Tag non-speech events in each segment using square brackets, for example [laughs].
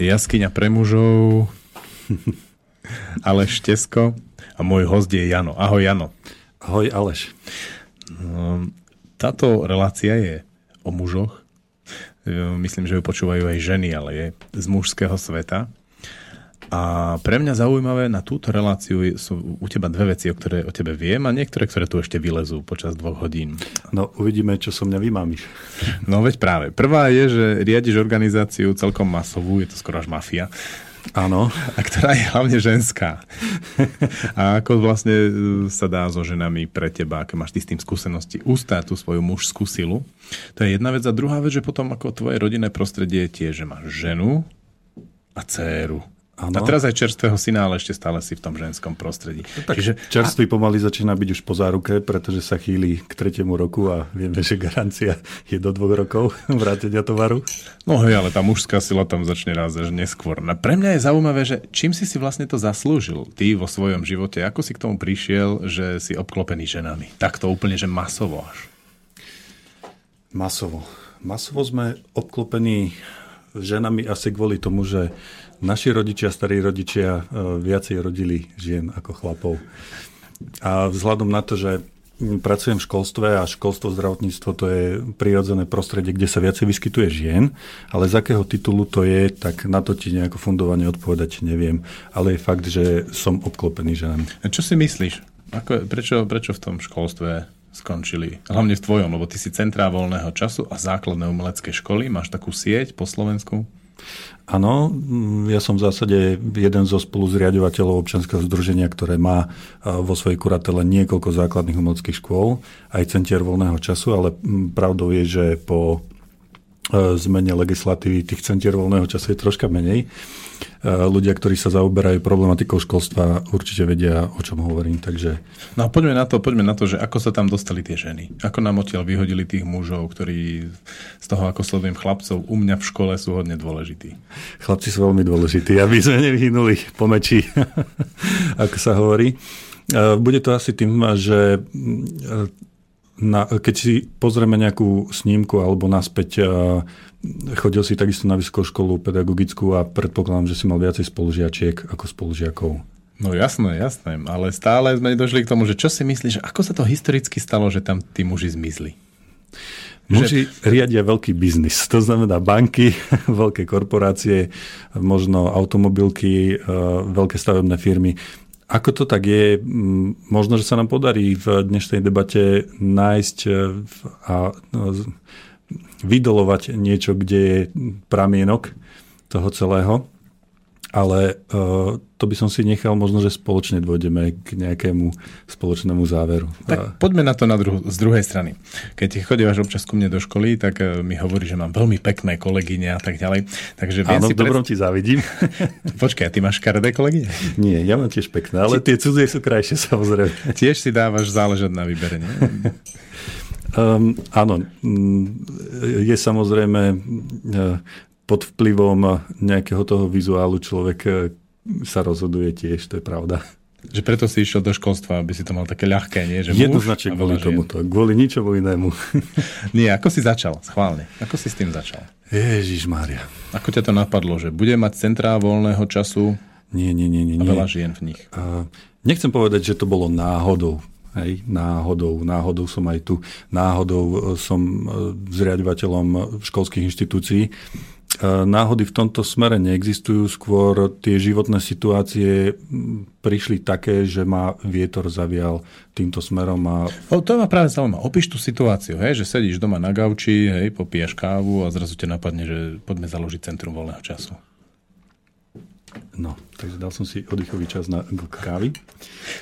Jaskyňa pre mužov, Aleš Tesko a môj host je Jano. Ahoj Jano. Ahoj Aleš. Ehm, táto relácia je o mužoch. Ehm, myslím, že ju počúvajú aj ženy, ale je z mužského sveta. A pre mňa zaujímavé na túto reláciu sú u teba dve veci, o ktoré o tebe viem a niektoré, ktoré tu ešte vylezú počas dvoch hodín. No uvidíme, čo so mňa vymámiš. No veď práve. Prvá je, že riadiš organizáciu celkom masovú, je to skoro až mafia. Áno. A ktorá je hlavne ženská. A ako vlastne e, sa dá so ženami pre teba, aké máš ty s tým skúsenosti, ustáť tú svoju mužskú silu. To je jedna vec. A druhá vec, že potom ako tvoje rodinné prostredie je tiež, že máš ženu a dceru. Ano. A teraz aj čerstvého syna, ale ešte stále si v tom ženskom prostredí. No tak Čiže... Čerstvý pomaly začína byť už po záruke, pretože sa chýli k tretiemu roku a vieme, že garancia je do dvoch rokov [laughs] vrátenia tovaru. No hej, ale tá mužská sila tam začne raz až neskôr. No, pre mňa je zaujímavé, že čím si si vlastne to zaslúžil ty vo svojom živote? Ako si k tomu prišiel, že si obklopený ženami? Tak to úplne, že masovo až. Masovo. Masovo sme obklopení ženami asi kvôli tomu, že naši rodičia, starí rodičia e, viacej rodili žien ako chlapov. A vzhľadom na to, že pracujem v školstve a školstvo, zdravotníctvo to je prirodzené prostredie, kde sa viacej vyskytuje žien, ale z akého titulu to je, tak na to ti nejako fundovane odpovedať neviem. Ale je fakt, že som obklopený ženami. A čo si myslíš? Ako, prečo, prečo v tom školstve skončili? Hlavne v tvojom, lebo ty si centrá voľného času a základné umelecké školy. Máš takú sieť po Slovensku? Áno, ja som v zásade jeden zo spoluzriadovateľov občanského združenia, ktoré má vo svojej kuratele niekoľko základných umeleckých škôl, aj centier voľného času, ale pravdou je, že po zmene legislatívy tých centier voľného času je troška menej. Ľudia, ktorí sa zaoberajú problematikou školstva, určite vedia, o čom hovorím. Takže... No a poďme na to, poďme na to, že ako sa tam dostali tie ženy. Ako nám odtiaľ vyhodili tých mužov, ktorí z toho, ako sledujem chlapcov, u mňa v škole sú hodne dôležití. Chlapci sú veľmi dôležití, aby sme nevyhynuli po meči, [laughs] ako sa hovorí. Bude to asi tým, že na, keď si pozrieme nejakú snímku alebo naspäť, chodil si takisto na vysokú školu pedagogickú a predpokladám, že si mal viacej spolužiačiek ako spolužiakov. No jasné, jasné, ale stále sme došli k tomu, že čo si myslíš, ako sa to historicky stalo, že tam tí muži zmizli? Muži že... riadia veľký biznis, to znamená banky, [laughs] veľké korporácie, možno automobilky, veľké stavebné firmy. Ako to tak je? Možno, že sa nám podarí v dnešnej debate nájsť e, a no, vydolovať niečo, kde je pramienok toho celého ale uh, to by som si nechal, možno, že spoločne dôjdeme k nejakému spoločnému záveru. Tak poďme na to na druh- z druhej strany. Keď chodívaš občas ku mne do školy, tak uh, mi hovorí, že mám veľmi pekné kolegyne a tak ďalej. Takže Áno, si dobrom pred... ti závidím. [laughs] Počkaj, ty máš karedé kolegyne? Nie, ja mám tiež pekné, ale tie cudzie sú krajšie samozrejme. [laughs] Tiež si dávaš záležať na výbere, nie? Um, [laughs] áno, mm, je samozrejme pod vplyvom nejakého toho vizuálu človek eh, sa rozhoduje tiež, to je pravda. Že preto si išiel do školstva, aby si to mal také ľahké, nie? Že Jednoznačne kvôli tomuto, kvôli ničomu inému. [laughs] nie, ako si začal, schválne. Ako si s tým začal? Ježiš Mária. Ako ťa to napadlo, že bude mať centrá voľného času nie, nie, nie, nie, a veľa žien v nich? Uh, nechcem povedať, že to bolo náhodou. Hej, náhodou, náhodou som aj tu, náhodou som eh, zriadovateľom školských inštitúcií náhody v tomto smere neexistujú, skôr tie životné situácie prišli také, že ma vietor zavial týmto smerom. A... O, to ma práve zaujíma. Opíš tú situáciu, hej, že sedíš doma na gauči, hej, popíjaš kávu a zrazu ťa napadne, že poďme založiť centrum voľného času. No, takže dal som si oddychový čas na kávy.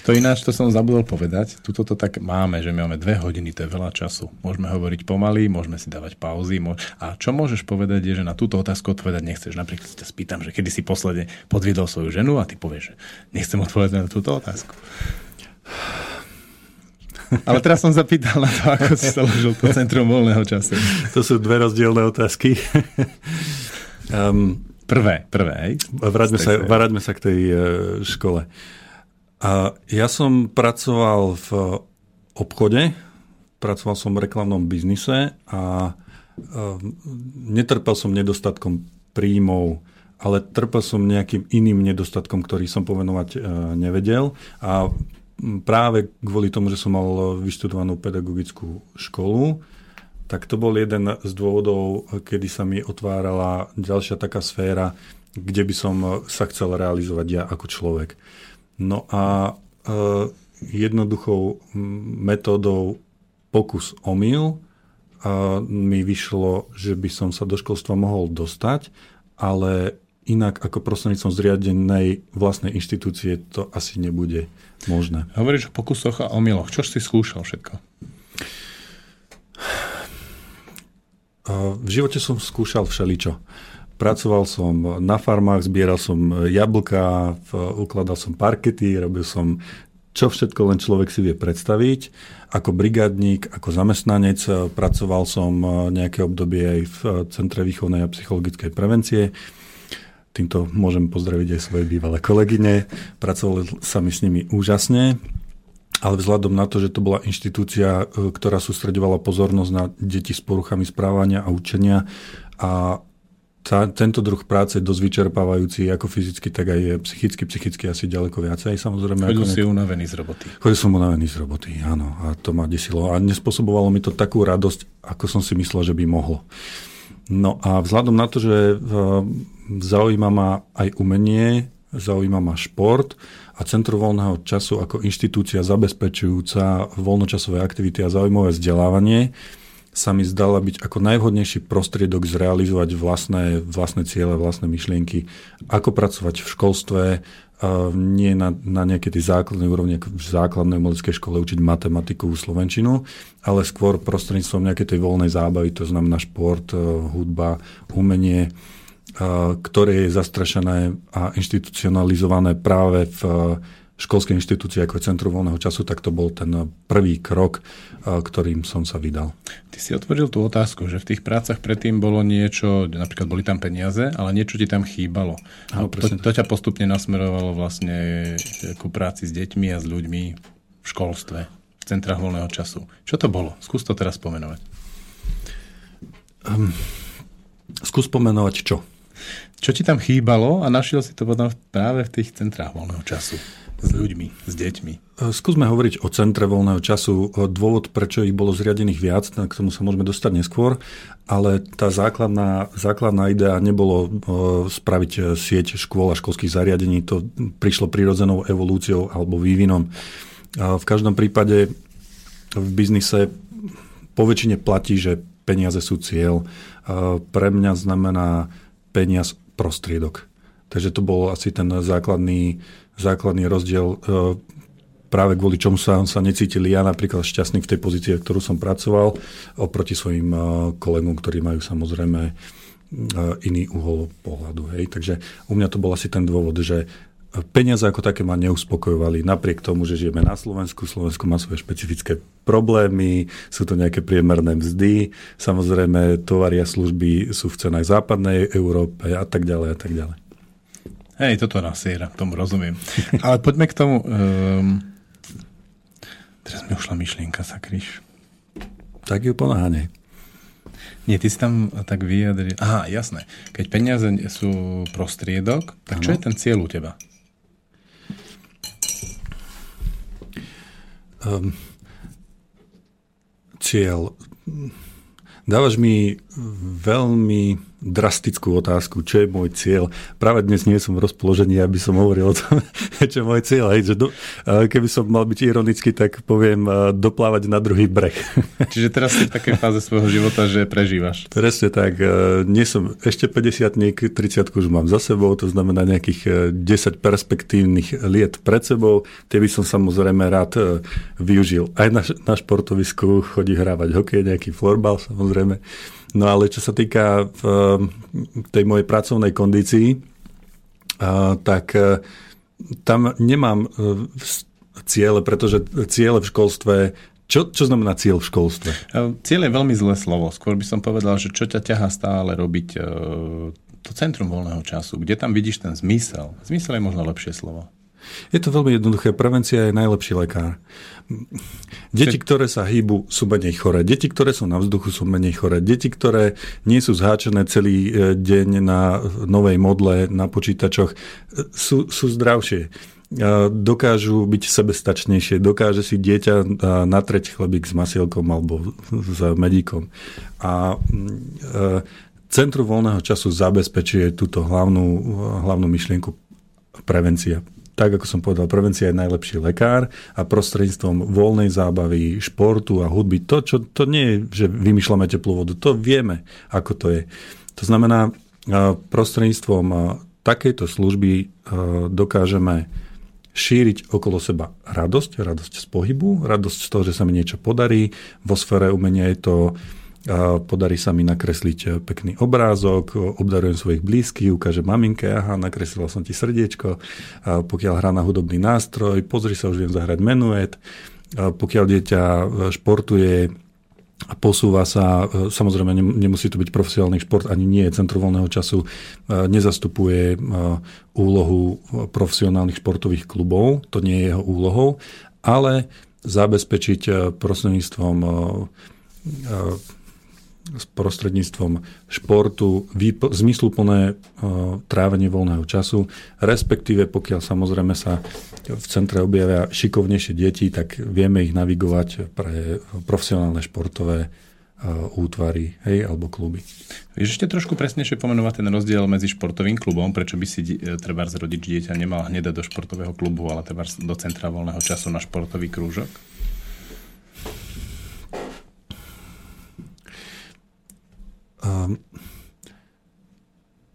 To ináč, to som zabudol povedať. Tuto to tak máme, že my máme dve hodiny, to je veľa času. Môžeme hovoriť pomaly, môžeme si dávať pauzy. A čo môžeš povedať je, že na túto otázku odpovedať nechceš. Napríklad si ťa spýtam, že kedy si posledne podviedol svoju ženu a ty povieš, že nechcem odpovedať na túto otázku. Ale teraz som zapýtal na to, ako si založil to Centrum voľného času. To sú dve rozdielne otázky. [laughs] um, Prvé, prvé. Vráťme sa, vráťme sa k tej e, škole. A ja som pracoval v obchode, pracoval som v reklamnom biznise a e, netrpel som nedostatkom príjmov ale trpel som nejakým iným nedostatkom, ktorý som pomenovať nevedel a práve kvôli tomu, že som mal vyštudovanú pedagogickú školu, tak to bol jeden z dôvodov, kedy sa mi otvárala ďalšia taká sféra, kde by som sa chcel realizovať ja ako človek. No a e, jednoduchou metódou pokus omyl a mi vyšlo, že by som sa do školstva mohol dostať, ale inak ako prostredníctvom zriadenej vlastnej inštitúcie to asi nebude možné. Hovoríš o pokusoch a omyloch. Čo si skúšal všetko? V živote som skúšal všeličo. Pracoval som na farmách, zbieral som jablka, ukladal som parkety, robil som čo všetko len človek si vie predstaviť. Ako brigádnik, ako zamestnanec pracoval som nejaké obdobie aj v Centre výchovnej a psychologickej prevencie. Týmto môžem pozdraviť aj svoje bývalé kolegyne. Pracovali sa mi s nimi úžasne ale vzhľadom na to, že to bola inštitúcia, e, ktorá sústredovala pozornosť na deti s poruchami správania a učenia a tá, tento druh práce je dosť vyčerpávajúci ako fyzicky, tak aj psychicky, psychicky asi ďaleko viacej. Samozrejme, Chodil si nejak... unavený z roboty. Chodil som unavený z roboty, áno. A to ma desilo. A nespôsobovalo mi to takú radosť, ako som si myslel, že by mohlo. No a vzhľadom na to, že e, zaujíma ma aj umenie, zaujíma ma šport, a Centrum voľného času ako inštitúcia zabezpečujúca voľnočasové aktivity a zaujímavé vzdelávanie sa mi zdala byť ako najvhodnejší prostriedok zrealizovať vlastné, vlastné ciele, vlastné myšlienky, ako pracovať v školstve, nie na, na nejakej tej základnej úrovni, ako v základnej umeleckej škole učiť matematiku, slovenčinu, ale skôr prostredníctvom nejakej tej voľnej zábavy, to znamená šport, hudba, umenie, ktoré je zastrašené a inštitucionalizované práve v školskej inštitúcii ako je Centrum voľného času, tak to bol ten prvý krok, ktorým som sa vydal. Ty si otvoril tú otázku, že v tých prácach predtým bolo niečo, napríklad boli tam peniaze, ale niečo ti tam chýbalo. No, to, to ťa postupne nasmerovalo vlastne ku práci s deťmi a s ľuďmi v školstve, v centrách voľného času. Čo to bolo? Skús to teraz pomenovať. Um, skús pomenovať čo? Čo ti tam chýbalo a našiel si to potom práve v tých centrách voľného času s ľuďmi, s deťmi. E, skúsme hovoriť o centre voľného času. E, dôvod, prečo ich bolo zriadených viac, k tomu sa môžeme dostať neskôr, ale tá základná, základná idea nebolo e, spraviť sieť škôl a školských zariadení. To prišlo prirodzenou evolúciou alebo vývinom. V každom prípade v biznise po väčšine platí, že peniaze sú cieľ. Pre mňa znamená peniaz prostriedok. Takže to bol asi ten základný, základný rozdiel e, práve kvôli čomu sa, sa necítili ja napríklad šťastný v tej pozícii, ktorú som pracoval, oproti svojim e, kolegom, ktorí majú samozrejme e, iný uhol pohľadu. Hej. Takže u mňa to bol asi ten dôvod, že Peniaze ako také ma neuspokojovali, napriek tomu, že žijeme na Slovensku. Slovensko má svoje špecifické problémy, sú to nejaké priemerné mzdy, samozrejme tovary a služby sú v cenách západnej Európe a tak ďalej a tak ďalej. Hej, toto nasiera, tomu rozumiem. [laughs] Ale poďme k tomu. Um, teraz mi ušla myšlienka, sa kryš. Tak ju ponáhane. Nie, ty si tam tak vyjadril. Aha, jasné. Keď peniaze sú prostriedok, tak čo ano. je ten cieľ u teba? Um, cieľ. Dávaš mi veľmi drastickú otázku, čo je môj cieľ. Práve dnes nie som v rozpoložení, aby som hovoril o tom, [laughs] čo je môj cieľ. Hej, že do, keby som mal byť ironický, tak poviem doplávať na druhý breh. [laughs] Čiže teraz si v takej fáze svojho života, že prežívaš. Presne tak. Nie som ešte 50 30 už mám za sebou, to znamená nejakých 10 perspektívnych liet pred sebou. Tie by som samozrejme rád využil. Aj na, na športovisku chodí hrávať hokej, nejaký florbal samozrejme. No ale čo sa týka tej mojej pracovnej kondícii, tak e, tam nemám e, ciele, pretože ciele v školstve čo, čo znamená cieľ v školstve? E, cieľ je veľmi zlé slovo. Skôr by som povedal, že čo ťa ťaha stále robiť to centrum voľného času. Kde tam vidíš ten zmysel? Zmysel je možno lepšie slovo. Je to veľmi jednoduché. Prevencia je najlepší lekár. Deti, ktoré sa hýbu, sú menej choré. Deti, ktoré sú na vzduchu, sú menej choré. Deti, ktoré nie sú zháčené celý e, deň na novej modle, na počítačoch, e, sú, sú zdravšie dokážu byť sebestačnejšie, dokáže si dieťa natreť chlebík s masielkom alebo s medíkom. A Centrum voľného času zabezpečuje túto hlavnú, hlavnú myšlienku prevencia. Tak, ako som povedal, prevencia je najlepší lekár a prostredníctvom voľnej zábavy, športu a hudby, to, čo, to nie je, že vymýšľame teplú vodu, to vieme, ako to je. To znamená, prostredníctvom takejto služby dokážeme šíriť okolo seba radosť, radosť z pohybu, radosť z toho, že sa mi niečo podarí. Vo sfére umenia je to podarí sa mi nakresliť e, pekný obrázok, obdarujem svojich blízkych, ukážem maminke, aha, nakreslila som ti srdiečko, pokiaľ hrá na hudobný nástroj, pozri sa, už viem zahrať menuet, pokiaľ dieťa e, športuje a posúva sa, e, samozrejme nemusí to byť profesionálny šport, ani nie je centrum voľného času, nezastupuje úlohu profesionálnych športových klubov, to nie je jeho úlohou, ale zabezpečiť prostredníctvom s prostredníctvom športu, výpo, zmysluplné uh, trávenie voľného času, respektíve pokiaľ samozrejme sa v centre objavia šikovnejšie deti, tak vieme ich navigovať pre profesionálne športové uh, útvary hej, alebo kluby. Vieš ešte trošku presnejšie pomenovať ten rozdiel medzi športovým klubom, prečo by si e, treba rodič dieťa nemal hneď do športového klubu, ale treba do centra voľného času na športový krúžok? Um,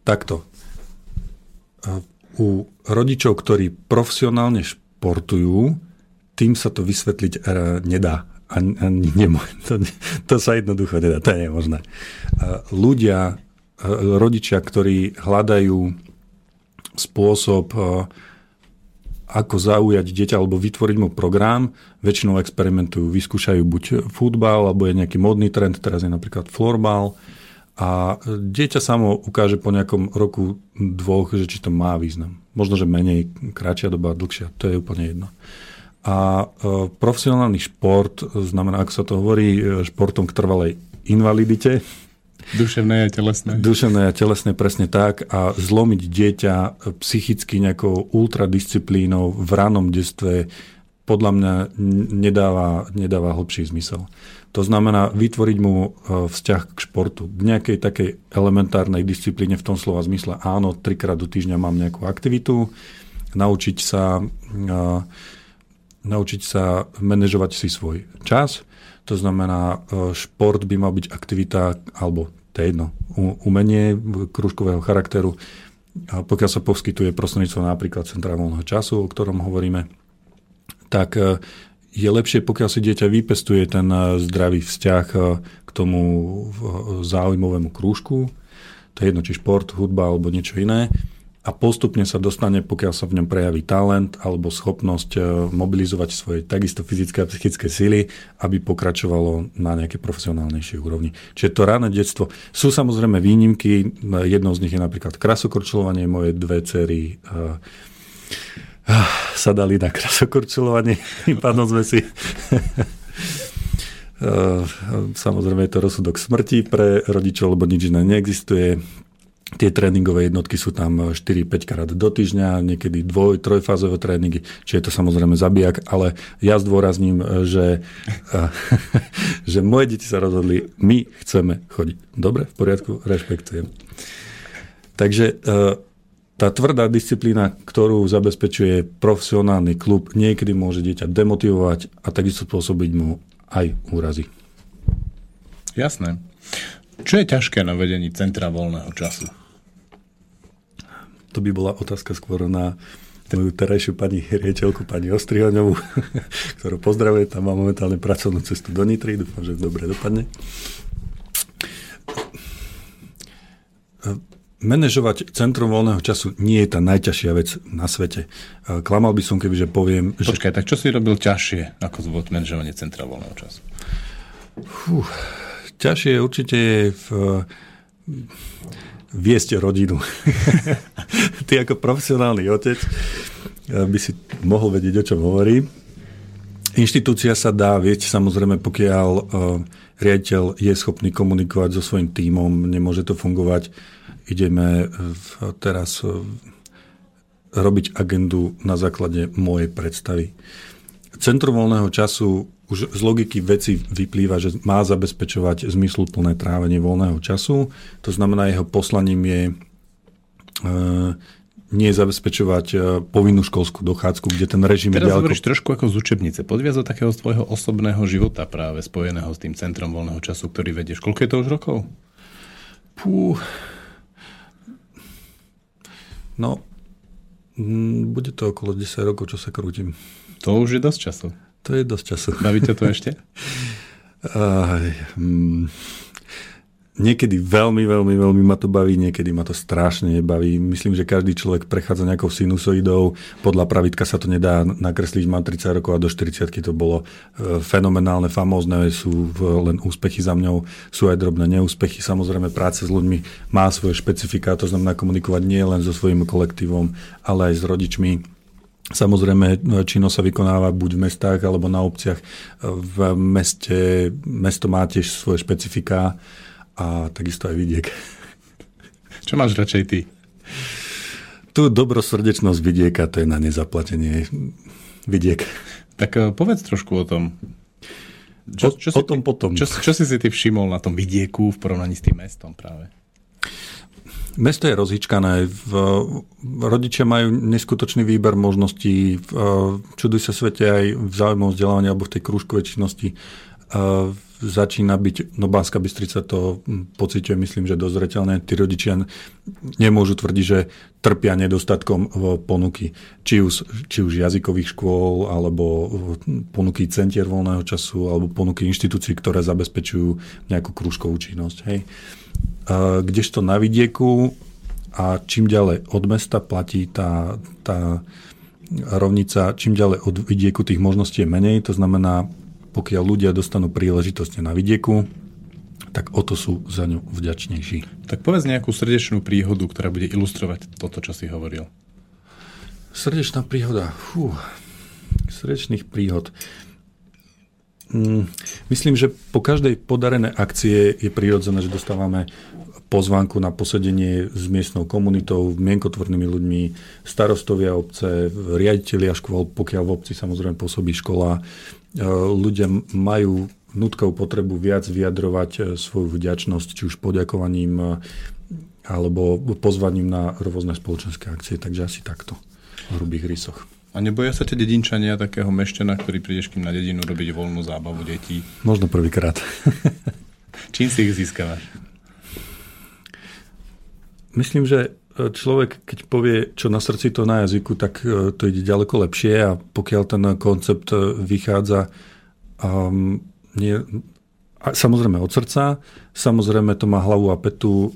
takto. Uh, u rodičov, ktorí profesionálne športujú, tým sa to vysvetliť uh, nedá. Ani, ani nemo, to, to sa jednoducho nedá, to je nemožné. Uh, ľudia, uh, rodičia, ktorí hľadajú spôsob, uh, ako zaujať dieťa alebo vytvoriť mu program, väčšinou experimentujú, vyskúšajú buď futbal, alebo je nejaký modný trend, teraz je napríklad florbal, a dieťa samo ukáže po nejakom roku, dvoch, že či to má význam. Možno, že menej, kratšia doba, dlhšia, to je úplne jedno. A e, profesionálny šport, znamená, ako sa to hovorí, e, športom k trvalej invalidite. Duševné a telesné. Duševné a telesné, presne tak. A zlomiť dieťa psychicky nejakou ultradisciplínou v ranom detstve podľa mňa nedáva, nedáva hlbší zmysel. To znamená vytvoriť mu e, vzťah k športu, k nejakej takej elementárnej disciplíne v tom slova zmysle. Áno, trikrát do týždňa mám nejakú aktivitu, naučiť sa, uh, naučiť sa manažovať si svoj čas. To znamená, uh, šport by mal byť aktivita, alebo to je jedno, umenie kružkového charakteru, pokiaľ sa poskytuje prostredníctvom napríklad centrálneho času, o ktorom hovoríme, tak je lepšie, pokiaľ si dieťa vypestuje ten eh, zdravý vzťah eh, k tomu záujmovému krúžku, to je jedno, či šport, hudba alebo niečo iné, a postupne sa dostane, pokiaľ sa v ňom prejaví talent alebo schopnosť eh, mobilizovať svoje takisto fyzické a psychické síly, aby pokračovalo na nejaké profesionálnejšej úrovni. Čiže to ráne detstvo. Sú samozrejme výnimky, jednou z nich je napríklad krasokorčulovanie, moje dve cery sa dali na krasokorčulovanie. Tým sme si... [laughs] Samozrejme je to rozsudok smrti pre rodičov, lebo nič iné neexistuje. Tie tréningové jednotky sú tam 4-5 krát do týždňa, niekedy dvoj, trojfázové tréningy, čiže je to samozrejme zabijak, ale ja zdôrazním, že, [laughs] že moje deti sa rozhodli, my chceme chodiť. Dobre, v poriadku, rešpektujem. Takže tá tvrdá disciplína, ktorú zabezpečuje profesionálny klub, niekedy môže dieťa demotivovať a takisto spôsobiť mu aj úrazy. Jasné. Čo je ťažké na vedení centra voľného času? To by bola otázka skôr na moju terajšiu pani riečelku, pani Ostrihoňovú, [laughs] ktorú pozdravuje, tam má momentálne pracovnú cestu do Nitry, dúfam, že dobre dopadne manažovať centrum voľného času nie je tá najťažšia vec na svete. Klamal by som, keby že poviem... Počkaj, že... tak čo si robil ťažšie ako zvod manažovanie centra voľného času? Fú, ťažšie určite je v, viesť rodinu. [laughs] Ty ako profesionálny otec by si mohol vedieť, o čom hovorí. Inštitúcia sa dá vieť samozrejme, pokiaľ riaditeľ je schopný komunikovať so svojím tímom, nemôže to fungovať. Ideme teraz robiť agendu na základe mojej predstavy. Centrum voľného času už z logiky veci vyplýva, že má zabezpečovať zmysluplné trávenie voľného času. To znamená, jeho poslaním je e, nie zabezpečovať e, povinnú školskú dochádzku, kde ten režim Teraz je ďaleko... hovoríš trošku ako z učebnice. Podviaz do takého svojho osobného života práve spojeného s tým centrom voľného času, ktorý vedieš. Koľko je to už rokov? Pú. No, bude to okolo 10 rokov, čo sa krútim. To už je dosť času. To je dosť času. Baví to ešte? [laughs] Aj, mm, niekedy veľmi, veľmi, veľmi ma to baví, niekedy ma to strašne nebaví. Myslím, že každý človek prechádza nejakou sinusoidou. Podľa pravidka sa to nedá nakresliť. Mám 30 rokov a do 40 to bolo e, fenomenálne, famózne. Sú len úspechy za mňou, sú aj drobné neúspechy. Samozrejme, práce s ľuďmi má svoje špecifika, to znamená komunikovať nie len so svojím kolektívom, ale aj s rodičmi Samozrejme, činnosť sa vykonáva buď v mestách alebo na obciach. V meste, mesto má tiež svoje špecifika a takisto aj vidiek. [laughs] Čo máš radšej ty? Tu dobrosrdečnosť vidieka, to je na nezaplatenie vidiek. Tak eh, povedz trošku o tom. Čo, čo o, si o tom ty, potom. Čo, čo si si ty všimol na tom vidieku v porovnaní s tým mestom práve? Mesto je rozhýčkané. Rodičia majú neskutočný výber možností. Čuduj sa svete aj v záujmom vzdelávania alebo v tej krúžkovej činnosti začína byť, no Banska Bystrica to pociťuje, myslím, že dozreteľné. Tí rodičia nemôžu tvrdiť, že trpia nedostatkom ponuky, či už, či už jazykových škôl, alebo ponuky centier voľného času, alebo ponuky inštitúcií, ktoré zabezpečujú nejakú krúžkovú činnosť. Hej. Kdežto na vidieku a čím ďalej od mesta platí tá, tá rovnica, čím ďalej od vidieku tých možností je menej, to znamená pokiaľ ľudia dostanú príležitosť na vidieku, tak o to sú za ňu vďačnejší. Tak povedz nejakú srdečnú príhodu, ktorá bude ilustrovať toto, čo si hovoril. Srdečná príhoda. Fú, srdečných príhod. Mm, myslím, že po každej podarené akcie je prirodzené, že dostávame pozvánku na posedenie s miestnou komunitou, mienkotvornými ľuďmi, starostovia obce, riaditeľia škôl, pokiaľ v obci samozrejme pôsobí škola, ľudia majú nutkou potrebu viac vyjadrovať e, svoju vďačnosť, či už poďakovaním e, alebo pozvaním na rôzne spoločenské akcie. Takže asi takto v hrubých rysoch. A neboja sa tie dedinčania takého meštena, ktorý prídeš kým na dedinu robiť voľnú zábavu detí? Možno prvýkrát. [laughs] Čím si ich získavaš? Myslím, že človek, keď povie, čo na srdci, to na jazyku, tak e, to ide ďaleko lepšie a pokiaľ ten koncept e, vychádza um, nie, a samozrejme od srdca, samozrejme to má hlavu a petu,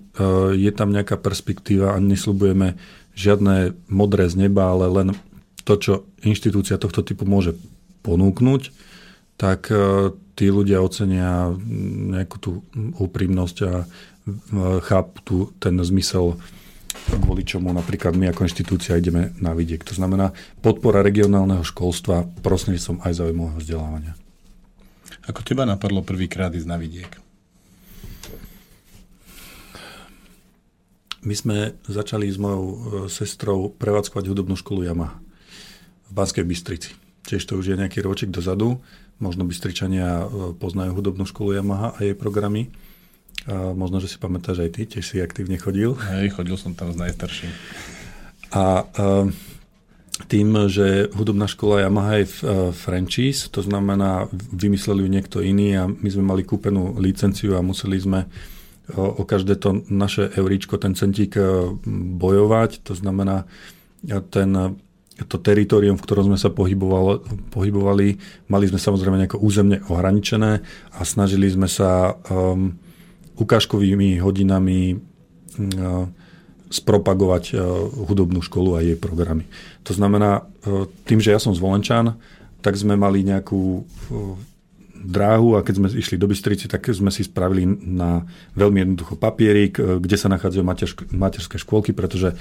je tam nejaká perspektíva a neslubujeme žiadne modré z neba, ale len to, čo inštitúcia tohto typu môže ponúknuť, tak tí ľudia ocenia nejakú tú úprimnosť a chápu tu ten zmysel kvôli čomu napríklad my ako inštitúcia ideme na vidiek. To znamená podpora regionálneho školstva prostredníctvom aj zaujímavého vzdelávania. Ako teba napadlo prvýkrát ísť na vidiek? My sme začali s mojou e, sestrou prevádzkovať hudobnú školu Yamaha v Banskej Bystrici. Tiež to už je nejaký ročik dozadu. Možno Bystričania e, poznajú hudobnú školu Yamaha a jej programy. A možno, že si pamätáš aj ty, tiež si aktívne chodil. Hej, chodil som tam s najstarším. A tým, že hudobná škola Yamaha je franchise, to znamená, vymysleli ju niekto iný a my sme mali kúpenú licenciu a museli sme o, o každé to naše euríčko, ten centík bojovať. To znamená, ten, to teritorium, v ktorom sme sa pohybovali, pohybovali, mali sme samozrejme nejako územne ohraničené a snažili sme sa um, ukážkovými hodinami mm, spropagovať e, hudobnú školu a jej programy. To znamená, e, tým, že ja som zvolenčan, tak sme mali nejakú e, dráhu a keď sme išli do Bystrici, tak sme si spravili na veľmi jednoducho papierik, kde sa nachádzajú materské škôlky, pretože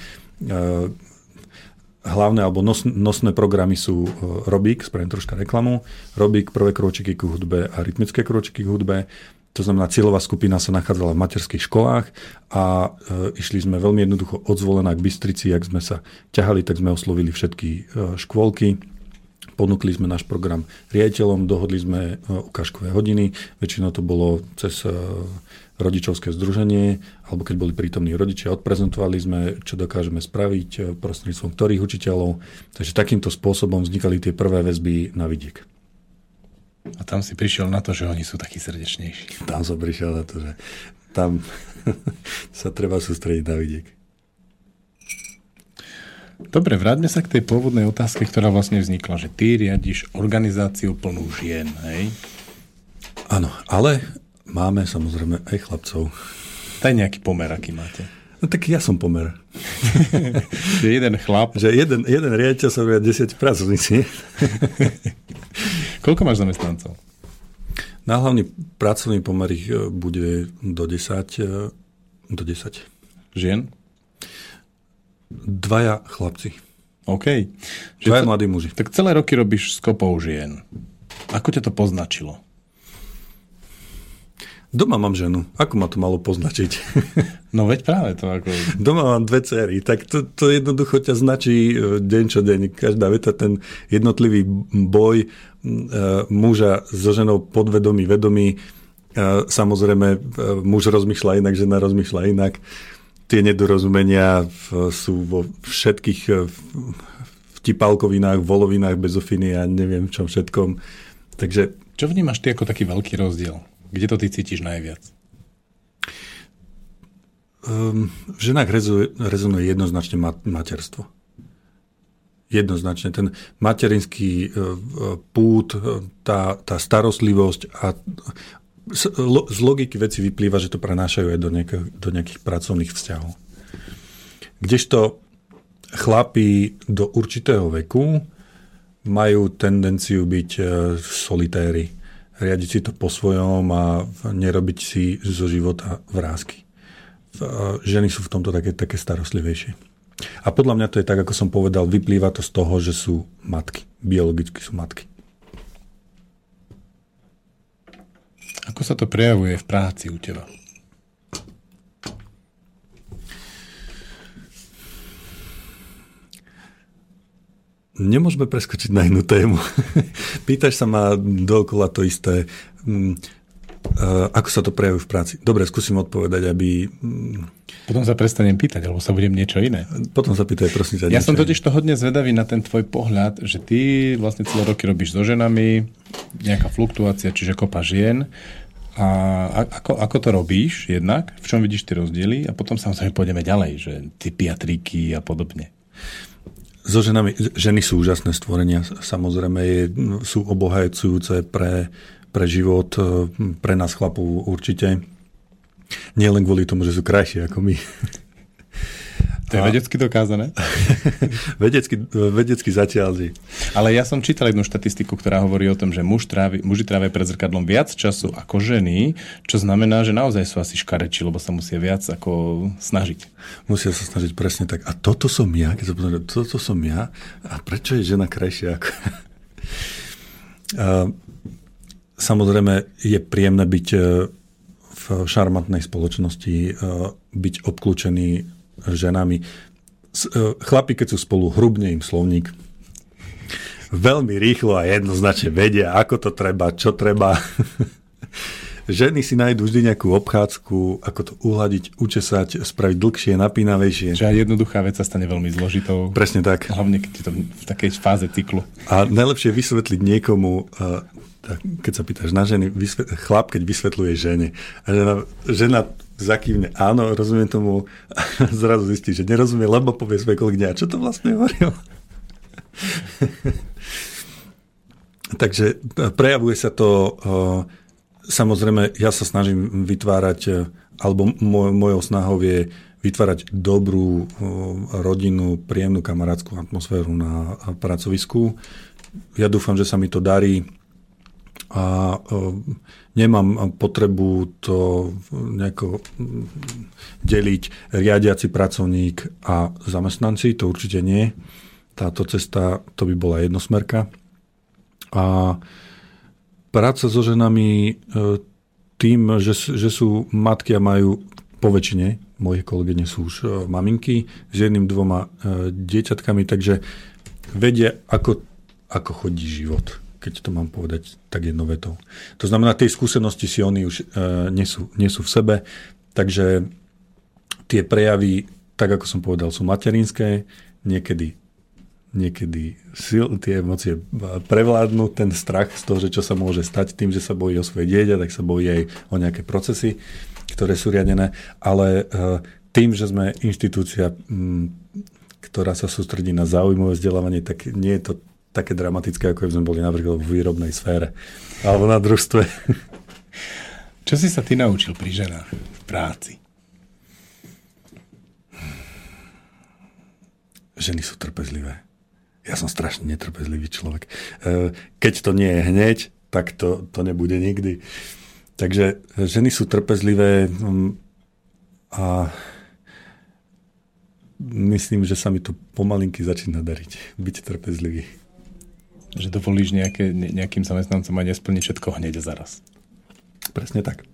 hlavné alebo nos, nosné programy sú Robik, spravím troška reklamu, Robik, prvé kročiky k hudbe a rytmické kročiky k hudbe. To znamená, cieľová skupina sa nachádzala v materských školách a e, išli sme veľmi jednoducho odzvolená k Bystrici. Ak sme sa ťahali, tak sme oslovili všetky e, škôlky. Ponúkli sme náš program riaditeľom, dohodli sme e, ukážkové hodiny. Väčšinou to bolo cez e, rodičovské združenie, alebo keď boli prítomní rodičia, odprezentovali sme, čo dokážeme spraviť e, prostredníctvom ktorých učiteľov. Takže takýmto spôsobom vznikali tie prvé väzby na vidiek. A tam si prišiel na to, že oni sú takí srdečnejší. Tam som prišiel na to, že tam [laughs] sa treba sústrediť na vidiek. Dobre, vráťme sa k tej pôvodnej otázke, ktorá vlastne vznikla, že ty riadiš organizáciu plnú žien, hej? Áno, ale máme samozrejme aj chlapcov. Daj nejaký pomer, aký máte. No tak ja som pomer. [laughs] že jeden chlap. Že jeden, jeden riaditeľ sa robia 10 pracovníci. [laughs] Koľko máš zamestnancov? Na hlavný pracovný pomer ich e, bude do 10. E, do 10. Žien? Dvaja chlapci. OK. Dvaja to, mladí muži. Tak celé roky robíš s kopou žien. Ako ťa to poznačilo? Doma mám ženu. Ako ma to malo poznačiť? [laughs] No veď práve to ako... Doma mám dve cery, tak to, to jednoducho ťa značí e, deň čo deň. Každá veta, ten jednotlivý boj muža so ženou podvedomý, vedomý. E, samozrejme, muž rozmýšľa inak, žena rozmýšľa inak. Tie nedorozumenia sú vo všetkých vtipálkovinách, volovinách, bezofiny a neviem čom všetkom. Takže... Čo vnímaš ty ako taký veľký rozdiel? Kde to ty cítiš najviac? Um, v ženách rezonuje jednoznačne materstvo. Jednoznačne. Ten materinský uh, pút, e, tá, tá starostlivosť a z, lo, z logiky veci vyplýva, že to prenášajú aj do, nejakých, do nejakých pracovných vzťahov. Kdežto chlapí do určitého veku majú tendenciu byť solitéry riadiť si to po svojom a nerobiť si zo života vrázky. Ženy sú v tomto také, také starostlivejšie. A podľa mňa to je tak, ako som povedal, vyplýva to z toho, že sú matky. Biologicky sú matky. Ako sa to prejavuje v práci u teba? Nemôžeme preskočiť na inú tému. [laughs] Pýtaš sa ma dookola to isté. Mm, ako sa to prejaví v práci? Dobre, skúsim odpovedať, aby... Mm, potom sa prestanem pýtať, alebo sa budem niečo iné. Potom sa pýtaj, prosím ťa. Ja som totiž to hodne zvedavý na ten tvoj pohľad, že ty vlastne celé roky robíš so ženami, nejaká fluktuácia, čiže kopa žien. A ako, ako to robíš jednak? V čom vidíš tie rozdiely? A potom samozrejme pôjdeme ďalej, že typiatriky a podobne. So ženami, ženy sú úžasné stvorenia, samozrejme je, sú obohajujúce pre, pre život, pre nás chlapov určite. Nie len kvôli tomu, že sú krajšie ako my. To je a... vedecky dokázané? [laughs] vedecky, vedecky zatiaľ, že. Ale ja som čítal jednu štatistiku, ktorá hovorí o tom, že muž trávi, muži trávia pred zrkadlom viac času ako ženy, čo znamená, že naozaj sú asi škareči, lebo sa musia viac ako snažiť. Musia sa snažiť presne tak. A toto som ja, keď sa pozriem, toto som ja. A prečo je žena krajšia ako... [laughs] samozrejme je príjemné byť e, v šarmantnej spoločnosti, e, byť obklúčený ženami. E, chlapi, keď sú spolu, hrubne im slovník. Veľmi rýchlo a jednoznačne vedia, ako to treba, čo treba. [laughs] Ženy si nájdú vždy nejakú obchádzku, ako to uhladiť, učesať, spraviť dlhšie, napínavejšie. Že aj jednoduchá vec sa stane veľmi zložitou. Presne tak. Hlavne keď je to v takej fáze cyklu. A najlepšie vysvetliť niekomu, keď sa pýtaš na ženy, chlap, keď vysvetľuje žene. A žena, žena zakývne, áno, rozumiem tomu, a [laughs] zrazu zistí, že nerozumie, lebo povie svoje kolegyne, a čo to vlastne hovoril? [laughs] Takže e, prejavuje sa to, e, samozrejme, ja sa snažím vytvárať, e, alebo moj, mojou snahou je vytvárať dobrú rodinu, príjemnú kamarátskú atmosféru na pracovisku. Ja dúfam, že sa mi to darí a nemám potrebu to nejako deliť riadiaci pracovník a zamestnanci, to určite nie. táto cesta, to by bola jednosmerka. A práca so ženami e, tým, že, že sú matky a majú po väčšine, moje kolegyne sú už e, maminky s jedným, dvoma dieťatkami, takže vedia, ako, ako chodí život keď to mám povedať tak jednou. To znamená, tej skúsenosti si oni už e, nesú, nesú v sebe, takže tie prejavy, tak ako som povedal, sú materinské, niekedy niekedy sil, tie emócie prevládnu, ten strach z toho, že čo sa môže stať tým, že sa bojí o svoje dieťa, tak sa bojí aj o nejaké procesy, ktoré sú riadené, ale e, tým, že sme inštitúcia, ktorá sa sústredí na záujmové vzdelávanie, tak nie je to také dramatické, ako sme boli napríklad v výrobnej sfére alebo na družstve. Čo si sa ty naučil pri ženách v práci? Ženy sú trpezlivé. Ja som strašne netrpezlivý človek. E, keď to nie je hneď, tak to, to nebude nikdy. Takže ženy sú trpezlivé mm, a myslím, že sa mi to pomalinky začína dariť. Byť trpezlivý že dovolíš nejaké, nejakým zamestnancom a nesplniť všetko hneď a zaraz. Presne tak.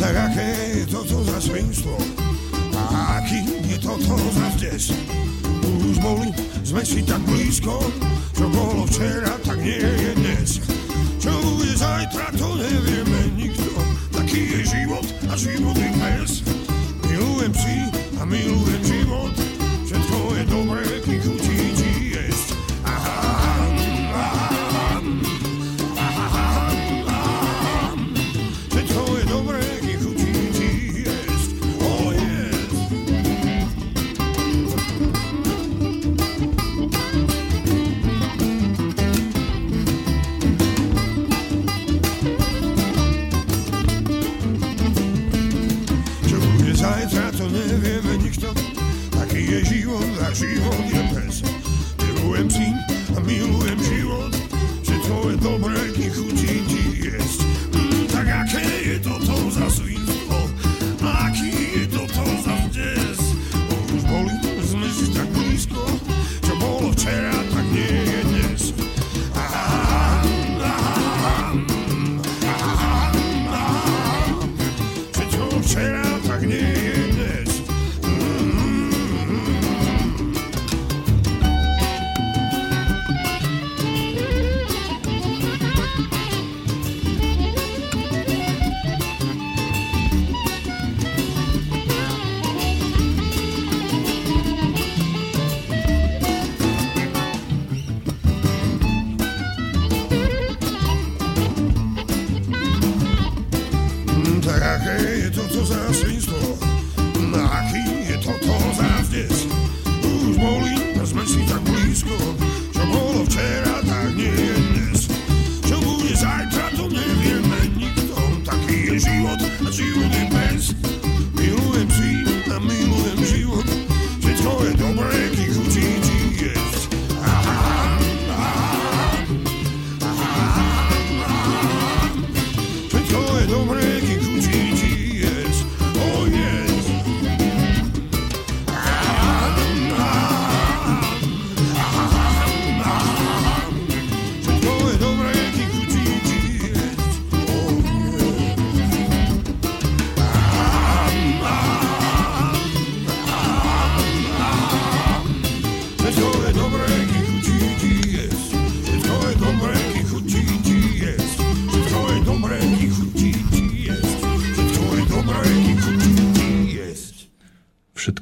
Tak aké je toto za svinstvo? A aký je toto za zdes? Už boli sme si tak blízko, čo bolo včera, tak nie je dnes. Čo bude zajtra, to nevieme nikto, taký je život a život je pes. Milujem si a milujem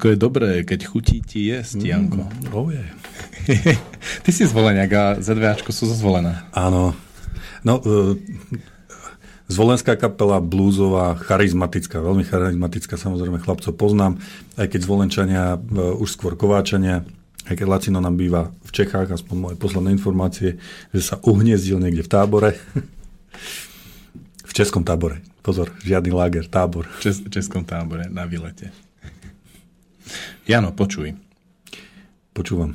Všetko je dobré, keď chutí ti jesť, Janko. Oh, je. [laughs] Ty si zvoleniak a ZVAčko sú zvolené. Áno. No, e, Zvolenská kapela, blúzová, charizmatická, veľmi charizmatická, samozrejme chlapcov poznám, aj keď zvolenčania, e, už skôr kováčania, aj keď Lacino nám býva v Čechách, aspoň moje posledné informácie, že sa uhniezdil niekde v tábore. [laughs] v českom tábore. Pozor, žiadny láger, tábor. V Čes- českom tábore na výlete. Jano, počuj. Počúvam.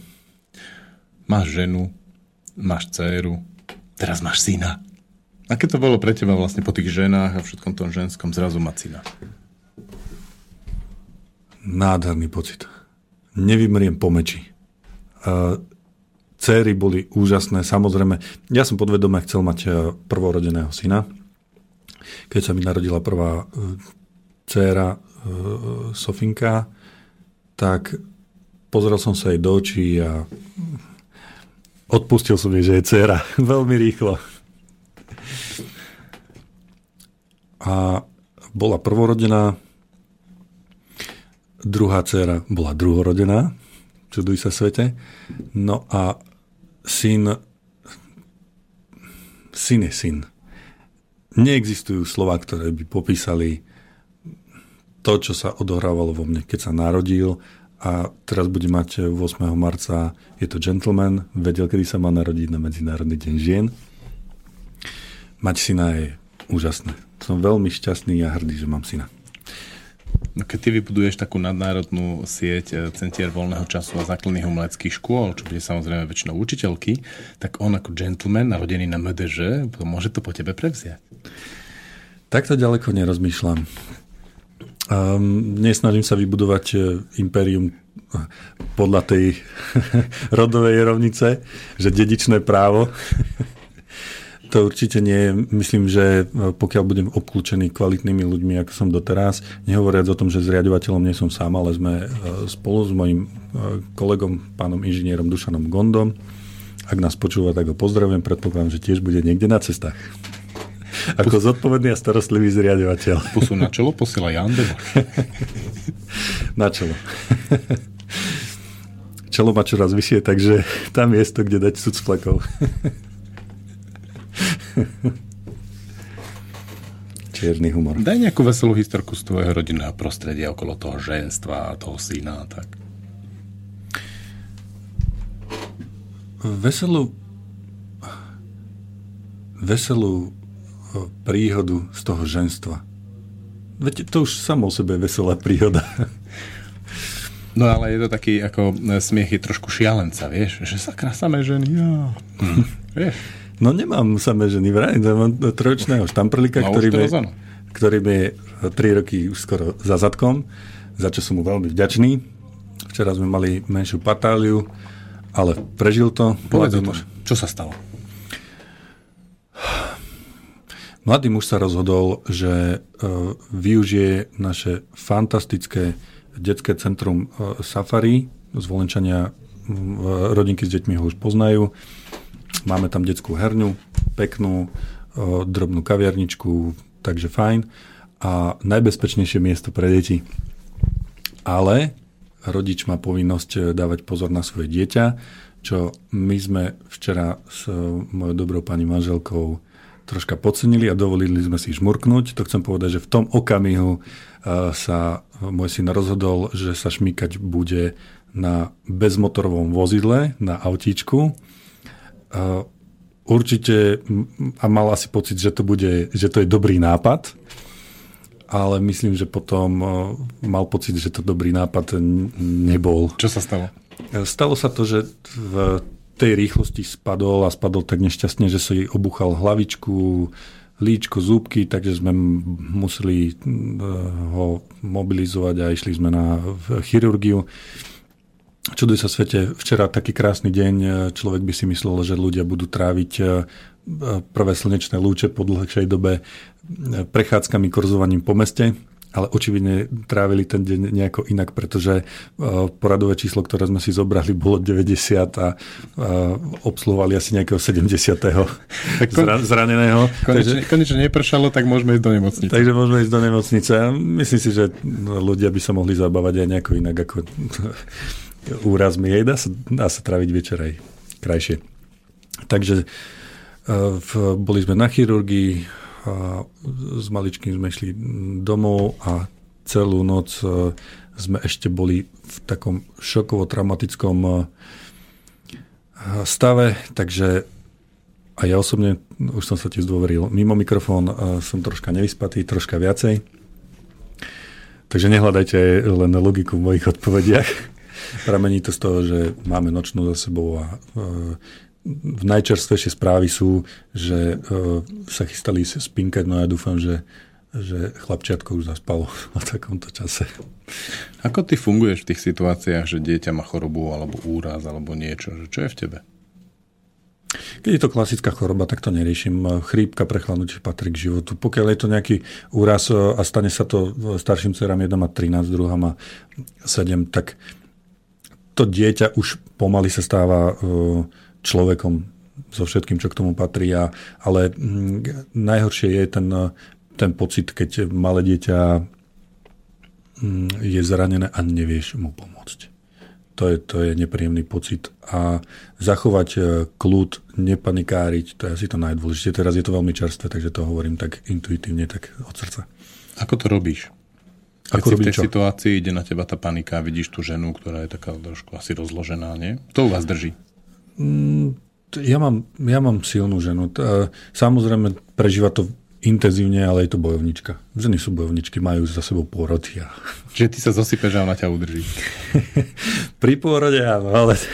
Máš ženu, máš dceru, teraz máš syna. Aké to bolo pre teba vlastne po tých ženách a všetkom tom ženskom zrazu mať syna? Nádherný pocit. Nevymriem po meči. Uh, céry boli úžasné. Samozrejme, ja som podvedome chcel mať e, prvorodeného syna. Keď sa mi narodila prvá uh, dcéra Sofinka, tak pozrel som sa jej do očí a odpustil som jej, že je dcéra. [laughs] Veľmi rýchlo. A bola prvorodená, druhá dcéra bola druhorodená, čuduj sa svete. No a syn, syn je syn. Neexistujú slova, ktoré by popísali to, čo sa odohrávalo vo mne, keď sa narodil a teraz bude mať 8. marca, je to gentleman, vedel, kedy sa má narodiť na Medzinárodný deň žien. Mať syna je úžasné. Som veľmi šťastný a hrdý, že mám syna. No keď ty vybuduješ takú nadnárodnú sieť eh, centier voľného času a základných umeleckých škôl, čo bude samozrejme väčšinou učiteľky, tak on ako gentleman, narodený na MDŽ, môže to po tebe prevziať. Takto ďaleko nerozmýšľam. Um, nesnažím sa vybudovať eh, impérium eh, podľa tej [laughs] rodovej rovnice, že dedičné právo [laughs] to určite nie. Myslím, že e, pokiaľ budem obklúčený kvalitnými ľuďmi, ako som doteraz, nehovoriac o tom, že zriadovateľom nie som sám, ale sme e, spolu s mojim e, kolegom, pánom inžinierom Dušanom Gondom. Ak nás počúva, tak ho pozdravujem. Predpokladám, že tiež bude niekde na cestách. Ako zodpovedný a starostlivý zriadovateľ. Posun na čelo, posiela Jan [laughs] Na čelo. Čelo má čoraz vyššie, takže tam je to, kde dať súd s flekov. Čierny humor. Daj nejakú veselú historku z tvojho rodinného prostredia okolo toho ženstva a toho syna a tak. Veselú veselú príhodu z toho ženstva. Veď to už samo o sebe je veselá príhoda. [laughs] No ale je to taký ako e, smiech je trošku šialenca, vieš, že sakra samé ženy, ja. Hm. vieš. No nemám samé ženy, vraj, mám trojčného štamprlíka, no, ktorý, mi, ktorý mi 3 roky už skoro za zadkom, za čo som mu veľmi vďačný. Včera sme mali menšiu patáliu, ale prežil to. Povedz. Čo sa stalo? Mladý muž sa rozhodol, že uh, využije naše fantastické detské centrum uh, Safari z Volenčania. Uh, rodinky s deťmi ho už poznajú Máme tam detskú herňu, peknú, o, drobnú kaviarničku, takže fajn. A najbezpečnejšie miesto pre deti. Ale rodič má povinnosť e, dávať pozor na svoje dieťa, čo my sme včera s e, mojou dobrou pani manželkou troška podcenili a dovolili sme si žmurknúť. To chcem povedať, že v tom okamihu e, sa môj syn rozhodol, že sa šmýkať bude na bezmotorovom vozidle, na autíčku určite a mal asi pocit, že to, bude, že to je dobrý nápad, ale myslím, že potom mal pocit, že to dobrý nápad nebol. Čo sa stalo? Stalo sa to, že v tej rýchlosti spadol a spadol tak nešťastne, že si obuchal hlavičku, líčko, zúbky, takže sme museli ho mobilizovať a išli sme na chirurgiu. Čuduj sa svete, včera taký krásny deň, e, človek by si myslel, že ľudia budú tráviť e, prvé slnečné lúče po dlhšej dobe e, prechádzkami, korzovaním po meste, ale očividne trávili ten deň nejako inak, pretože poradové číslo, ktoré sme si zobrali, bolo 90 a obsluhovali asi nejakého 70. [laughs] Tak kon... zraneného. Konečne, takže, konečne nepršalo, tak môžeme ísť do nemocnice. Takže môžeme ísť do nemocnice. Myslím si, že ľudia by sa mohli zabávať aj nejako inak ako [laughs] úraz mi jej, dá sa, dá sa traviť večer aj krajšie. Takže e, v, boli sme na chirurgii, a s maličkým sme išli domov a celú noc e, sme ešte boli v takom šokovo-traumatickom e, stave, takže a ja osobne, už som sa ti zdôveril, mimo mikrofón som troška nevyspatý, troška viacej. Takže nehľadajte len logiku v mojich odpovediach. [laughs] Pramení to z toho, že máme nočnú za sebou a uh, najčerstvejšie správy sú, že uh, sa chystali spinkať, no ja dúfam, že že chlapčiatko už zaspalo [laughs] v takomto čase. Ako ty funguješ v tých situáciách, že dieťa má chorobu alebo úraz alebo niečo? Že čo je v tebe? Keď je to klasická choroba, tak to neriešim. Chrípka, prechladnutie patrí k životu. Pokiaľ je to nejaký úraz a stane sa to starším dcerám, jedna má 13, druhá má 7, tak to dieťa už pomaly sa stáva e, človekom so všetkým, čo k tomu patrí. Ale mm, najhoršie je ten, ten pocit, keď malé dieťa mm, je zranené a nevieš mu pomôcť. To je, to je nepríjemný pocit. A zachovať e, kľud, nepanikáriť, to je asi to najdôležitejšie. Teraz je to veľmi čerstvé, takže to hovorím tak intuitívne, tak od srdca. Ako to robíš? Keď Ako si v tej čo? situácii ide na teba tá panika a vidíš tú ženu, ktorá je taká trošku asi rozložená, nie? To u vás drží? Mm, ja, mám, ja mám silnú ženu. Samozrejme, prežíva to intenzívne, ale je to bojovnička. Ženy sú bojovničky, majú za sebou pôrody. A... Čiže [laughs] ty sa zosypeš a ona ťa udrží. [laughs] Pri pôrode áno, ale... [laughs]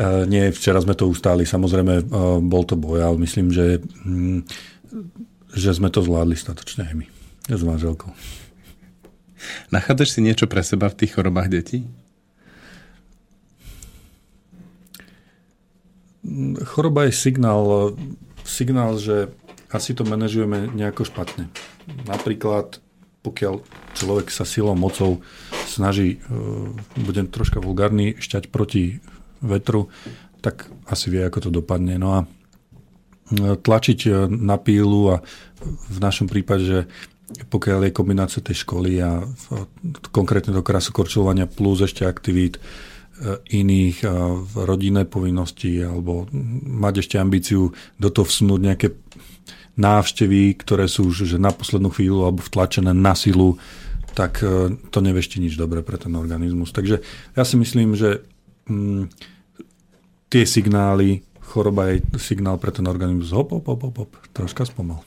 Nie, včera sme to ustáli, samozrejme bol to boj, ale myslím, že, hm, že sme to zvládli statočne aj my. S manželkou. Nachádzaš si niečo pre seba v tých chorobách detí? Choroba je signál, signál, že asi to manažujeme nejako špatne. Napríklad, pokiaľ človek sa silou, mocou snaží, e, budem troška vulgárny, šťať proti vetru, tak asi vie, ako to dopadne. No a e, tlačiť e, na pílu a v našom prípade, že pokiaľ je kombinácia tej školy a konkrétne do krasokorčovania plus ešte aktivít iných rodinné povinnosti alebo mať ešte ambíciu do toho vsunúť nejaké návštevy, ktoré sú už že na poslednú chvíľu alebo vtlačené na silu, tak e, to nevešti nič dobre pre ten organizmus. Takže ja si myslím, že mm, tie signály, choroba je signál pre ten organizmus hop, hop, hop, hop troška spomal.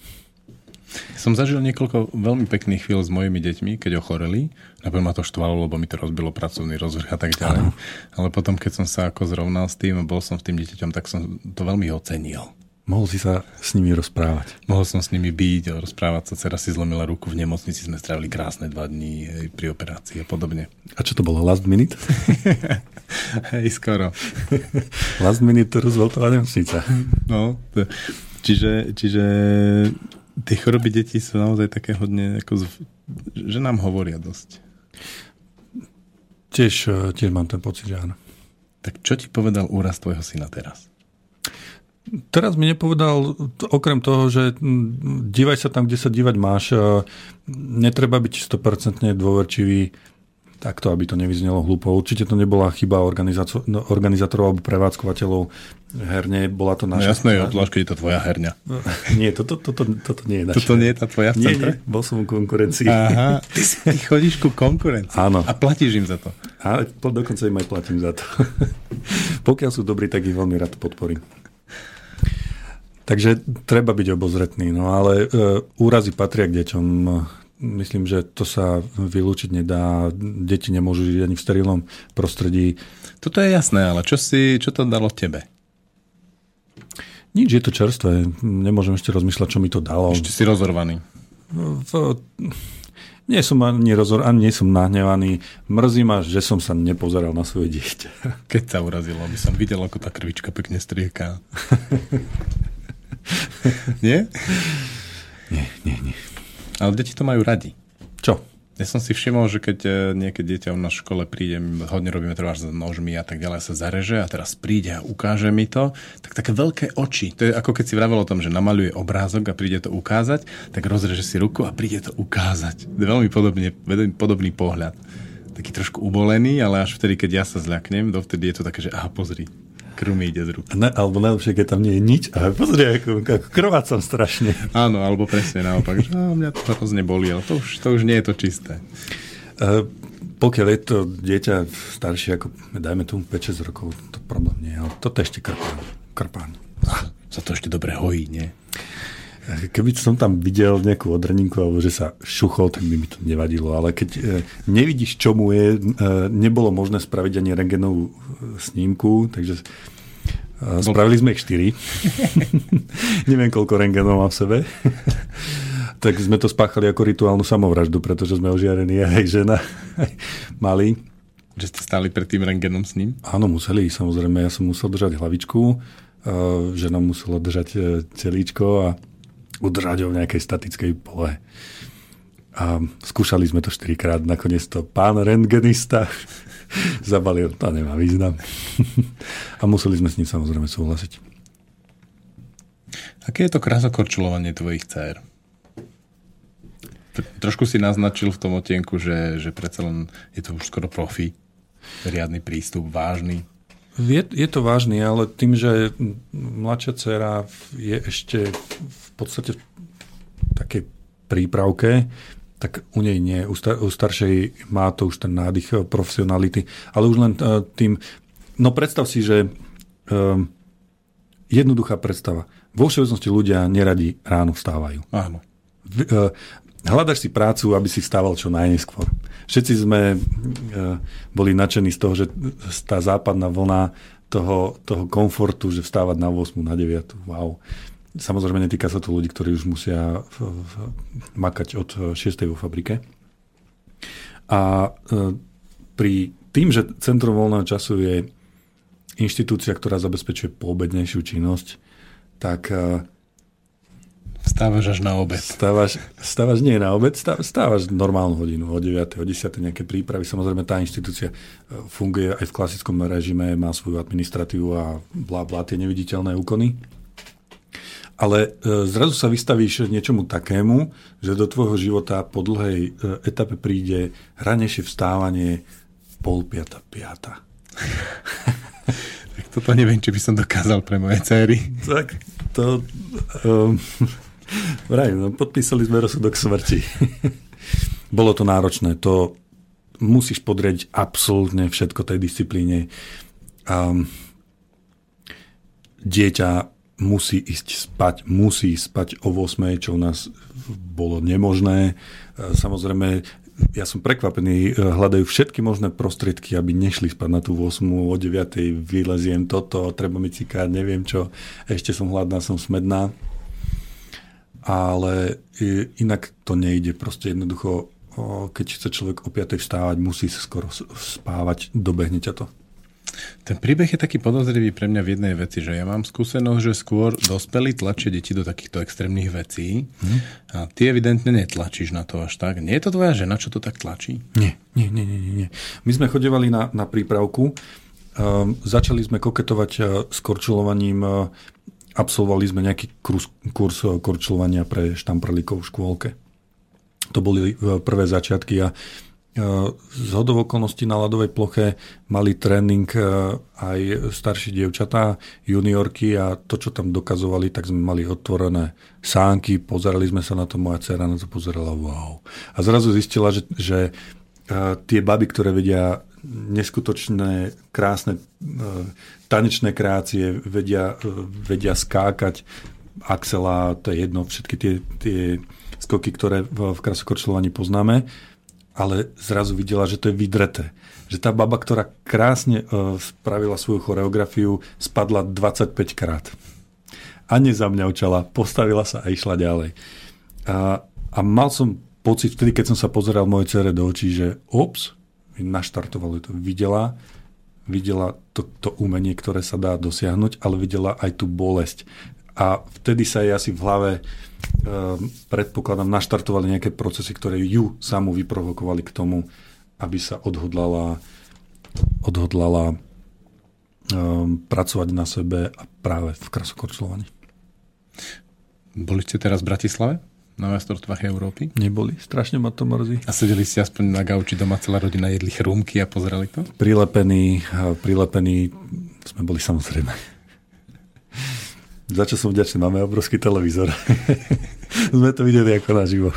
Som zažil niekoľko veľmi pekných chvíľ s mojimi deťmi, keď ochoreli. Napríklad ma to štvalo, lebo mi to rozbilo pracovný rozvrh a tak ďalej. Ano. Ale potom, keď som sa ako zrovnal s tým a bol som s tým dieťaťom, tak som to veľmi ocenil. Mohol si sa s nimi rozprávať. Mohol som s nimi byť, rozprávať sa. Cera si zlomila ruku v nemocnici, sme strávili krásne dva dní pri operácii a podobne. A čo to bolo? Last minute? [laughs] Hej, skoro. last minute Rooseveltová nemocnica. No, to, čiže, čiže tie choroby detí sú naozaj také hodne, ako, že nám hovoria dosť. Tiež, tiež mám ten pocit, že áno. Tak čo ti povedal úraz tvojho syna teraz? Teraz mi nepovedal, okrem toho, že dívaj sa tam, kde sa dívať máš, netreba byť 100% dôverčivý takto, aby to nevyznelo hlúpo. Určite to nebola chyba no, organizátorov alebo prevádzkovateľov herne, bola to naša... No jasné, keď je to tvoja herňa. [laughs] nie, toto, toto, toto nie je naša. Toto nie je tá tvoja v Nie, nie, bol som v konkurencii. Aha, [laughs] ty, ty chodíš ku konkurencii. Áno. A platíš im za to. A dokonca im aj platím za to. [laughs] Pokiaľ sú dobrí, tak ich veľmi rád podporím. Takže treba byť obozretný, no ale e, úrazy patria k deťom. Myslím, že to sa vylúčiť nedá. Deti nemôžu žiť ani v sterilnom prostredí. Toto je jasné, ale čo, si, čo to dalo tebe? Nič, je to čerstvé. Nemôžem ešte rozmýšľať, čo mi to dalo. Ešte si rozorvaný. V, nie som ani rozor, ani nie som nahnevaný. Mrzí ma, že som sa nepozeral na svoje dieťa. [laughs] Keď sa urazilo, aby som videl, ako tá krvička pekne strieká. [laughs] nie? Nie, nie, nie. Ale deti to majú radi. Čo? Ja som si všimol, že keď e, niekedy dieťa v škole príde, hodne robíme trvá s nožmi a tak ďalej, sa zareže a teraz príde a ukáže mi to, tak také veľké oči. To je ako keď si vravel o tom, že namaluje obrázok a príde to ukázať, tak rozreže si ruku a príde to ukázať. Veľmi podobne, podobný pohľad. Taký trošku ubolený, ale až vtedy, keď ja sa zľaknem, dovtedy je to také, že aha, pozri, krv mi ide z ruky. Ne, alebo najlepšie, keď tam nie je nič, ale pozri, ako, ako krvácam strašne. Áno, alebo presne naopak, že á, mňa to hrozne bolí, ale to už, to už nie je to čisté. Uh, pokiaľ je to dieťa staršie ako, dajme tomu 5-6 rokov, to problém nie, ale toto ešte krpán. krpán. Ah, sa to ešte dobre hojí, nie? Keby som tam videl nejakú odrninku alebo že sa šuchol, tak by mi to nevadilo. Ale keď e, nevidíš, čo mu je, e, nebolo možné spraviť ani rengenovú snímku, takže spravili sme ich štyri. [laughs] Neviem, koľko rengenov mám v sebe. [laughs] tak sme to spáchali ako rituálnu samovraždu, pretože sme ožiarení aj žena, [laughs] aj malý. Že ste stáli pred tým rengenom s ním? Áno, museli, samozrejme. Ja som musel držať hlavičku, žena musela držať e, celíčko a udržať ho v nejakej statickej polohe. A skúšali sme to štyrikrát, nakoniec to pán rengenista [laughs] zabalil, to nemá význam. [laughs] a museli sme s ním samozrejme súhlasiť. Aké je to krasokorčulovanie tvojich dcer? Trošku si naznačil v tom otienku, že, že predsa len je to už skoro profi riadny prístup, vážny? Je, je to vážny, ale tým, že mladšia dcera je ešte v podstate v takej prípravke, tak u nej nie. U, star- u staršej má to už ten nádych profesionality. Ale už len uh, tým... No predstav si, že uh, jednoduchá predstava. Vo všeobecnosti ľudia neradi ráno vstávajú. Áno. V, uh, hľadaš si prácu, aby si vstával čo najneskôr. Všetci sme e, boli nadšení z toho, že tá západná vlna toho, toho komfortu, že vstávať na 8, na 9, wow. Samozrejme netýka sa to ľudí, ktorí už musia makať od 6. vo fabrike. A e, pri tým, že Centrum voľného času je inštitúcia, ktorá zabezpečuje poobednejšiu činnosť, tak e, Stávaš až na obed. Stávaš, stávaš nie na obed, stávaš normálnu hodinu, o 9, o 10, nejaké prípravy. Samozrejme, tá inštitúcia e, funguje aj v klasickom režime, má svoju administratívu a blá, blá, tie neviditeľné úkony. Ale e, zrazu sa vystavíš niečomu takému, že do tvojho života po dlhej e, etape príde ranejšie vstávanie pol piata, piata. tak toto neviem, či by som dokázal pre moje céry. Tak to... Um, [laughs] Vraj, no, podpísali sme rozsudok smrti. [laughs] Bolo to náročné. To musíš podrieť absolútne všetko tej disciplíne. Um, dieťa musí ísť spať, musí spať o 8, čo u nás bolo nemožné. Samozrejme, ja som prekvapený, hľadajú všetky možné prostriedky, aby nešli spať na tú 8, o 9 vyleziem toto, treba mi cikať, neviem čo, ešte som hladná, som smedná ale inak to nejde. Proste jednoducho, keď chce človek o 5 vstávať, musí sa skoro spávať, dobehne ťa to. Ten príbeh je taký podozrivý pre mňa v jednej veci, že ja mám skúsenosť, že skôr dospelí tlačia deti do takýchto extrémnych vecí hmm. a ty evidentne netlačíš na to až tak. Nie je to tvoja žena, čo to tak tlačí? Nie, nie, nie, nie. nie. My sme chodevali na, na prípravku, um, začali sme koketovať uh, s korčulovaním uh, absolvovali sme nejaký kurz, kurz korčľovania pre štamprlíkov v škôlke. To boli e, prvé začiatky a e, z hodov okolností na ľadovej ploche mali tréning aj starší dievčatá, juniorky a to, čo tam dokazovali, tak sme mali otvorené sánky, pozerali sme sa na to, moja dcera na to pozerala, wow. A zrazu zistila, že, že tie baby, ktoré vedia neskutočné, krásne tanečné kreácie, vedia, vedia skákať, Axela, to je jedno, všetky tie, tie skoky, ktoré v, v krasokorčľovaní poznáme, ale zrazu videla, že to je vydreté. Že tá baba, ktorá krásne uh, spravila svoju choreografiu, spadla 25 krát. A nezamňaučala, postavila sa a išla ďalej. A, a mal som pocit vtedy, keď som sa pozeral mojej cere do očí, že ops, naštartovalo to, videla, videla to, to umenie, ktoré sa dá dosiahnuť, ale videla aj tú bolesť. A vtedy sa jej asi v hlave um, predpokladám, naštartovali nejaké procesy, ktoré ju samu vyprovokovali k tomu, aby sa odhodlala, odhodlala um, pracovať na sebe a práve v krasokorčľovaní. Boli ste teraz v Bratislave? Na majstrovstvách Európy? Neboli, strašne ma to mrzí. A sedeli ste aspoň na gauči doma, celá rodina jedli chrúmky a pozerali to? Prilepení, prilepení sme boli samozrejme. Za čo som vďačný, máme obrovský televízor. [laughs] sme to videli ako naživo.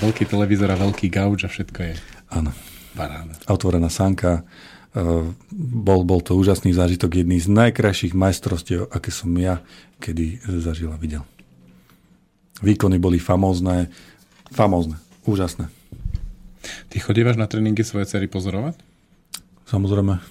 Veľký televízor a veľký gauč a všetko je. Áno. Paráda. Otvorená sánka. Bol, bol to úžasný zážitok, jedný z najkrajších majstrovstiev, aké som ja kedy zažil a videl. Výkony boli famózne, famózne, úžasné. Ty chodívaš na tréningy svoje cery pozorovať? Samozrejme,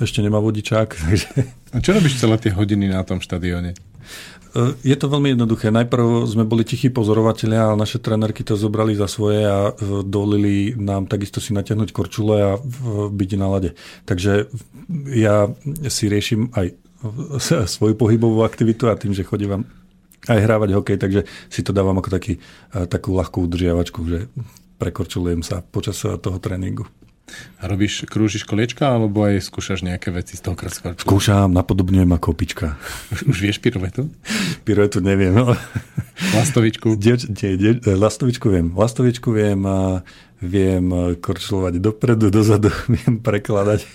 ešte nemá vodičák. [laughs] Takže... A čo robíš celé tie hodiny na tom štadióne? E, je to veľmi jednoduché. Najprv sme boli tichí pozorovatelia, ale naše trénerky to zobrali za svoje a e, dovolili nám takisto si natiahnuť korčule a byť na lade. Takže ja si riešim aj [laughs] svoju pohybovú aktivitu a tým, že chodím aj hrávať hokej, takže si to dávam ako taký, e, takú ľahkú udržiavačku, že prekorčulujem sa počas toho tréningu. A robíš, krúžiš koliečka, alebo aj skúšaš nejaké veci z toho krátkorčulu? Skúšam, napodobňujem ako opička. Už, [laughs] už vieš piruetu? piruetu neviem. No. [laughs] Lastovičku? Die, die, die, lastovičku viem. Lastovičku viem a viem korčulovať dopredu, dozadu, [laughs] viem prekladať.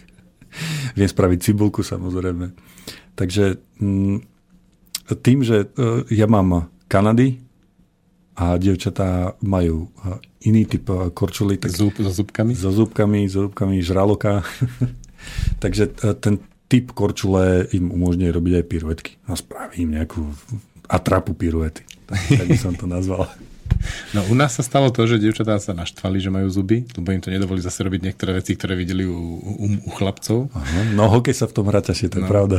Viem spraviť cibulku samozrejme. Takže mm, tým, že e, ja mám Kanady, a dievčatá majú iný typ korčuly. Tak Zub, so zubkami? So zubkami, so zubkami žraloka. [laughs] Takže ten typ korčule im umožňuje robiť aj piruetky. A spravím nejakú atrapu piruety. Tak by som to nazval. [laughs] No u nás sa stalo to, že dievčatá sa naštvali, že majú zuby, lebo im to nedovolí zase robiť niektoré veci, ktoré videli u, u, u chlapcov. Aha, no hokej sa v tom hrá ťažšie, to no. je pravda.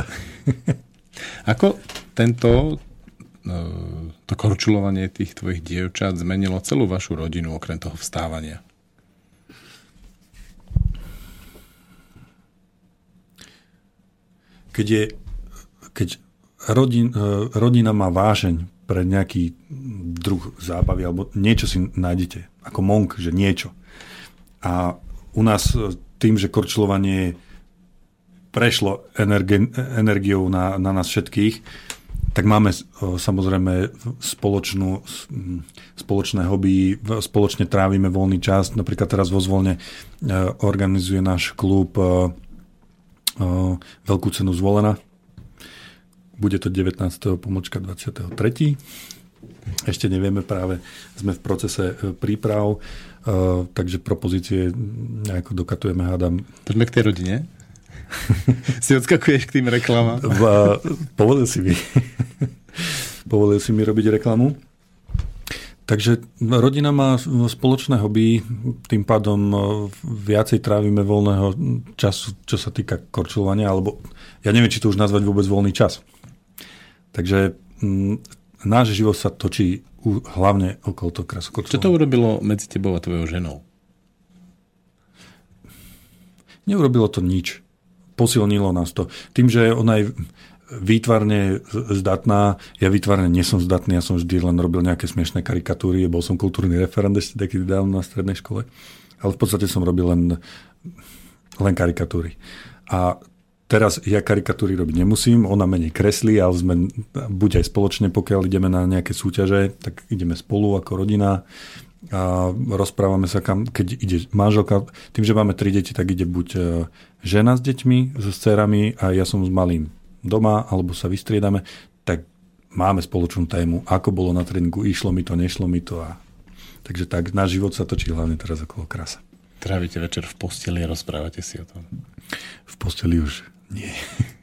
Ako tento to korčulovanie tých tvojich dievčat zmenilo celú vašu rodinu okrem toho vstávania? Keď, je, keď rodin, e, rodina má vášeň pre nejaký druh zábavy alebo niečo si nájdete, ako monk, že niečo. A u nás e, tým, že korčulovanie prešlo energi- energiou na, na nás všetkých, tak máme samozrejme spoločnú, spoločné hobby, spoločne trávime voľný čas. Napríklad teraz vo zvolne e, organizuje náš klub e, e, veľkú cenu zvolená. Bude to 19. pomočka 23. Ešte nevieme práve, sme v procese príprav, takže propozície nejako dokatujeme, hádam. Poďme k tej rodine. [laughs] si odskakuješ k tým reklamám. Povolil si mi. Povolil si mi robiť reklamu. Takže rodina má spoločné hobby, tým pádom e, viacej trávime voľného času, čo sa týka korčulovania, alebo ja neviem, či to už nazvať vôbec voľný čas. Takže m, náš život sa točí u, hlavne okolo toho krasokorčulovania. Čo to urobilo medzi tebou a tvojou ženou? Neurobilo to nič posilnilo nás to. Tým, že ona je výtvarne zdatná, ja výtvarne nie som zdatný, ja som vždy len robil nejaké smiešné karikatúry, bol som kultúrny referent ešte taký dávno na strednej škole, ale v podstate som robil len, len karikatúry. A teraz ja karikatúry robiť nemusím, ona menej kreslí, ale sme buď aj spoločne, pokiaľ ideme na nejaké súťaže, tak ideme spolu ako rodina a rozprávame sa, kam, keď ide manželka, tým, že máme tri deti, tak ide buď e, žena s deťmi, so dcerami a ja som s malým doma, alebo sa vystriedame, tak máme spoločnú tému, ako bolo na tréningu, išlo mi to, nešlo mi to. A... Takže tak, náš život sa točí hlavne teraz okolo krasa. Trávite večer v posteli a rozprávate si o tom? V posteli už nie. [laughs]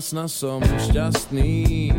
krásna, som šťastný.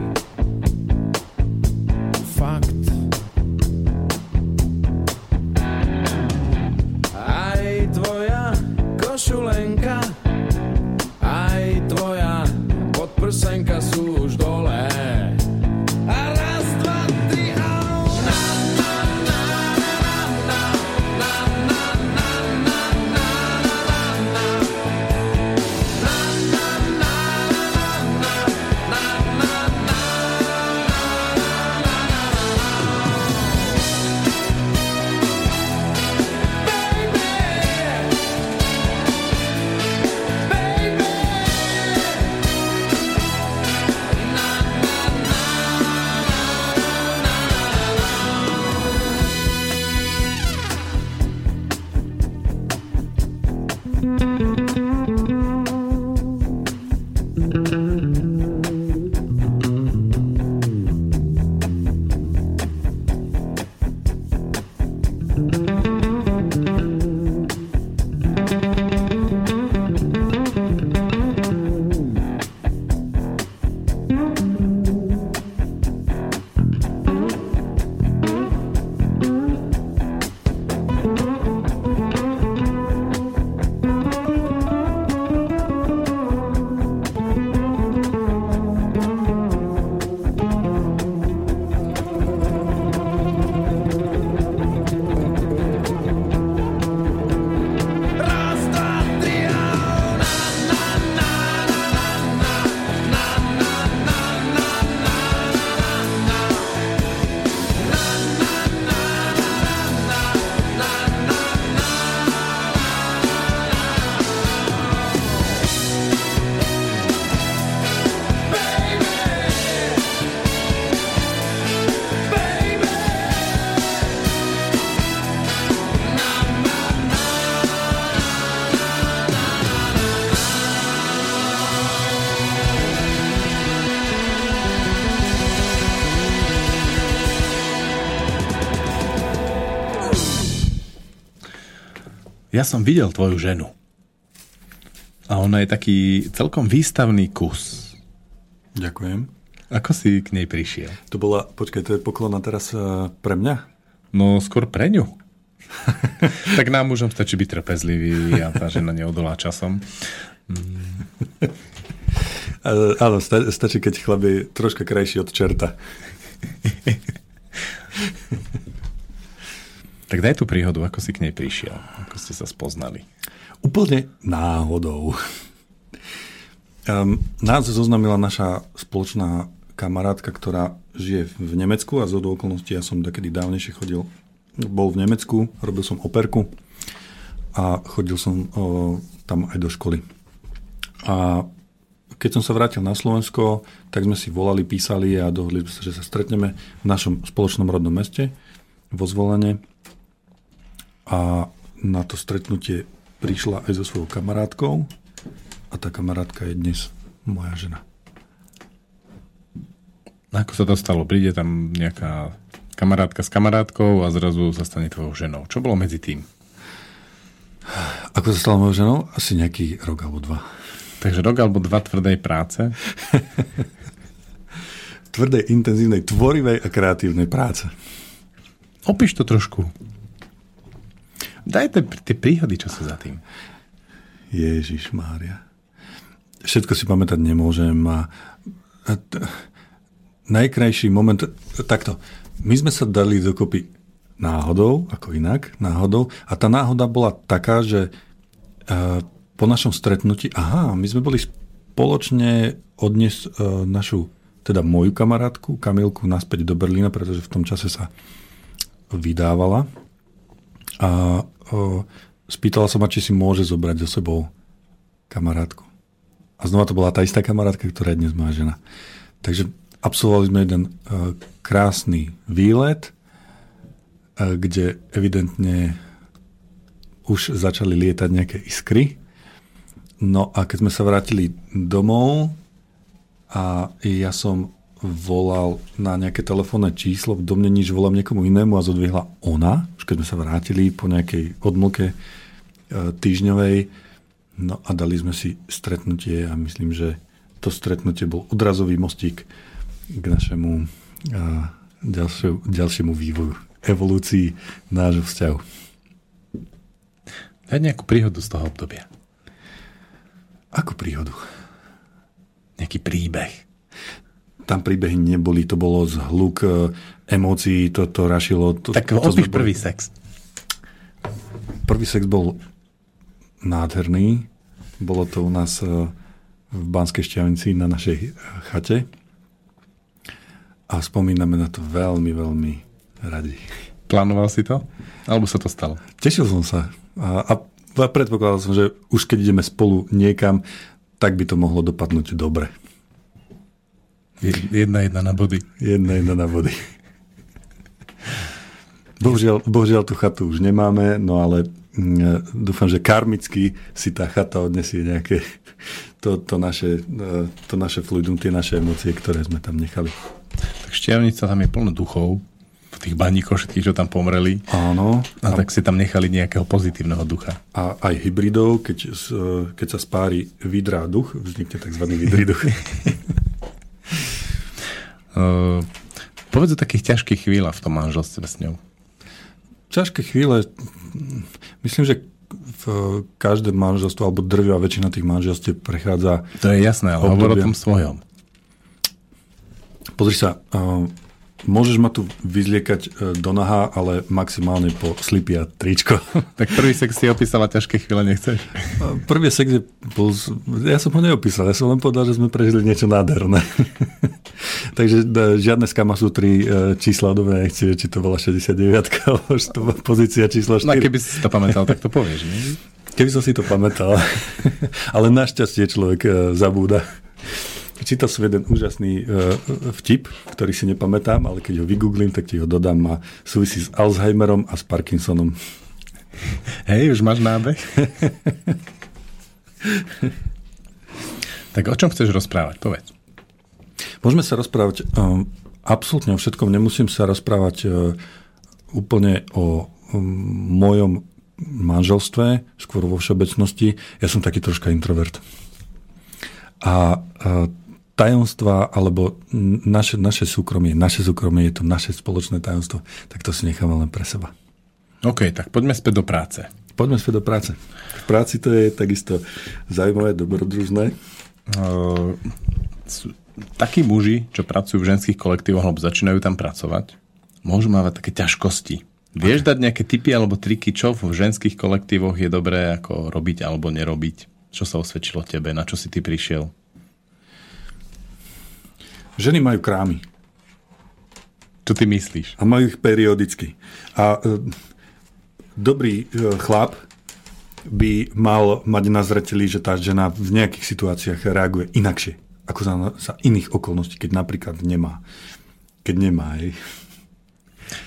Ja som videl tvoju ženu. A ona je taký celkom výstavný kus. Ďakujem. Ako si k nej prišiel? To bola, počkaj, to je poklona teraz uh, pre mňa? No skôr pre ňu. [laughs] tak nám mužom stačí byť trpezlivý a tá žena neodolá časom. Uh, [laughs] áno, sta- stačí, keď chlap je troška krajší od čerta. [laughs] tak daj tú príhodu, ako si k nej prišiel. Ako ste sa spoznali. Úplne náhodou. Um, nás zoznamila naša spoločná kamarátka, ktorá žije v Nemecku a z okolností ja som takedy dávnejšie chodil, bol v Nemecku, robil som operku a chodil som o, tam aj do školy. A keď som sa vrátil na Slovensko, tak sme si volali, písali a dohodli sme sa, že sa stretneme v našom spoločnom rodnom meste vo zvolenie. A na to stretnutie prišla aj so svojou kamarátkou a tá kamarátka je dnes moja žena. Ako sa to stalo? Príde tam nejaká kamarátka s kamarátkou a zrazu sa stane tvojou ženou. Čo bolo medzi tým? Ako sa stala mojou ženou? Asi nejaký rok alebo dva. Takže rok alebo dva tvrdej práce? [laughs] tvrdej, intenzívnej, tvorivej a kreatívnej práce. Opíš to trošku. Daj tie príhody, čo sú za tým. Ježiš Mária. Všetko si pamätať nemôžem. A, a t- najkrajší moment, takto, my sme sa dali dokopy náhodou, ako inak, náhodou. A tá náhoda bola taká, že uh, po našom stretnutí, aha, my sme boli spoločne odniesť uh, našu, teda moju kamarátku, Kamilku, naspäť do Berlína, pretože v tom čase sa vydávala. A spýtala sa ma, či si môže zobrať so sebou kamarátku. A znova to bola tá istá kamarátka, ktorá je dnes moja žena. Takže absolvovali sme jeden uh, krásny výlet, uh, kde evidentne už začali lietať nejaké iskry. No a keď sme sa vrátili domov a ja som volal na nejaké telefónne číslo, v domnení, že volám niekomu inému a zodvihla ona, už keď sme sa vrátili po nejakej odmlke uh, týždňovej, no a dali sme si stretnutie a myslím, že to stretnutie bol odrazový mostík k našemu ďalšiu, ďalšiemu vývoju, evolúcii nášho vzťahu. Daj nejakú príhodu z toho obdobia. Akú príhodu? Nejaký príbeh. Tam príbehy neboli, to bolo z hluk e, emócií, to, to rašilo. To, Tak to, boli- prvý sex. Prvý sex bol nádherný. Bolo to u nás e, v Banskej Šťavnici na našej e, chate. A spomíname na to veľmi, veľmi radi. Plánoval si to? Alebo sa to stalo? Tešil som sa. A, a predpokladal som, že už keď ideme spolu niekam, tak by to mohlo dopadnúť dobre. Jedna jedna na body. Jedna, jedna na vody. Bohužiaľ, bohužiaľ tú chatu už nemáme, no ale mm, dúfam, že karmicky si tá chata odnesie nejaké to, to, naše, e, to naše fluidum, tie naše emócie, ktoré sme tam nechali. Tak šťavnica tam je plno duchov, v tých baníkoch všetkých, čo tam pomreli. Áno. A tak si tam nechali nejakého pozitívneho ducha. A aj hybridov, keď, e, keď sa spári vidra a duch, vznikne tzv. vidrý duch. [laughs] Uh, povedz o takých ťažkých chvíľach v tom manželstve s ňou. ťažké chvíle, myslím, že v každé manželstvo, alebo drvia väčšina tých manželstiev prechádza To je jasné, ale hovor o tom svojom. Pozri sa, uh, môžeš ma tu vyzliekať uh, do naha, ale maximálne po slipy a tričko. [laughs] Tak prvý sex si opísala ťažké chvíle, nechceš? Prvý sex je bol, z- ja som ho neopísal, ja som len povedal, že sme prežili niečo nádherné. [laughs] Takže uh, žiadne skamasutry uh, čísla, dobre, nechci či to bola 69 [laughs] alebo že to bola pozícia číslo 4. No keby si to pamätal, tak to povieš, nie? Keby som si to pamätal. Ale našťastie človek zabúda. Čítal som jeden úžasný uh, vtip, ktorý si nepamätám, ale keď ho vygooglím, tak ti ho dodám a súvisí s Alzheimerom a s Parkinsonom. Hej, už máš nábeh? tak o čom chceš rozprávať? Povedz. Môžeme sa rozprávať um, absolútne o všetkom. Nemusím sa rozprávať uh, úplne o um, mojom manželstve, skôr vo všeobecnosti. Ja som taký troška introvert. A uh, tajomstva, alebo naše, naše súkromie, naše súkromie je to naše spoločné tajomstvo, tak to si necháme len pre seba. OK, tak poďme späť do práce. Poďme späť do práce. V práci to je takisto zaujímavé, dobrodružné. Uh, takí muži, čo pracujú v ženských kolektívoch alebo začínajú tam pracovať, môžu mávať také ťažkosti. Vieš dať nejaké tipy alebo triky, čo v ženských kolektívoch je dobré ako robiť alebo nerobiť? Čo sa osvedčilo tebe? Na čo si ty prišiel? Ženy majú krámy. Čo ty myslíš? A majú ich periodicky. A e, dobrý e, chlap by mal mať na zreteli, že tá žena v nejakých situáciách reaguje inakšie ako za, za iných okolností, keď napríklad nemá. Keď nemá, hej.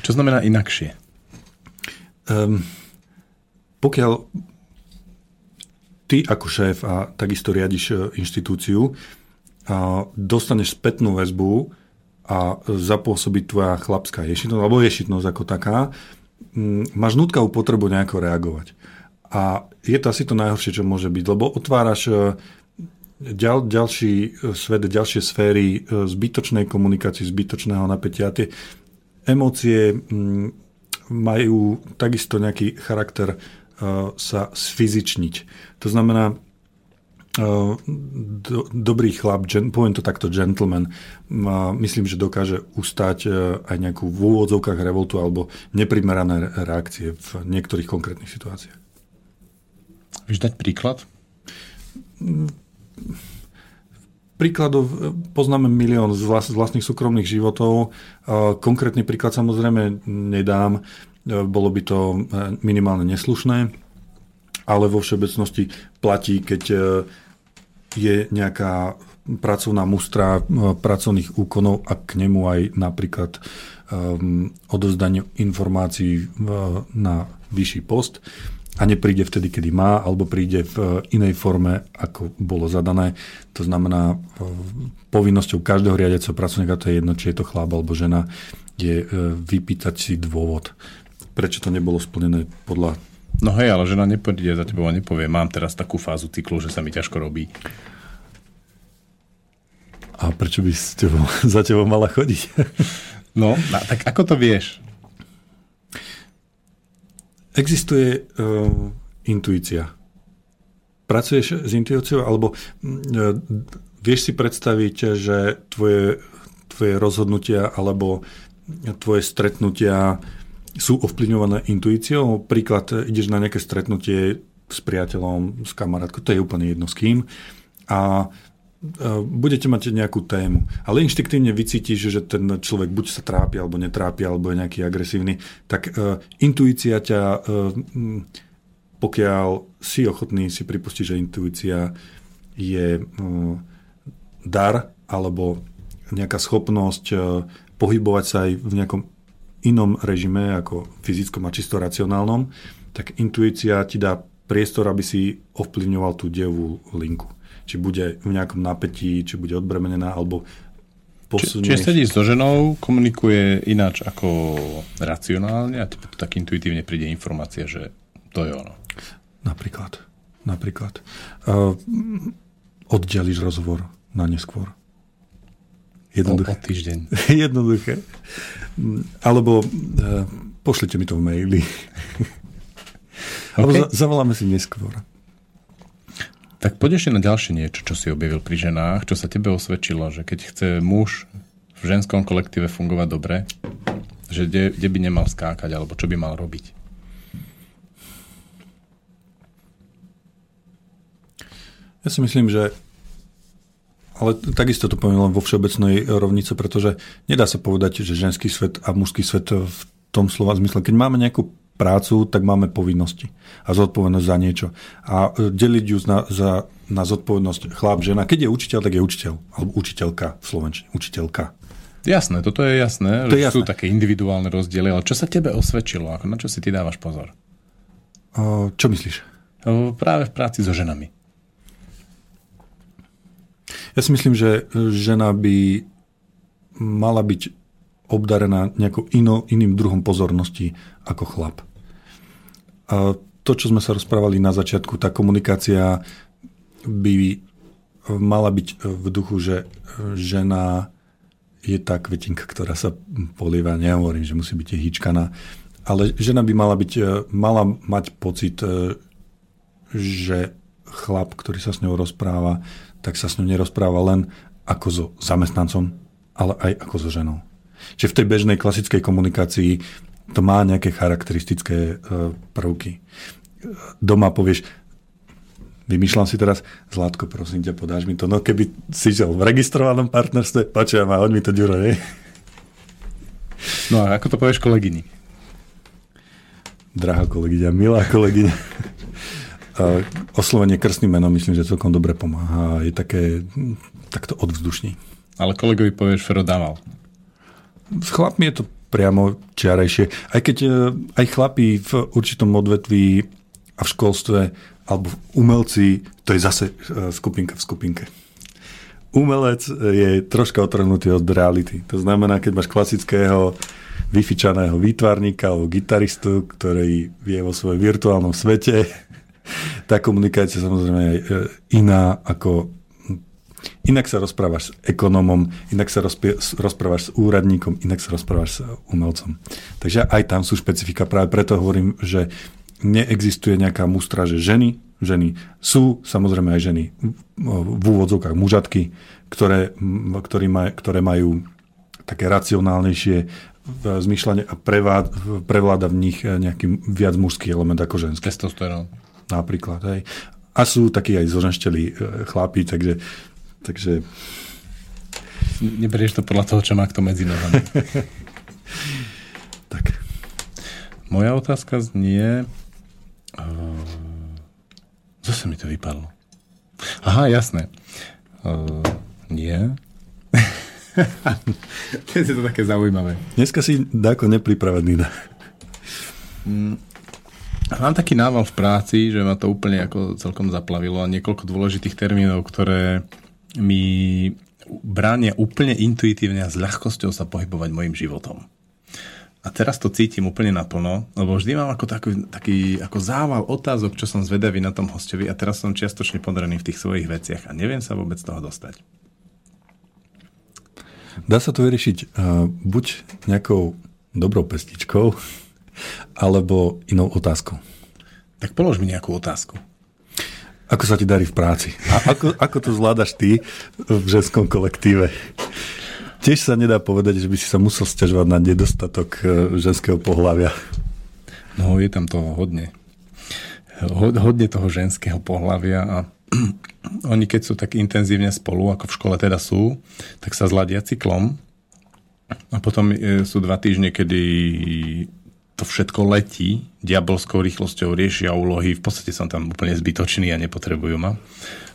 Čo znamená inakšie? Um, pokiaľ ty ako šéf a takisto riadiš e, inštitúciu a dostaneš spätnú väzbu a zapôsobí tvoja chlapská ješitnosť, alebo ješitnosť ako taká, mm, máš nutkavú potrebu nejako reagovať. A je to asi to najhoršie, čo môže byť, lebo otváraš e, ďal, ďalší e, svet, ďalšie sféry e, zbytočnej komunikácie, zbytočného napätia. Tie emócie mm, majú takisto nejaký charakter sa sfyzičniť. To znamená, do, dobrý chlap, gen, poviem to takto, gentleman, myslím, že dokáže ustať uh, aj nejakú v úvodzovkách revoltu alebo neprimerané re- reakcie v niektorých konkrétnych situáciách. Vieš dať príklad? Príkladov e, poznáme milión z, vlast, z vlastných súkromných životov. Konkrétny príklad samozrejme nedám, bolo by to minimálne neslušné, ale vo všeobecnosti platí, keď je nejaká pracovná mustra e, pracovných úkonov a k nemu aj napríklad um, odozdanie informácií uh, na vyšší post a nepríde vtedy, kedy má, alebo príde v uh, inej forme, ako bolo zadané. To znamená, povinnosťou každého riadiaceho pracovníka, to je jedno, či je to chlap alebo žena, je vypýtať si dôvod, prečo to nebolo splnené podľa No hej, ale žena nepôjde za tebou a nepovie, mám teraz takú fázu cyklu, že sa mi ťažko robí. a prečo by s tebou, [laughs] za tebou mala chodiť. [laughs] No, a tak ako to vieš? Existuje uh, intuícia. Pracuješ s intuíciou, alebo uh, vieš si predstaviť, že tvoje, tvoje rozhodnutia alebo tvoje stretnutia sú ovplyvňované intuíciou. Príklad, ideš na nejaké stretnutie s priateľom, s kamarátkou, to je úplne jedno s kým. A budete mať nejakú tému, ale inštiktívne vycítiš, že ten človek buď sa trápi, alebo netrápi, alebo je nejaký agresívny, tak uh, intuícia ťa, uh, pokiaľ si ochotný si pripustiť, že intuícia je dar, alebo nejaká schopnosť pohybovať sa aj v nejakom inom režime, ako fyzickom a čisto racionálnom, tak intuícia ti dá priestor, aby si ovplyvňoval tú dievú linku či bude v nejakom napätí, či bude odbremenená, alebo posunie... Či, či sedí so ženou, komunikuje ináč ako racionálne a tak intuitívne príde informácia, že to je ono. Napríklad. Napríklad. Uh, oddeliš rozhovor na neskôr. Jednoduché. O, o týždeň. [laughs] Jednoduché. Alebo uh, pošlite mi to v maili. [laughs] Okay. Alebo za, zavoláme si neskôr. Tak poď ešte na ďalšie niečo, čo si objavil pri ženách, čo sa tebe osvedčilo, že keď chce muž v ženskom kolektíve fungovať dobre, že kde, kde by nemal skákať, alebo čo by mal robiť? Ja si myslím, že ale takisto to poviem len vo všeobecnej rovnice, pretože nedá sa povedať, že ženský svet a mužský svet v tom slova zmysle. Keď máme nejakú prácu, tak máme povinnosti a zodpovednosť za niečo. A e, deliť ju na, za, na zodpovednosť chlap, žena. Keď je učiteľ, tak je učiteľ. Alebo učiteľka v Slovenčine. Učiteľka. Jasné, toto je jasné. To je jasné. Sú také individuálne rozdiely, ale čo sa tebe osvedčilo? Ako, na čo si ty dávaš pozor? O, čo myslíš? O, práve v práci so ženami. Ja si myslím, že žena by mala byť obdarená nejakou ino, iným druhom pozornosti ako chlap. A to, čo sme sa rozprávali na začiatku, tá komunikácia by mala byť v duchu, že žena je tá kvetinka, ktorá sa polieva. Nehovorím, že musí byť hýčkaná, ale žena by mala, byť, mala mať pocit, že chlap, ktorý sa s ňou rozpráva, tak sa s ňou nerozpráva len ako so zamestnancom, ale aj ako so ženou. Čiže v tej bežnej klasickej komunikácii to má nejaké charakteristické e, prvky. Doma povieš, vymýšľam si teraz, Zlatko, prosím ťa, podáš mi to. No keby si žil v registrovanom partnerstve, počujem ma, hoď mi to Ďuro, nie? No a ako to povieš kolegyni? Drahá kolegyňa, milá kolegyňa. [laughs] Oslovenie krstným menom myslím, že celkom dobre pomáha. Je také, takto odvzdušní. Ale kolegovi povieš Fero Damal. S chlapmi je to priamo čiarejšie. Aj keď e, aj chlapí v určitom odvetví a v školstve alebo umelci, to je zase e, skupinka v skupinke. Umelec je troška otrhnutý od reality. To znamená, keď máš klasického vyfičaného výtvarníka alebo gitaristu, ktorý je vo svojom virtuálnom svete, [laughs] tá komunikácia samozrejme je e, iná ako Inak sa rozprávaš s ekonomom, inak sa rozprávaš s úradníkom, inak sa rozprávaš s umelcom. Takže aj tam sú špecifika. Práve preto hovorím, že neexistuje nejaká mustra, že ženy, ženy sú samozrejme aj ženy v úvodzovkách mužatky, ktoré, ktoré, maj, ktoré majú také racionálnejšie zmýšľanie a prevád, prevláda v nich nejaký viac mužský element ako ženský. Testosterón. Napríklad. Hej. A sú takí aj zoženšteli e, chlapí, takže Takže... Neberieš to podľa toho, čo má kto medzi nohami. [laughs] tak. Moja otázka znie... Uh, zase mi to vypadlo. Aha, jasné. Uh, nie. [laughs] to je to také zaujímavé. Dneska si dáko nepripravený. Mm, mám taký nával v práci, že ma to úplne ako celkom zaplavilo a niekoľko dôležitých termínov, ktoré mi bránia úplne intuitívne a s ľahkosťou sa pohybovať mojim životom. A teraz to cítim úplne naplno, lebo vždy mám ako taký, taký ako zával otázok, čo som zvedavý na tom hostovi a teraz som čiastočne podarený v tých svojich veciach a neviem sa vôbec toho dostať. Dá sa to vyriešiť uh, buď nejakou dobrou pestičkou, alebo inou otázkou. Tak polož mi nejakú otázku. Ako sa ti darí v práci? A ako, ako to zvládaš ty v ženskom kolektíve? Tiež sa nedá povedať, že by si sa musel stiažovať na nedostatok e, ženského pohľavia. No, je tam toho hodne. Hodne toho ženského pohľavia a [clears throat] oni keď sú tak intenzívne spolu, ako v škole teda sú, tak sa zladia cyklom a potom e, sú dva týždne, kedy to všetko letí diabolskou rýchlosťou, riešia úlohy, v podstate som tam úplne zbytočný a nepotrebujú ma.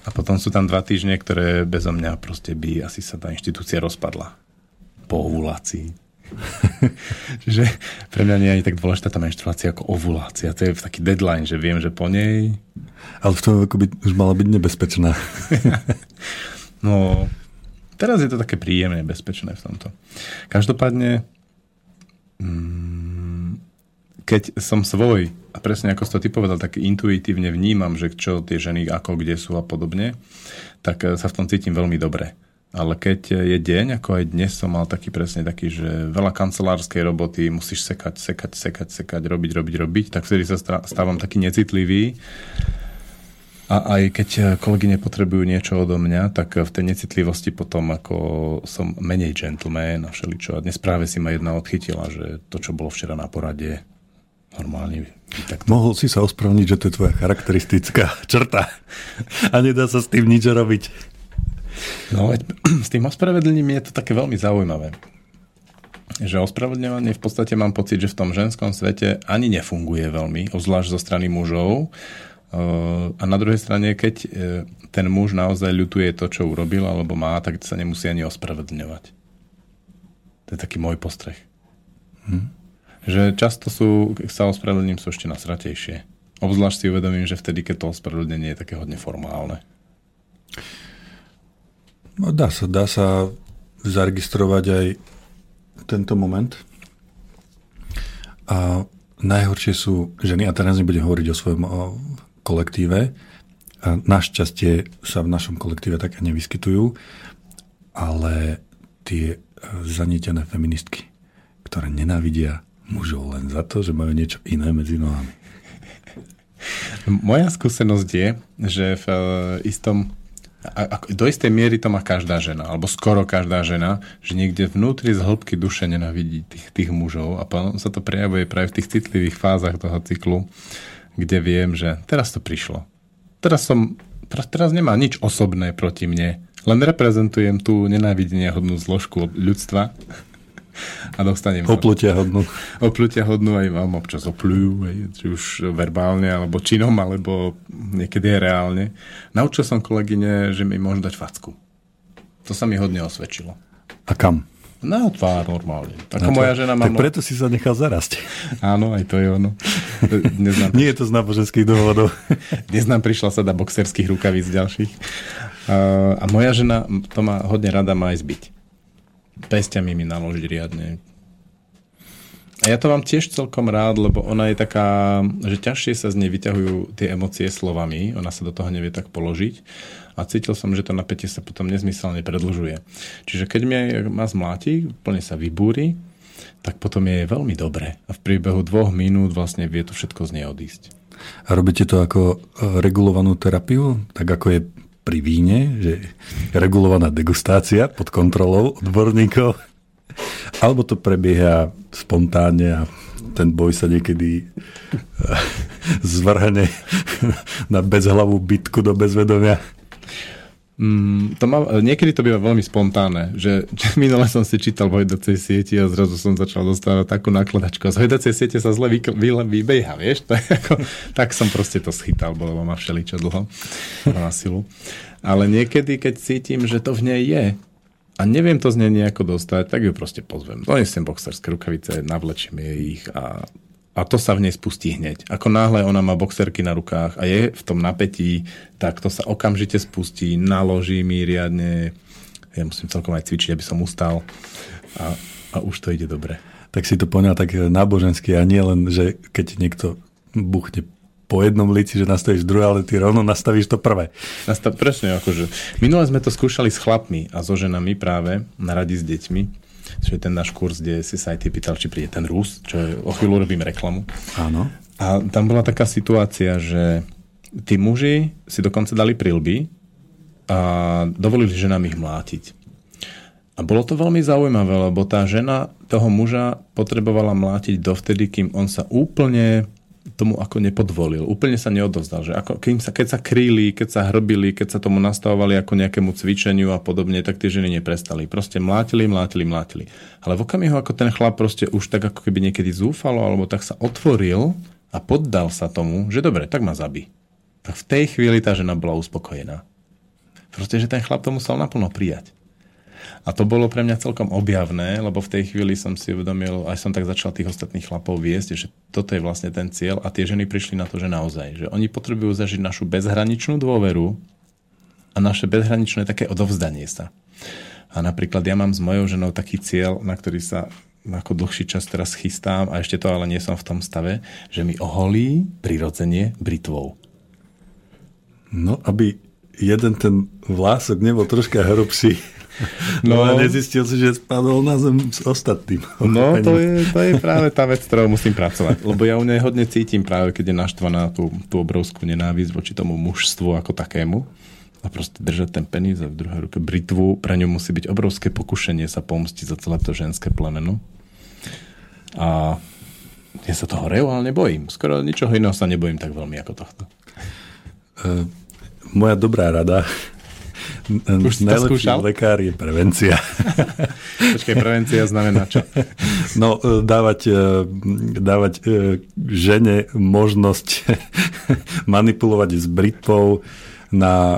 A potom sú tam dva týždne, ktoré bezo mňa proste by asi sa tá inštitúcia rozpadla. Po ovulácii. [laughs] že pre mňa nie je ani tak dôležitá tá menštruácia ako ovulácia. To je taký deadline, že viem, že po nej... Ale v tom veku by už mala byť nebezpečná. [laughs] no, teraz je to také príjemne bezpečné v tomto. Každopádne, mm, keď som svoj, a presne ako si to ty povedal, tak intuitívne vnímam, že čo tie ženy ako kde sú a podobne, tak eh, sa v tom cítim veľmi dobre. Ale keď je deň, ako aj dnes som mal taký presne taký, že veľa kancelárskej roboty, musíš sekať, sekať, sekať, sekať, robiť, robiť, robiť, tak vtedy sa stávam taký necitlivý. A aj keď kolegy nepotrebujú niečo odo mňa, tak v tej necitlivosti potom ako som menej gentleman a všeličo. A dnes práve si ma jedna odchytila, že to, čo bolo včera na porade, normálne. Tak. Mohol si sa ospravniť, že to je tvoja charakteristická [laughs] črta a nedá sa s tým nič robiť. No, [clears throat] s tým ospravedlním je to také veľmi zaujímavé. Že ospravedlňovanie v podstate mám pocit, že v tom ženskom svete ani nefunguje veľmi, obzvlášť zo strany mužov. A na druhej strane, keď e, ten muž naozaj ľutuje to, čo urobil alebo má, tak sa nemusí ani ospravedlňovať. To je taký môj postreh. Hm? Že často sú, keď sa ospravedlním, sú ešte nasratejšie. Obzvlášť si uvedomím, že vtedy, keď to ospravedlnenie je také hodne formálne. No, dá sa, dá sa zaregistrovať aj tento moment. A najhoršie sú ženy, a teraz nebudem hovoriť o svojom o kolektíve, a našťastie sa v našom kolektíve také nevyskytujú, ale tie e, zanietené feministky, ktoré nenávidia mužov len za to, že majú niečo iné medzi nohami. Moja skúsenosť je, že v e, istom a, do istej miery to má každá žena, alebo skoro každá žena, že niekde vnútri z hĺbky duše nenavidí tých, tých mužov a potom sa to prejavuje práve v tých citlivých fázach toho cyklu, kde viem, že teraz to prišlo. Teraz som, teraz nemá nič osobné proti mne, len reprezentujem tú nenávidenia hodnú zložku ľudstva a dostanem... Oplutia hodnú. Oplutia hodnú aj vám občas oplujú, aj, či už verbálne, alebo činom, alebo niekedy aj reálne. Naučil som kolegyne, že mi môžu dať facku. To sa mi hodne osvedčilo. A kam? Na tvár normálne. Ako moja žena má... Tak preto si sa nechal zarasť. Áno, aj to je ono. Dnes nám... [laughs] Nie je to z náboženských dôvodov. [laughs] Dnes nám prišla sada boxerských rukavíc ďalších. A moja žena to má hodne rada má aj zbyť pestiami mi naložiť riadne. A ja to mám tiež celkom rád, lebo ona je taká, že ťažšie sa z nej vyťahujú tie emócie slovami, ona sa do toho nevie tak položiť a cítil som, že to napätie sa potom nezmyselne predlžuje. Čiže keď mi ma zmláti, plne sa vybúri, tak potom je veľmi dobre a v priebehu dvoch minút vlastne vie to všetko z nej odísť. A robíte to ako e, regulovanú terapiu, tak ako je pri víne, že regulovaná degustácia pod kontrolou odborníkov, alebo to prebieha spontánne a ten boj sa niekedy eh, zvrhne na bezhlavú bitku do bezvedomia. Mm, to má, niekedy to býva veľmi spontánne, že, [laughs] minule som si čítal v hojdacej sieti a zrazu som začal dostávať takú nakladačku a z hojdacej siete sa zle vy, vy, vybejha, vieš? [laughs] To ako, tak som proste to schytal, bolo ma všeličo dlho [laughs] na silu. Ale niekedy, keď cítim, že to v nej je a neviem to z nej nejako dostať, tak ju proste pozvem. Donesiem boxerské rukavice, navlečím jej ich a a to sa v nej spustí hneď. Ako náhle ona má boxerky na rukách a je v tom napätí, tak to sa okamžite spustí, naloží mi riadne. Ja musím celkom aj cvičiť, aby som ustal a, a už to ide dobre. Tak si to poňal tak nábožensky a nie len, že keď niekto buchne po jednom líci, že nastavíš druhé, ale ty rovno nastavíš to prvé. Nastav, presne, akože. Minule sme to skúšali s chlapmi a so ženami práve na radi s deťmi. Čo je ten náš kurz, kde si sa aj ty pýtal, či príde ten Rus, čo je, o chvíľu robím reklamu. Áno. A tam bola taká situácia, že tí muži si dokonca dali prilby a dovolili ženám ich mlátiť. A bolo to veľmi zaujímavé, lebo tá žena toho muža potrebovala mlátiť dovtedy, kým on sa úplne tomu ako nepodvolil. Úplne sa neodovzdal. Že ako, keď, sa, keď sa kríli, keď sa hrbili, keď sa tomu nastavovali ako nejakému cvičeniu a podobne, tak tie ženy neprestali. Proste mlátili, mlátili, mlátili. Ale v okamihu, ako ten chlap proste už tak ako keby niekedy zúfalo, alebo tak sa otvoril a poddal sa tomu, že dobre, tak ma zabí. Tak v tej chvíli tá žena bola uspokojená. Proste, že ten chlap to musel naplno prijať. A to bolo pre mňa celkom objavné, lebo v tej chvíli som si uvedomil, aj som tak začal tých ostatných chlapov viesť, že toto je vlastne ten cieľ a tie ženy prišli na to, že naozaj, že oni potrebujú zažiť našu bezhraničnú dôveru a naše bezhraničné také odovzdanie sa. A napríklad ja mám s mojou ženou taký cieľ, na ktorý sa ako dlhší čas teraz chystám a ešte to ale nie som v tom stave, že mi oholí prirodzenie britvou. No, aby jeden ten vlások nebol troška hrubší. [laughs] No, no a nezistil si, že spadol na zem s ostatným. No, to je, to je práve tá vec, ktorou musím pracovať. Lebo ja u nej hodne cítim práve, keď je naštvaná tú, tú obrovskú nenávisť voči tomu mužstvu ako takému. A proste držať ten peníz a v druhej ruke britvu, pre ňu musí byť obrovské pokušenie sa pomstiť za celé to ženské plemeno. A ja sa toho reálne bojím. Skoro ničoho iného sa nebojím tak veľmi ako tohto. Uh, moja dobrá rada už Najlepší lekár je prevencia. [laughs] Počkaj, prevencia znamená čo? No, e, dávať, e, dávať e, žene možnosť [laughs] manipulovať s britvou na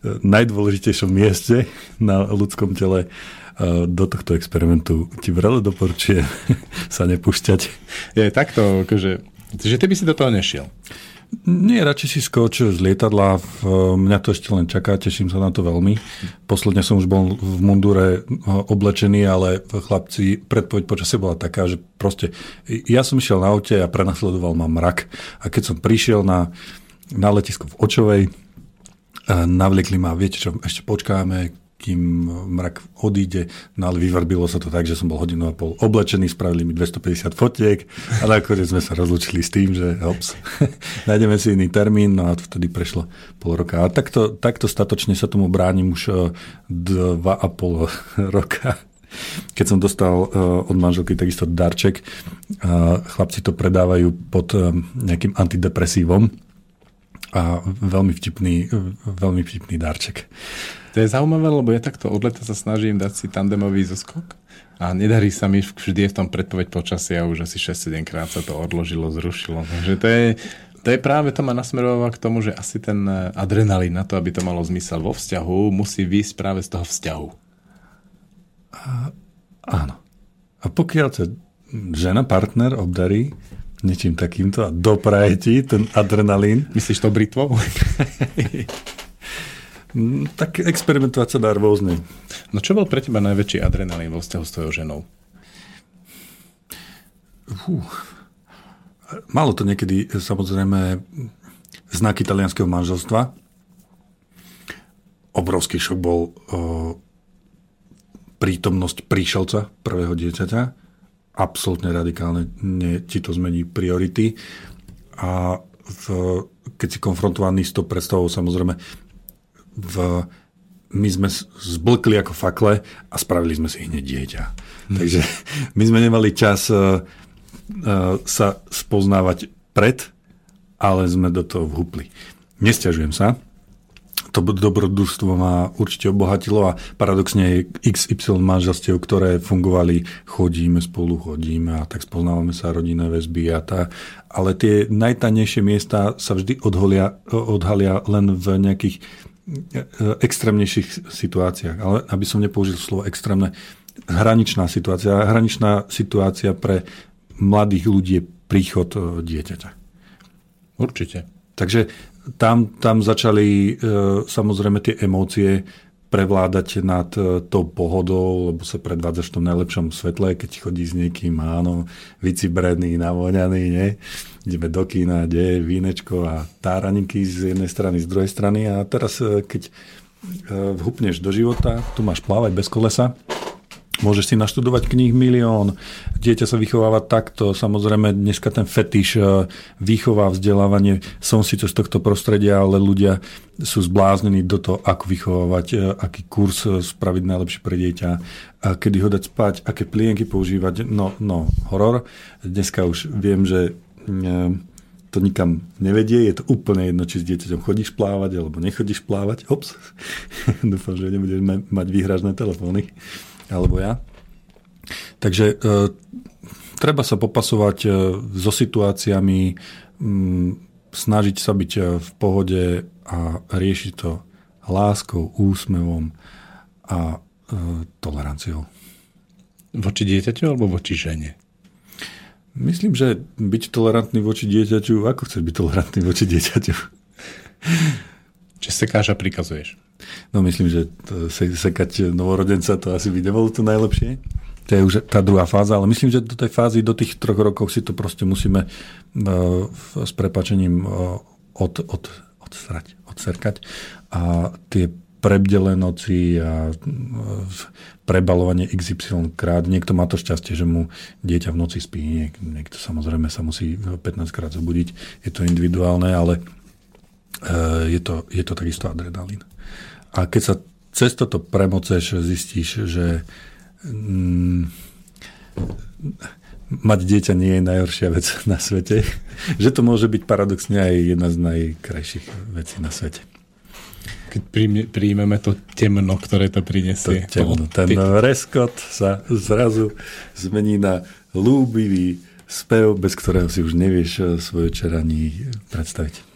najdôležitejšom mieste na ľudskom tele do tohto experimentu ti vrele doporučujem [laughs] sa nepúšťať. Je takto, akože, že ty by si do toho nešiel. Nie, radšej si skoč z lietadla. Mňa to ešte len čaká, teším sa na to veľmi. Posledne som už bol v mundure eh, oblečený, ale chlapci, predpoveď počasie bola taká, že proste ja som išiel na aute a prenasledoval ma mrak. A keď som prišiel na, na letisko v Očovej, eh, navliekli ma, viete čo, ešte počkáme, kým mrak odíde, no ale vyvrbilo sa to tak, že som bol hodinu a pol oblečený, spravili mi 250 fotiek a nakoniec sme sa rozlučili s tým, že ops, [laughs] nájdeme si iný termín, no a vtedy prešlo pol roka. A takto, takto statočne sa tomu bránim už eh, dva a pol [laughs] roka. Keď som dostal eh, od manželky takisto darček, chlapci to predávajú pod nejakým antidepresívom a veľmi vtipný, veľmi vtipný darček. To je zaujímavé, lebo ja takto od leta sa snažím dať si tandemový zoskok a nedarí sa mi, vždy je v tom predpoveď počasia, už asi 6-7 krát sa to odložilo, zrušilo. Takže to je, to je práve to ma nasmerováva k tomu, že asi ten adrenalín na to, aby to malo zmysel vo vzťahu, musí výjsť práve z toho vzťahu. A, áno. A pokiaľ sa žena, partner obdarí niečím takýmto a dopraje ti ten adrenalín. Myslíš to britvou? [laughs] Tak experimentovať sa dá rôzne. No čo bol pre teba najväčší adrenalín vo vzťahu s tvojou ženou? Fú. Malo to niekedy samozrejme znak italianského manželstva. Obrovský šok bol o, prítomnosť príšelca prvého dieťaťa. Absolutne radikálne nie, ti to zmení priority. A v, keď si konfrontovaný s tou predstavou, samozrejme, v, my sme zblkli ako fakle a spravili sme si hneď dieťa. Hmm. Takže [laughs] my sme nemali čas uh, uh, sa spoznávať pred, ale sme do toho vhupli. Nesťažujem sa. To dobrodružstvo ma určite obohatilo a paradoxne XY manželstiev, ktoré fungovali, chodíme spolu, chodíme a tak spoznávame sa rodinné väzby a tá. Ale tie najtanejšie miesta sa vždy odholia, odhalia len v nejakých extrémnejších situáciách, ale aby som nepoužil slovo extrémne, hraničná situácia. Hraničná situácia pre mladých ľudí je príchod e, dieťaťa. Určite. Takže tam, tam začali e, samozrejme tie emócie prevládať nad e, tou pohodou, lebo sa predvádzaš v tom najlepšom svetle, keď chodí s niekým, áno, vycibrený, navoňaný, nie? Ideme do kína, kde je vínečko a táraninky z jednej strany, z druhej strany. A teraz, e, keď vhupneš do života, tu máš plávať bez kolesa, Môžeš si naštudovať kníh milión, dieťa sa vychováva takto, samozrejme dneska ten fetiš, e, výchova, vzdelávanie, som síce z tohto prostredia, ale ľudia sú zbláznení do toho, ako vychovávať, e, aký kurz e, spraviť najlepšie pre dieťa, a kedy ho dať spať, aké plienky používať, no, no, horor. Dneska už viem, že to nikam nevedie, je to úplne jedno, či s dieťaťom chodíš plávať alebo nechodíš plávať. Ops, [laughs] dúfam, že nebudeš mať výhražné telefóny alebo ja. Takže e, treba sa popasovať e, so situáciami, m, snažiť sa byť e, v pohode a riešiť to láskou, úsmevom a e, toleranciou. Voči dieťaťu alebo voči žene? Myslím, že byť tolerantný voči dieťaťu, ako chceš byť tolerantný voči dieťaťu? Čiže sekáš a prikazuješ. No myslím, že se, sekať novorodenca to asi by nebolo to najlepšie. To je už tá druhá fáza, ale myslím, že do tej fázy, do tých troch rokov si to proste musíme uh, s prepačením uh, od, od, odsrať, odserkať. A tie prebdele noci a uh, prebalovanie XY krát. Niekto má to šťastie, že mu dieťa v noci spí, Niek, niekto samozrejme sa musí 15 krát zobudiť. Je to individuálne, ale je to, je to takisto adrenalín. A keď sa cez toto premoceš, zistíš, že mm, mať dieťa nie je najhoršia vec na svete. [laughs] že to môže byť paradoxne aj jedna z najkrajších vecí na svete. Keď príjmeme to temno, ktoré to prinesie. To temno. Ten reskot sa zrazu zmení na lúbivý spev, bez ktorého si už nevieš svoje čeraní predstaviť.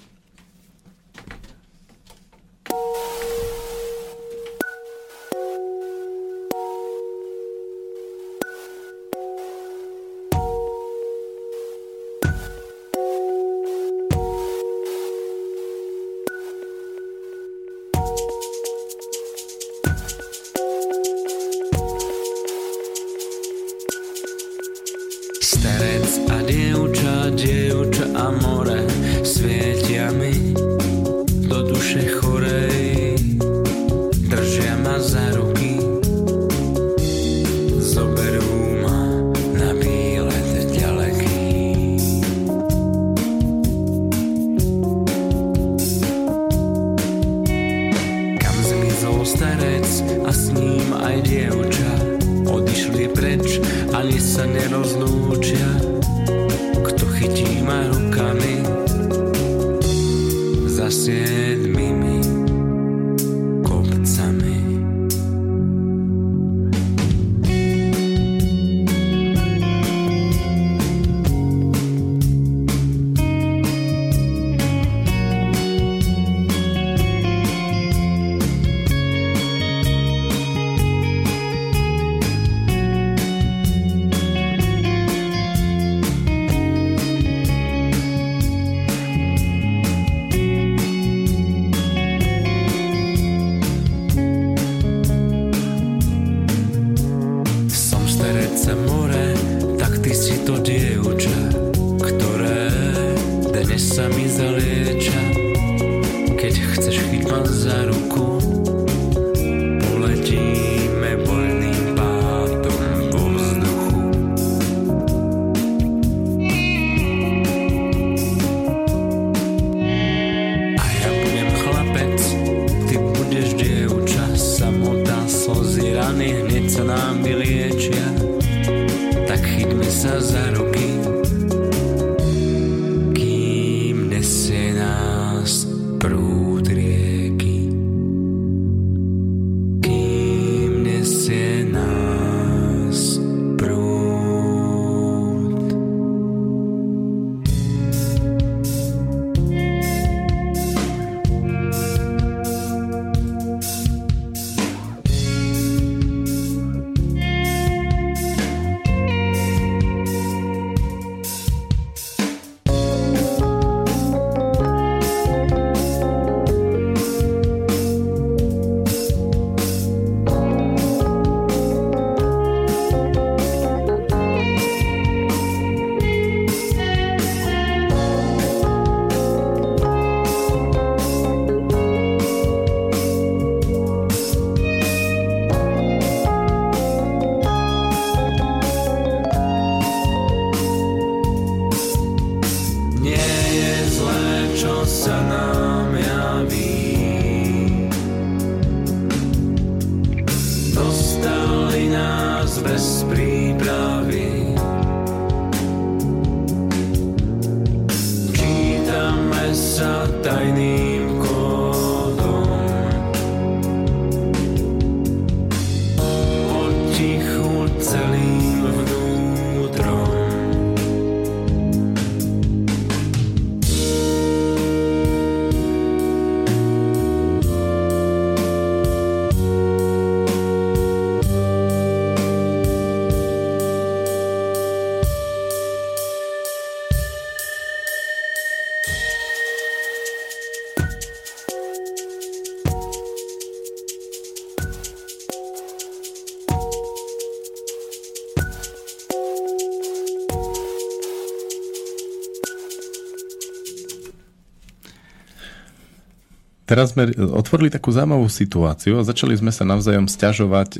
Teraz sme otvorili takú zaujímavú situáciu a začali sme sa navzájom stiažovať e,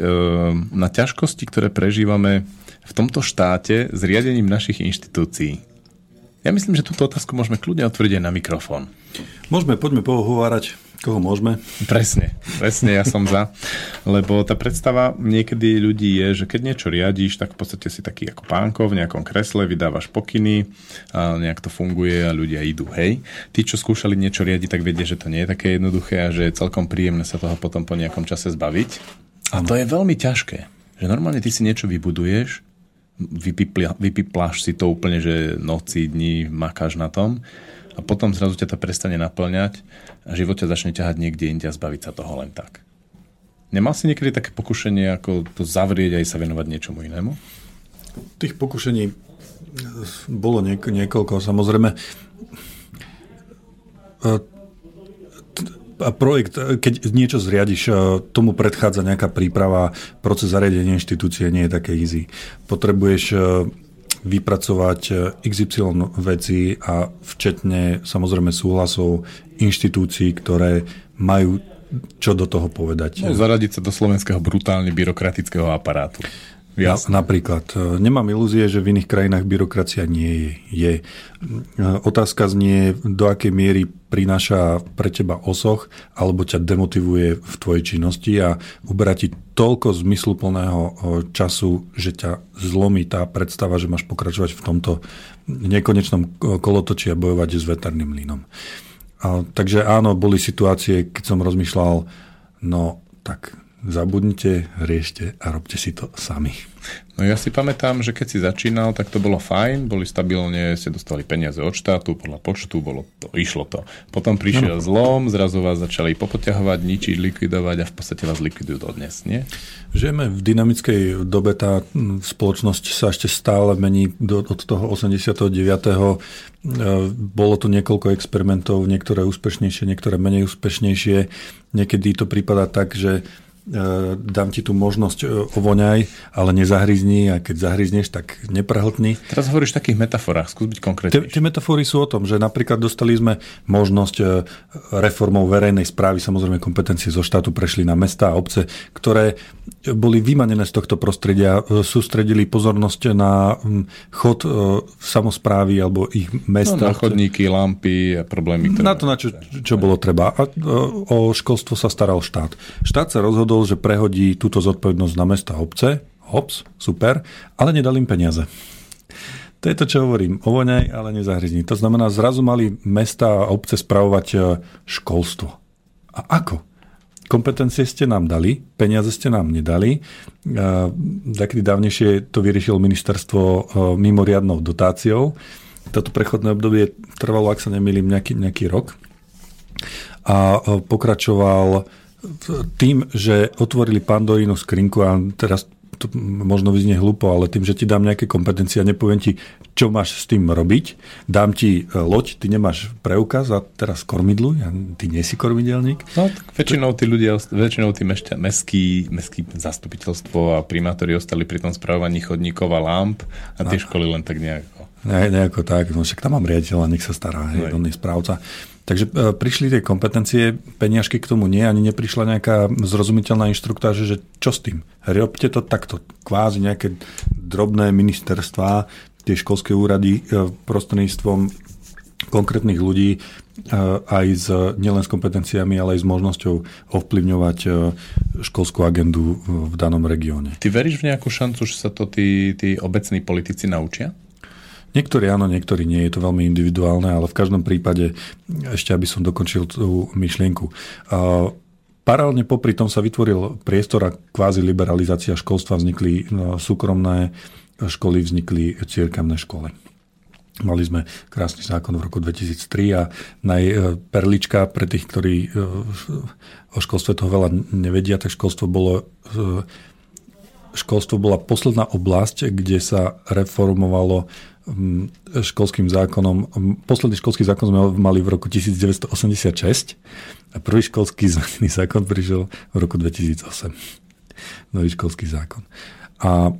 na ťažkosti, ktoré prežívame v tomto štáte s riadením našich inštitúcií. Ja myslím, že túto otázku môžeme kľudne otvoriť aj na mikrofón. Môžeme, poďme pohovárať, koho môžeme. Presne, presne, ja som za. Lebo tá predstava niekedy ľudí je, že keď niečo riadíš, tak v podstate si taký ako pánko v nejakom kresle, vydávaš pokyny, a nejak to funguje a ľudia idú, hej. Tí, čo skúšali niečo riadiť, tak vedia, že to nie je také jednoduché a že je celkom príjemné sa toho potom po nejakom čase zbaviť. A to je veľmi ťažké. Že normálne ty si niečo vybuduješ, vypipláš si to úplne, že noci, dní makáš na tom a potom zrazu ťa to prestane naplňať a život ťa začne ťahať niekde inde a zbaviť sa toho len tak. Nemal si niekedy také pokušenie, ako to zavrieť a aj sa venovať niečomu inému? Tých pokušení bolo niek- niekoľko. Samozrejme, a projekt, keď niečo zriadiš, e, tomu predchádza nejaká príprava, proces zariadenia inštitúcie nie je také easy. Potrebuješ e, vypracovať e, XY veci a včetne samozrejme súhlasov inštitúcií, ktoré majú čo do toho povedať. No, zaradiť sa do slovenského brutálne byrokratického aparátu. Jasne. Napríklad. E, nemám ilúzie, že v iných krajinách byrokracia nie je. je. Otázka znie, do akej miery prináša pre teba osoch alebo ťa demotivuje v tvojej činnosti a uberá ti toľko zmysluplného e, času, že ťa zlomí tá predstava, že máš pokračovať v tomto nekonečnom e, kolotoči a bojovať s veterným línom. A, takže áno, boli situácie, keď som rozmýšľal, no tak zabudnite, riešte a robte si to sami. No ja si pamätám, že keď si začínal, tak to bolo fajn, boli stabilne, ste dostali peniaze od štátu, podľa počtu, bolo to, išlo to. Potom prišiel no. zlom, zrazu vás začali popoťahovať, ničiť, likvidovať a v podstate vás likvidujú dodnes, nie? Žijeme v dynamickej dobe, tá spoločnosť sa ešte stále mení do, od toho 89. E, bolo tu niekoľko experimentov, niektoré úspešnejšie, niektoré menej úspešnejšie. Niekedy to prípada tak, že dám ti tú možnosť e, ovoňaj, ale nezahryzni a keď zahryzneš, tak neprehltni. Teraz hovoríš v takých metaforách, skús byť konkrétne. Tie metafory sú o tom, že napríklad dostali sme možnosť e, reformou verejnej správy, samozrejme kompetencie zo štátu prešli na mesta a obce, ktoré boli vymanené z tohto prostredia, sústredili pozornosť na chod samozprávy alebo ich mesta. No, na chodníky, lampy a problémy. Ktoré... Na to, na čo, čo bolo treba. A o školstvo sa staral štát. Štát sa rozhodol rozhodol, že prehodí túto zodpovednosť na mesta obce. Hops, super, ale nedal im peniaze. To je to, čo hovorím. Ovoňaj, ale nezahryzni. To znamená, zrazu mali mesta a obce spravovať e, školstvo. A ako? Kompetencie ste nám dali, peniaze ste nám nedali. E, takedy dávnejšie to vyriešilo ministerstvo e, mimoriadnou dotáciou. Toto prechodné obdobie trvalo, ak sa nemýlim, nejaký, nejaký rok. A pokračoval tým, že otvorili Pandorínu skrinku a teraz to možno vyznie hlúpo, ale tým, že ti dám nejaké kompetencie a nepoviem ti, čo máš s tým robiť, dám ti e, loď, ty nemáš preukaz a teraz kormidlu, ja, ty nie si kormidelník. No tak väčšinou tí ľudia, väčšinou tí mešťa, meský, meský zastupiteľstvo a primátori ostali pri tom spravovaní chodníkov a lamp a tie no. školy len tak nejako. Ne, nejako tak, no však tam mám riaditeľa, nech sa stará, hej, on je správca. Takže e, prišli tie kompetencie, peniažky k tomu nie, ani neprišla nejaká zrozumiteľná inštruktáž, že čo s tým? Robte to takto, kvázi nejaké drobné ministerstvá, tie školské úrady e, prostredníctvom konkrétnych ľudí e, aj s, nielen s kompetenciami, ale aj s možnosťou ovplyvňovať školskú agendu v danom regióne. Ty veríš v nejakú šancu, že sa to tí, tí obecní politici naučia? Niektorí áno, niektorí nie, je to veľmi individuálne, ale v každom prípade, ešte aby som dokončil tú myšlienku, Paralelne popri tom sa vytvoril priestor a kvázi liberalizácia školstva, vznikli no, súkromné školy, vznikli cirkevné školy. Mali sme krásny zákon v roku 2003 a najperlička pre tých, ktorí e, o školstve toho veľa nevedia, tak školstvo bolo e, školstvo bola posledná oblasť, kde sa reformovalo školským zákonom. Posledný školský zákon sme mali v roku 1986 a prvý školský [laughs] zelený zákon prišiel v roku 2008. Nový školský zákon. A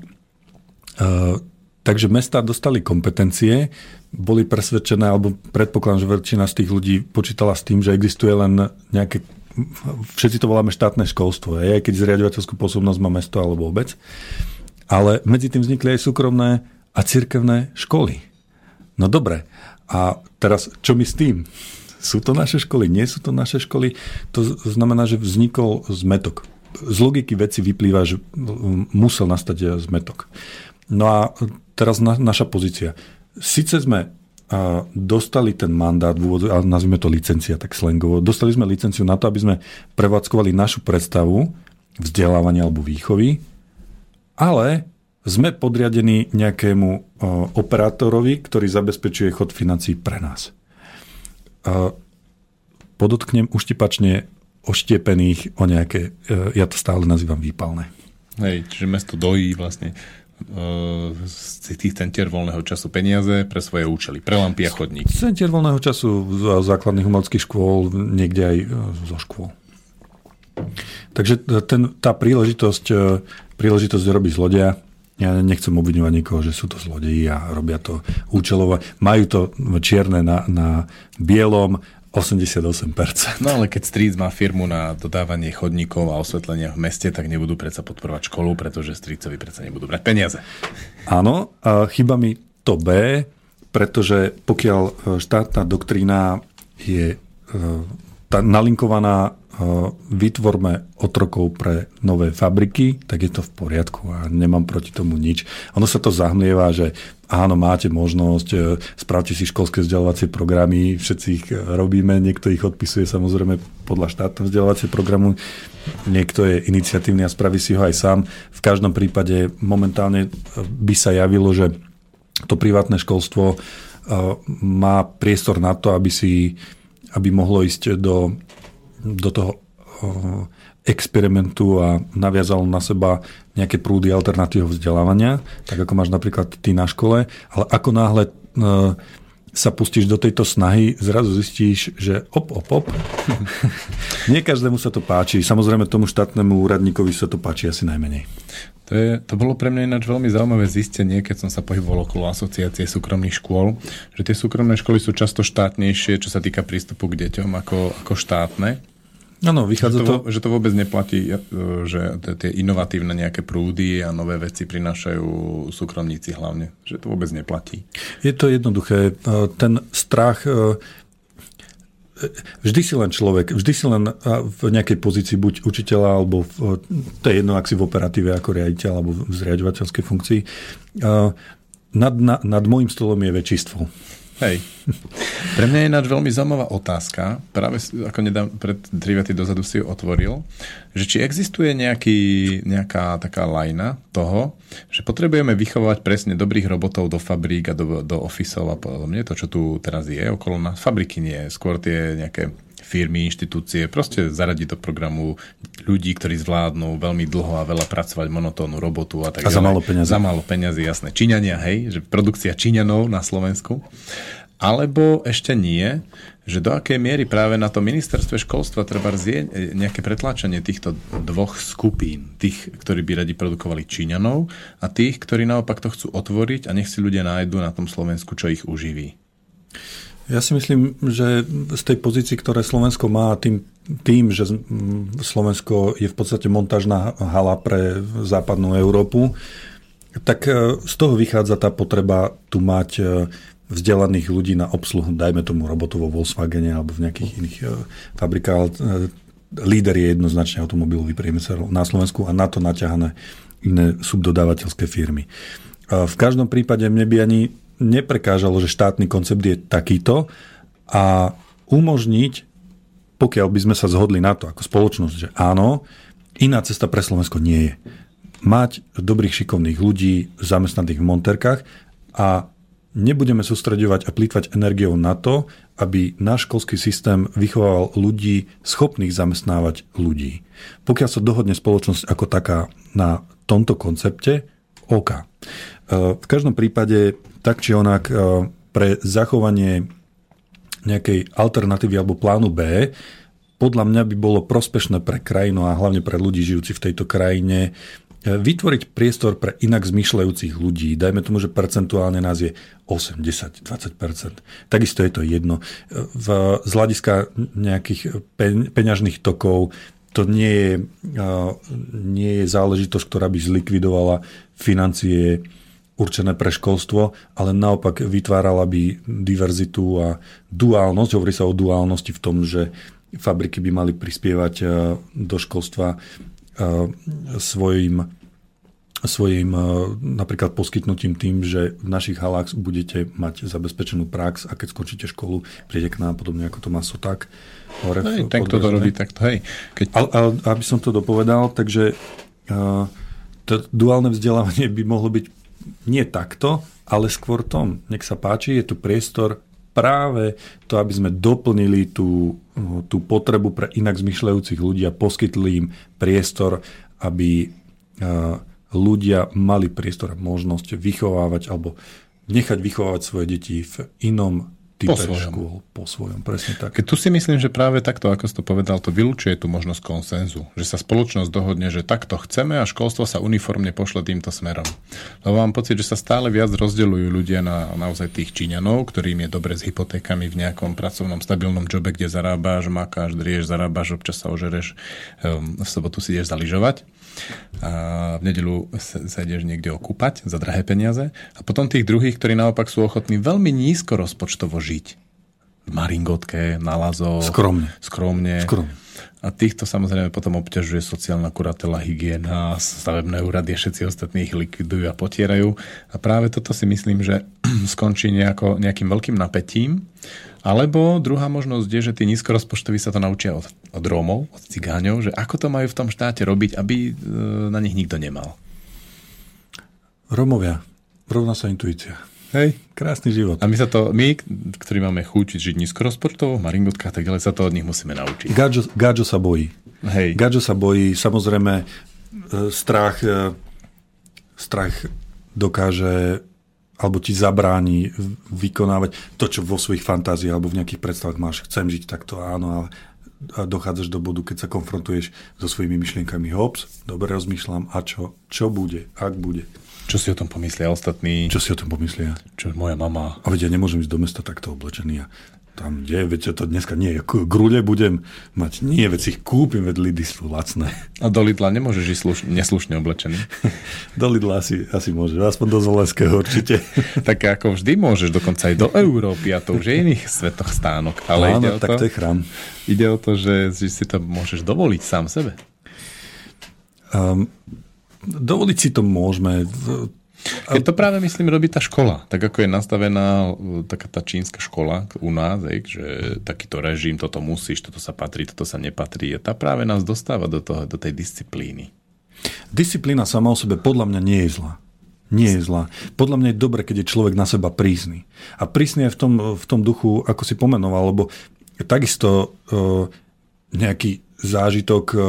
e, Takže mesta dostali kompetencie, boli presvedčené, alebo predpokladám, že väčšina z tých ľudí počítala s tým, že existuje len nejaké, všetci to voláme štátne školstvo, aj keď zriadovateľskú pôsobnosť má mesto alebo obec. Ale medzi tým vznikli aj súkromné a cirkevné školy. No dobre, a teraz čo my s tým? Sú to naše školy, nie sú to naše školy? To znamená, že vznikol zmetok. Z logiky veci vyplýva, že musel nastať zmetok. No a teraz na, naša pozícia. Sice sme a dostali ten mandát, v úvodu, nazvime to licencia, tak slangovo. Dostali sme licenciu na to, aby sme prevádzkovali našu predstavu vzdelávania alebo výchovy, ale sme podriadení nejakému o, operátorovi, ktorý zabezpečuje chod financií pre nás. A podotknem uštipačne oštiepených o nejaké, e, ja to stále nazývam výpalné. Hej, čiže mesto dojí vlastne z tých centier voľného času peniaze pre svoje účely, pre lampy a chodník. Centier voľného času z základných umeleckých škôl, niekde aj e, zo škôl. Takže ten, tá príležitosť, e, príležitosť robiť zlodia, ja nechcem obviňovať nikoho, že sú to zlodeji a robia to účelovo. Majú to čierne na, na bielom 88%. No ale keď Street má firmu na dodávanie chodníkov a osvetlenia v meste, tak nebudú predsa podporovať školu, pretože Streetcovi predsa nebudú brať peniaze. Áno, a chyba mi to B, pretože pokiaľ e, štátna doktrína je e, tá nalinkovaná vytvorme otrokov pre nové fabriky, tak je to v poriadku a nemám proti tomu nič. Ono sa to zahmlieva, že áno, máte možnosť, e, spravte si školské vzdelávacie programy, všetci ich robíme, niekto ich odpisuje samozrejme podľa štátneho vzdelávacie programu, niekto je iniciatívny a spraví si ho aj sám. V každom prípade momentálne by sa javilo, že to privátne školstvo má priestor na to, aby si aby mohlo ísť do do toho experimentu a naviazal na seba nejaké prúdy alternatívneho vzdelávania, tak ako máš napríklad ty na škole, ale ako náhle e, sa pustíš do tejto snahy, zrazu zistíš, že op, op, op. [laughs] Nie každému sa to páči. Samozrejme tomu štátnemu úradníkovi sa to páči asi najmenej. To, je, to bolo pre mňa ináč veľmi zaujímavé zistenie, keď som sa pohyboval okolo asociácie súkromných škôl, že tie súkromné školy sú často štátnejšie, čo sa týka prístupu k deťom, ako, ako štátne. Áno, vychádza že to, to... Že to vôbec neplatí, e, že tie inovatívne nejaké prúdy a nové veci prinášajú súkromníci hlavne. Že to vôbec neplatí. Je to jednoduché. E, ten strach e, vždy si len človek, vždy si len v nejakej pozícii buď učiteľa, alebo v, to je jedno, ak si v operatíve ako riaditeľ, alebo v zriadovateľskej funkcii. Nad, nad, nad môjim stolom je väčšístvo. Hej. [laughs] Pre mňa je ináč veľmi zaujímavá otázka, práve ako nedám, pred 3 vety dozadu si ju otvoril, že či existuje nejaký, nejaká taká lajna toho, že potrebujeme vychovať presne dobrých robotov do fabrík a do, do ofisov a podobne, to, čo tu teraz je okolo nás. Fabriky nie, skôr tie nejaké firmy, inštitúcie, proste zaradiť do programu ľudí, ktorí zvládnu veľmi dlho a veľa pracovať monotónnu robotu a tak A za málo peniazy. Za málo peniazy, jasné. Číňania, hej, že produkcia Číňanov na Slovensku. Alebo ešte nie, že do akej miery práve na to ministerstve školstva treba je nejaké pretláčanie týchto dvoch skupín. Tých, ktorí by radi produkovali Číňanov a tých, ktorí naopak to chcú otvoriť a nech si ľudia nájdu na tom Slovensku, čo ich uživí. Ja si myslím, že z tej pozícii, ktoré Slovensko má, tým, tým, že Slovensko je v podstate montážna hala pre západnú Európu, tak e, z toho vychádza tá potreba tu mať e, vzdelaných ľudí na obsluhu, dajme tomu robotu vo Volkswagene alebo v nejakých iných e, fabrikách. Líder je jednoznačne automobilový priemysel na Slovensku a na to naťahané iné subdodávateľské firmy. V každom prípade mne by ani neprekážalo, že štátny koncept je takýto a umožniť, pokiaľ by sme sa zhodli na to ako spoločnosť, že áno, iná cesta pre Slovensko nie je. Mať dobrých šikovných ľudí zamestnaných v monterkách a nebudeme sústredovať a plýtvať energiou na to, aby náš školský systém vychovával ľudí schopných zamestnávať ľudí. Pokiaľ sa dohodne spoločnosť ako taká na tomto koncepte, OK. V každom prípade tak či onak e, pre zachovanie nejakej alternatívy alebo plánu B podľa mňa by bolo prospešné pre krajinu a hlavne pre ľudí žijúci v tejto krajine vytvoriť priestor pre inak zmyšľajúcich ľudí. Dajme tomu, že percentuálne nás je 8, 10, 20% Takisto je to jedno. V, z hľadiska nejakých peňažných tokov to nie je, nie je záležitosť, ktorá by zlikvidovala financie určené pre školstvo, ale naopak vytvárala by diverzitu a duálnosť. Hovorí sa o duálnosti v tom, že fabriky by mali prispievať do školstva svojim svojim napríklad poskytnutím tým, že v našich halách budete mať zabezpečenú prax a keď skončíte školu, príde k nám podobne ako to má Sotak. Hore hej, tak to robí takto, hej. Keď... Ale, ale, aby som to dopovedal, takže uh, to duálne vzdelávanie by mohlo byť nie takto, ale skôr tom. Nech sa páči, je tu priestor práve to, aby sme doplnili tú, tú potrebu pre inak zmyšľajúcich ľudí a poskytli im priestor, aby ľudia mali priestor a možnosť vychovávať alebo nechať vychovávať svoje deti v inom type po svojom. škôl. Po svojom, presne tak. Keď tu si myslím, že práve takto, ako si to povedal, to vylúčuje tú možnosť konsenzu. Že sa spoločnosť dohodne, že takto chceme a školstvo sa uniformne pošle týmto smerom. Lebo mám pocit, že sa stále viac rozdeľujú ľudia na naozaj tých Číňanov, ktorým je dobre s hypotékami v nejakom pracovnom stabilnom jobe, kde zarábaš, makáš, drieš, zarábaš, občas sa ožereš, um, v sobotu si ideš zaližovať a v nedelu sa ideš niekde okúpať za drahé peniaze. A potom tých druhých, ktorí naopak sú ochotní veľmi nízko rozpočtovo žiť. V maringotke, na lazo. Skromne. Skromne. Skromne. A týchto samozrejme potom obťažuje sociálna kuratela, hygiena, stavebné úrady a všetci ostatní ich likvidujú a potierajú. A práve toto si myslím, že [clears throat] skončí nejako, nejakým veľkým napätím alebo druhá možnosť je, že tí nízkorozpočtoví sa to naučia od, od Rómov, od cigáňov, že ako to majú v tom štáte robiť, aby e, na nich nikto nemal. Rómovia, rovná sa intuícia. Hej. Krásny život. A my sa to, my, ktorí máme chuť žiť nízkorozpočtovo, v maringotkách, tak ďalej sa to od nich musíme naučiť. Gadžo, Gadžo sa bojí. Hej. Gadžo sa bojí, samozrejme, e, strach, e, strach dokáže alebo ti zabráni vykonávať to, čo vo svojich fantáziách alebo v nejakých predstavách máš. Chcem žiť takto, áno, ale a dochádzaš do bodu, keď sa konfrontuješ so svojimi myšlienkami. Hops, dobre rozmýšľam, a čo? Čo bude? Ak bude? Čo si o tom pomyslia ostatní? Čo si o tom pomyslia? Čo moja mama? A veď ja nemôžem ísť do mesta takto oblečený a tam kde, veď to dneska nie grule budem mať, nie, veď si ich kúpim, veď Lidy sú lacné. A do Lidla nemôžeš ísť sluš, neslušne oblečený? [laughs] do Lidla asi, asi môžeš, aspoň do Zolenského určite. [laughs] tak ako vždy môžeš, dokonca aj do Európy a to už je iných svetoch stánok. Ale Áno, ide o tak to, to je chrám. Ide o to, že, že si to môžeš dovoliť sám sebe. Um, dovoliť si to môžeme. Keď to práve, myslím, robí tá škola. Tak ako je nastavená taká tá čínska škola u nás, ej, že takýto režim, toto musíš, toto sa patrí, toto sa nepatrí. Tá práve nás dostáva do, toho, do tej disciplíny. Disciplína sama o sebe podľa mňa nie je zlá. Nie je zlá. Podľa mňa je dobre, keď je človek na seba prísny. A prísny je v tom, v tom duchu, ako si pomenoval, lebo takisto uh, nejaký zážitok uh,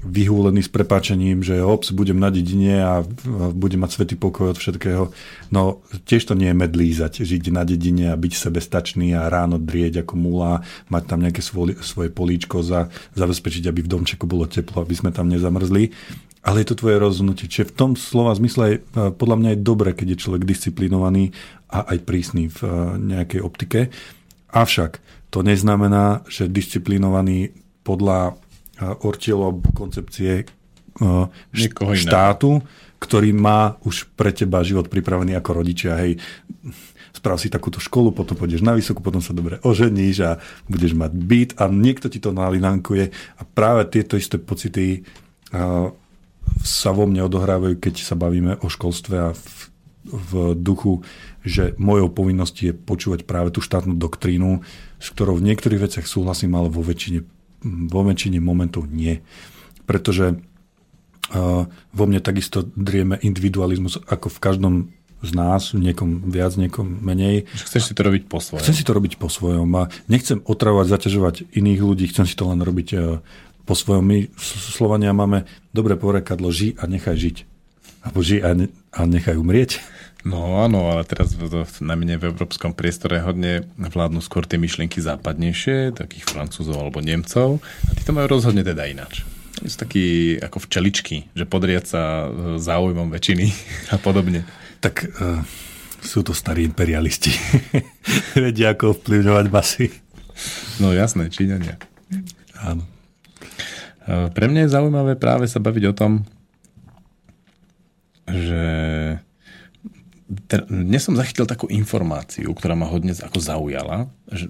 vyhúlený s prepačením, že ops, budem na dedine a budem mať svetý pokoj od všetkého. No tiež to nie je medlízať, žiť na dedine a byť sebestačný a ráno drieť ako mula, mať tam nejaké svoje, svoje políčko, za, zabezpečiť, aby v domčeku bolo teplo, aby sme tam nezamrzli. Ale je to tvoje rozhodnutie. Čiže v tom slova zmysle je, podľa mňa je dobre, keď je človek disciplinovaný a aj prísny v nejakej optike. Avšak to neznamená, že disciplinovaný podľa Ortielov koncepcie uh, štátu, ktorý má už pre teba život pripravený ako rodičia. Hej, sprav si takúto školu, potom pôjdeš na vysokú, potom sa dobre oženíš a budeš mať byt a niekto ti to nalinankuje a práve tieto isté pocity uh, sa vo mne odohrávajú, keď sa bavíme o školstve a v, v duchu, že mojou povinnosťou je počúvať práve tú štátnu doktrínu, s ktorou v niektorých veciach súhlasím, ale vo väčšine vo väčšine momentov nie. Pretože uh, vo mne takisto drieme individualizmus ako v každom z nás, niekom viac, niekom menej. Chceš si to robiť po svojom. Chcem si to robiť po svojom a nechcem otravovať, zaťažovať iných ľudí, chcem si to len robiť uh, po svojom. My Slovania máme dobré porekadlo, ži a nechaj žiť. Alebo ži a, ne, a nechaj umrieť. No áno, ale teraz na mne v európskom priestore hodne vládnu skôr tie myšlienky západnejšie, takých francúzov alebo Nemcov. A tí to majú rozhodne teda ináč. Sú takí ako včeličky, že podriať sa e, záujmom väčšiny [laughs] a podobne. Tak uh, sú to starí imperialisti. [laughs] Vedia, ako vplyvňovať masy. No jasné, Číňania. Áno. E, pre mňa je zaujímavé práve sa baviť o tom, že dnes som zachytil takú informáciu, ktorá ma hodne ako zaujala. Že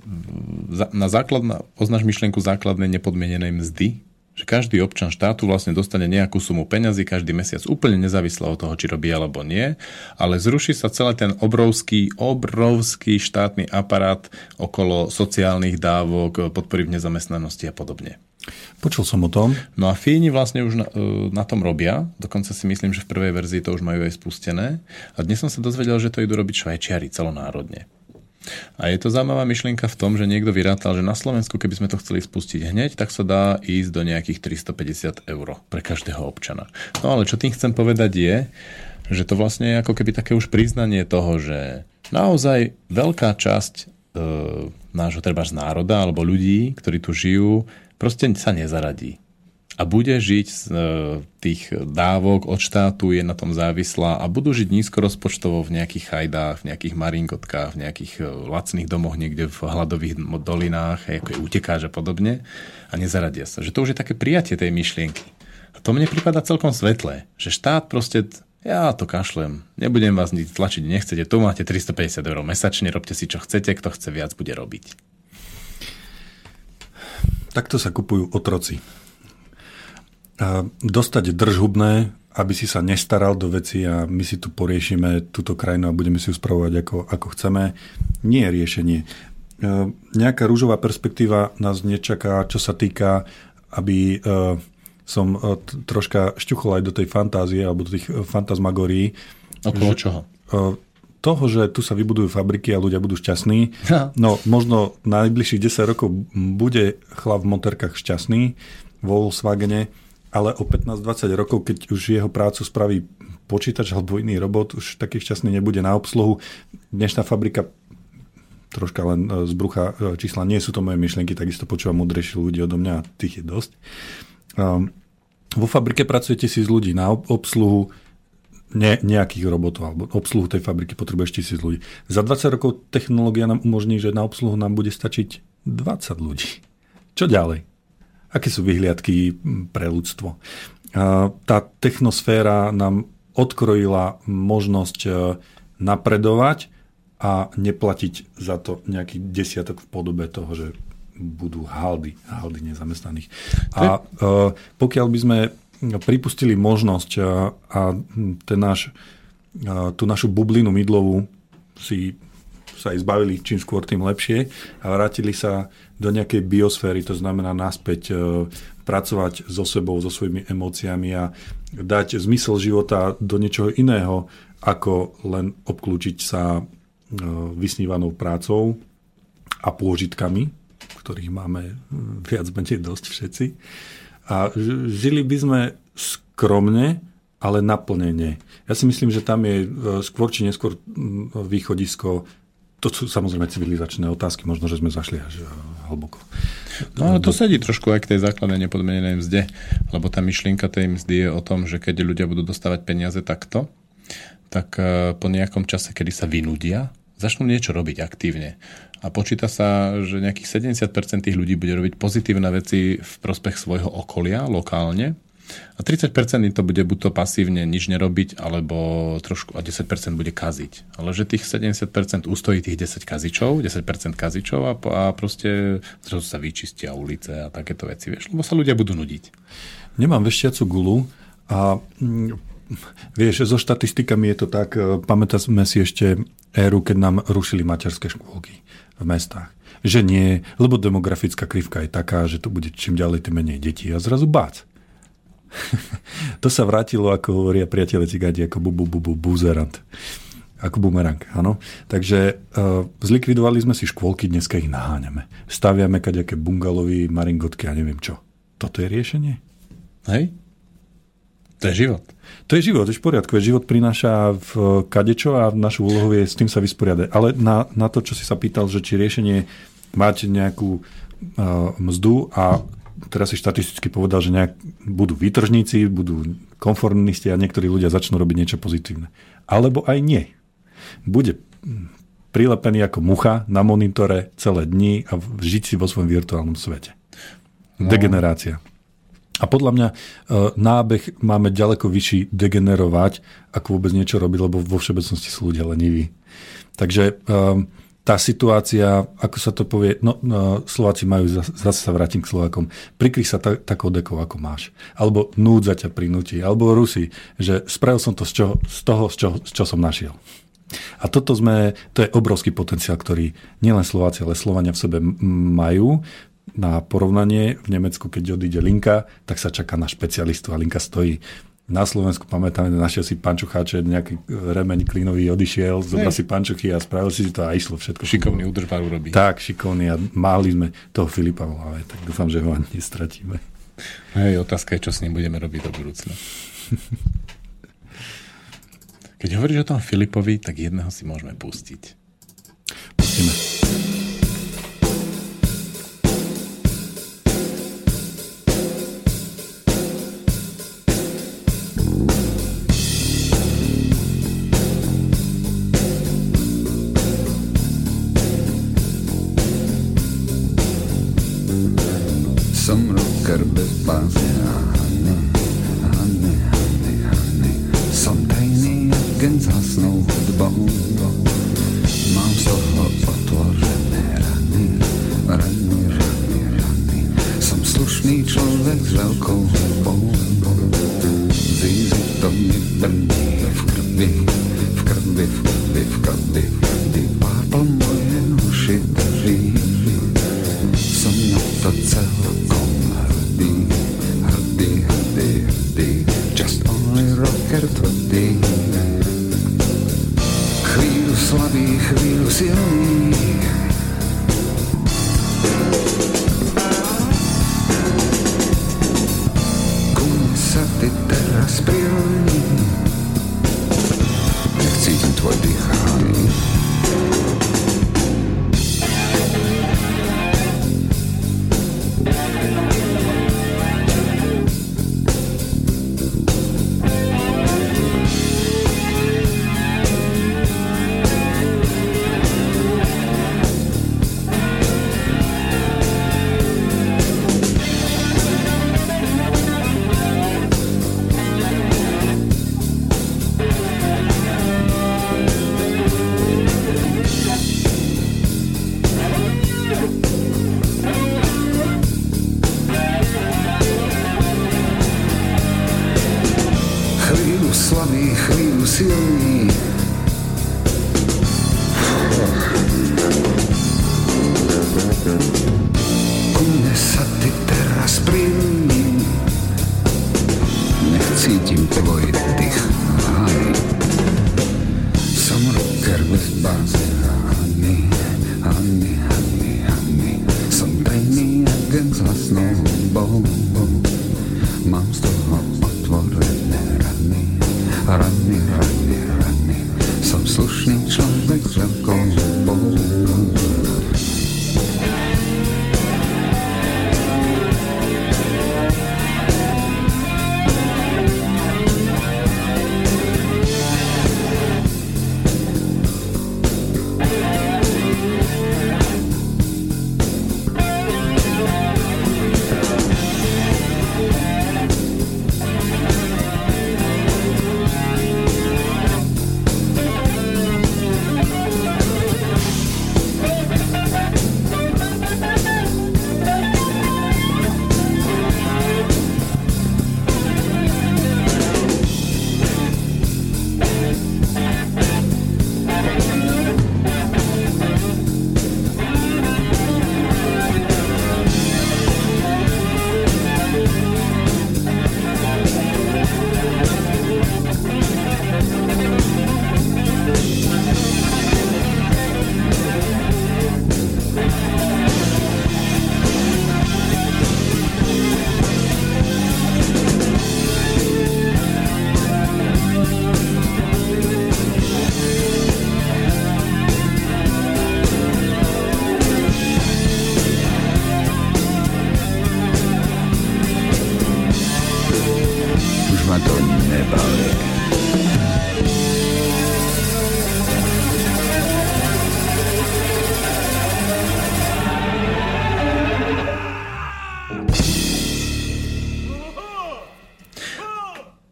na základ, na, oznáš myšlienku základnej nepodmienenej mzdy, že každý občan štátu vlastne dostane nejakú sumu peňazí každý mesiac úplne nezávisle od toho, či robí alebo nie, ale zruší sa celý ten obrovský, obrovský štátny aparát okolo sociálnych dávok, podpory v nezamestnanosti a podobne. Počul som o tom. No a Fíni vlastne už na, e, na tom robia, dokonca si myslím, že v prvej verzii to už majú aj spustené. A dnes som sa dozvedel, že to idú robiť Švajčiari celonárodne. A je to zaujímavá myšlienka v tom, že niekto vyrátal, že na Slovensku, keby sme to chceli spustiť hneď, tak sa dá ísť do nejakých 350 eur pre každého občana. No ale čo tým chcem povedať je, že to vlastne je ako keby také už priznanie toho, že naozaj veľká časť e, nášho treba z národa alebo ľudí, ktorí tu žijú, proste sa nezaradí. A bude žiť z e, tých dávok od štátu, je na tom závislá a budú žiť nízko rozpočtovo v nejakých chajdách, v nejakých maringotkách, v nejakých e, lacných domoch niekde v hladových dolinách, ako je utekáž a podobne a nezaradia sa. Že to už je také prijatie tej myšlienky. A to mne prípada celkom svetlé, že štát proste ja to kašlem, nebudem vás nič tlačiť, nechcete, tu máte 350 eur mesačne, robte si čo chcete, kto chce viac, bude robiť. Takto sa kupujú otroci. A dostať držhubné, aby si sa nestaral do veci a my si tu poriešime túto krajinu a budeme si ju spravovať ako, ako chceme, nie je riešenie. Nejaká rúžová perspektíva nás nečaká, čo sa týka, aby som troška šťuchol aj do tej fantázie alebo do tých fantasmagórií. Okolo čoho? Toho, že tu sa vybudujú fabriky a ľudia budú šťastní, no možno na najbližších 10 rokov bude chlap v motorkách šťastný vo Volkswagene, ale o 15-20 rokov, keď už jeho prácu spraví počítač alebo iný robot, už taký šťastný nebude na obsluhu. Dnešná fabrika troška len e, z brucha e, čísla, nie sú to moje myšlienky, takisto počúvam múdrejší ľudí odo mňa a tých je dosť. Um, vo fabrike pracuje tisíc ľudí na obsluhu ne, nejakých robotov alebo obsluhu tej fabriky potrebuješ tisíc ľudí. Za 20 rokov technológia nám umožní, že na obsluhu nám bude stačiť 20 ľudí. Čo ďalej? Aké sú vyhliadky pre ľudstvo? Tá technosféra nám odkrojila možnosť e, napredovať a neplatiť za to nejaký desiatok v podobe toho, že budú haldy, haldy nezamestnaných. A e, pokiaľ by sme pripustili možnosť a, a ten náš, a tú našu bublinu mydlovú si sa aj zbavili čím skôr, tým lepšie a vrátili sa do nejakej biosféry, to znamená naspäť e, pracovať so sebou, so svojimi emóciami a dať zmysel života do niečoho iného, ako len obklúčiť sa e, vysnívanou prácou a pôžitkami, ktorých máme viac menej dosť všetci. A žili by sme skromne, ale naplnenie. Ja si myslím, že tam je e, skôr či neskôr východisko to sú samozrejme civilizačné otázky, možno, že sme zašli až e, hlboko. No ale to sedí trošku aj k tej základnej nepodmenenej mzde, lebo tá myšlienka tej mzdy je o tom, že keď ľudia budú dostávať peniaze takto, tak e, po nejakom čase, kedy sa vynudia, začnú niečo robiť aktívne a počíta sa, že nejakých 70% tých ľudí bude robiť pozitívne veci v prospech svojho okolia lokálne a 30% to bude buď to pasívne nič nerobiť, alebo trošku a 10% bude kaziť. Ale že tých 70% ustojí tých 10 kazičov, 10% kazičov a, a proste zrazu sa vyčistia ulice a takéto veci, vieš, lebo sa ľudia budú nudiť. Nemám veštiacu gulu a mm, vieš, so štatistikami je to tak, e, pamätáme si ešte éru, keď nám rušili materské škôlky v mestách. Že nie, lebo demografická krivka je taká, že to bude čím ďalej, tým menej detí. A zrazu bác. [laughs] to sa vrátilo, ako hovoria priateľe cigádi, ako bu, bu, bu, bu, buzerant. Ako bumerang, áno. Takže uh, zlikvidovali sme si škôlky, dneska ich naháňame. Staviame kaďaké bungalovy, maringotky a neviem čo. Toto je riešenie? Hej? To je život. To je život, to je v poriadku. Život prináša v kadečo a našu úlohu je s tým sa vysporiadať. Ale na, na to, čo si sa pýtal, že či riešenie máte nejakú uh, mzdu a teraz si štatisticky povedal, že nejak budú výtržníci, budú konformisti a niektorí ľudia začnú robiť niečo pozitívne. Alebo aj nie. Bude prilepený ako mucha na monitore celé dni a žiť si vo svojom virtuálnom svete. No. A podľa mňa e, nábeh máme ďaleko vyšší degenerovať, ako vôbec niečo robiť, lebo vo všeobecnosti sú ľudia leniví. Takže e, tá situácia, ako sa to povie, no, no Slováci majú, zase sa vrátim k Slovákom, prikry sa ta, takou dekou, ako máš. Alebo núdza ťa prinúti. Alebo Rusi, že spravil som to z, čoho, z toho, z čo, z čo som našiel. A toto sme, to je obrovský potenciál, ktorý nielen Slováci, ale Slovania v sebe majú na porovnanie, v Nemecku, keď odíde linka, tak sa čaká na špecialistu a linka stojí. Na Slovensku pamätáme, našiel si pančucháče, nejaký remeň klínový odišiel, zobral si pančuchy a spravil si to a išlo všetko. Šikovný údržba urobí. Tak, šikovný a mali sme toho Filipa v hlave, tak dúfam, že ho ani nestratíme. Hej, otázka je, čo s ním budeme robiť do budúcna. [laughs] Keď hovoríš o tom Filipovi, tak jedného si môžeme pustiť. Pustíme. Banzyna, Hanny, Hanny, Hanny, Hanny Sątajny gen zasnął Mam soho otworzone rany Rany, rany, rany Sam słuszny człowiek z żelką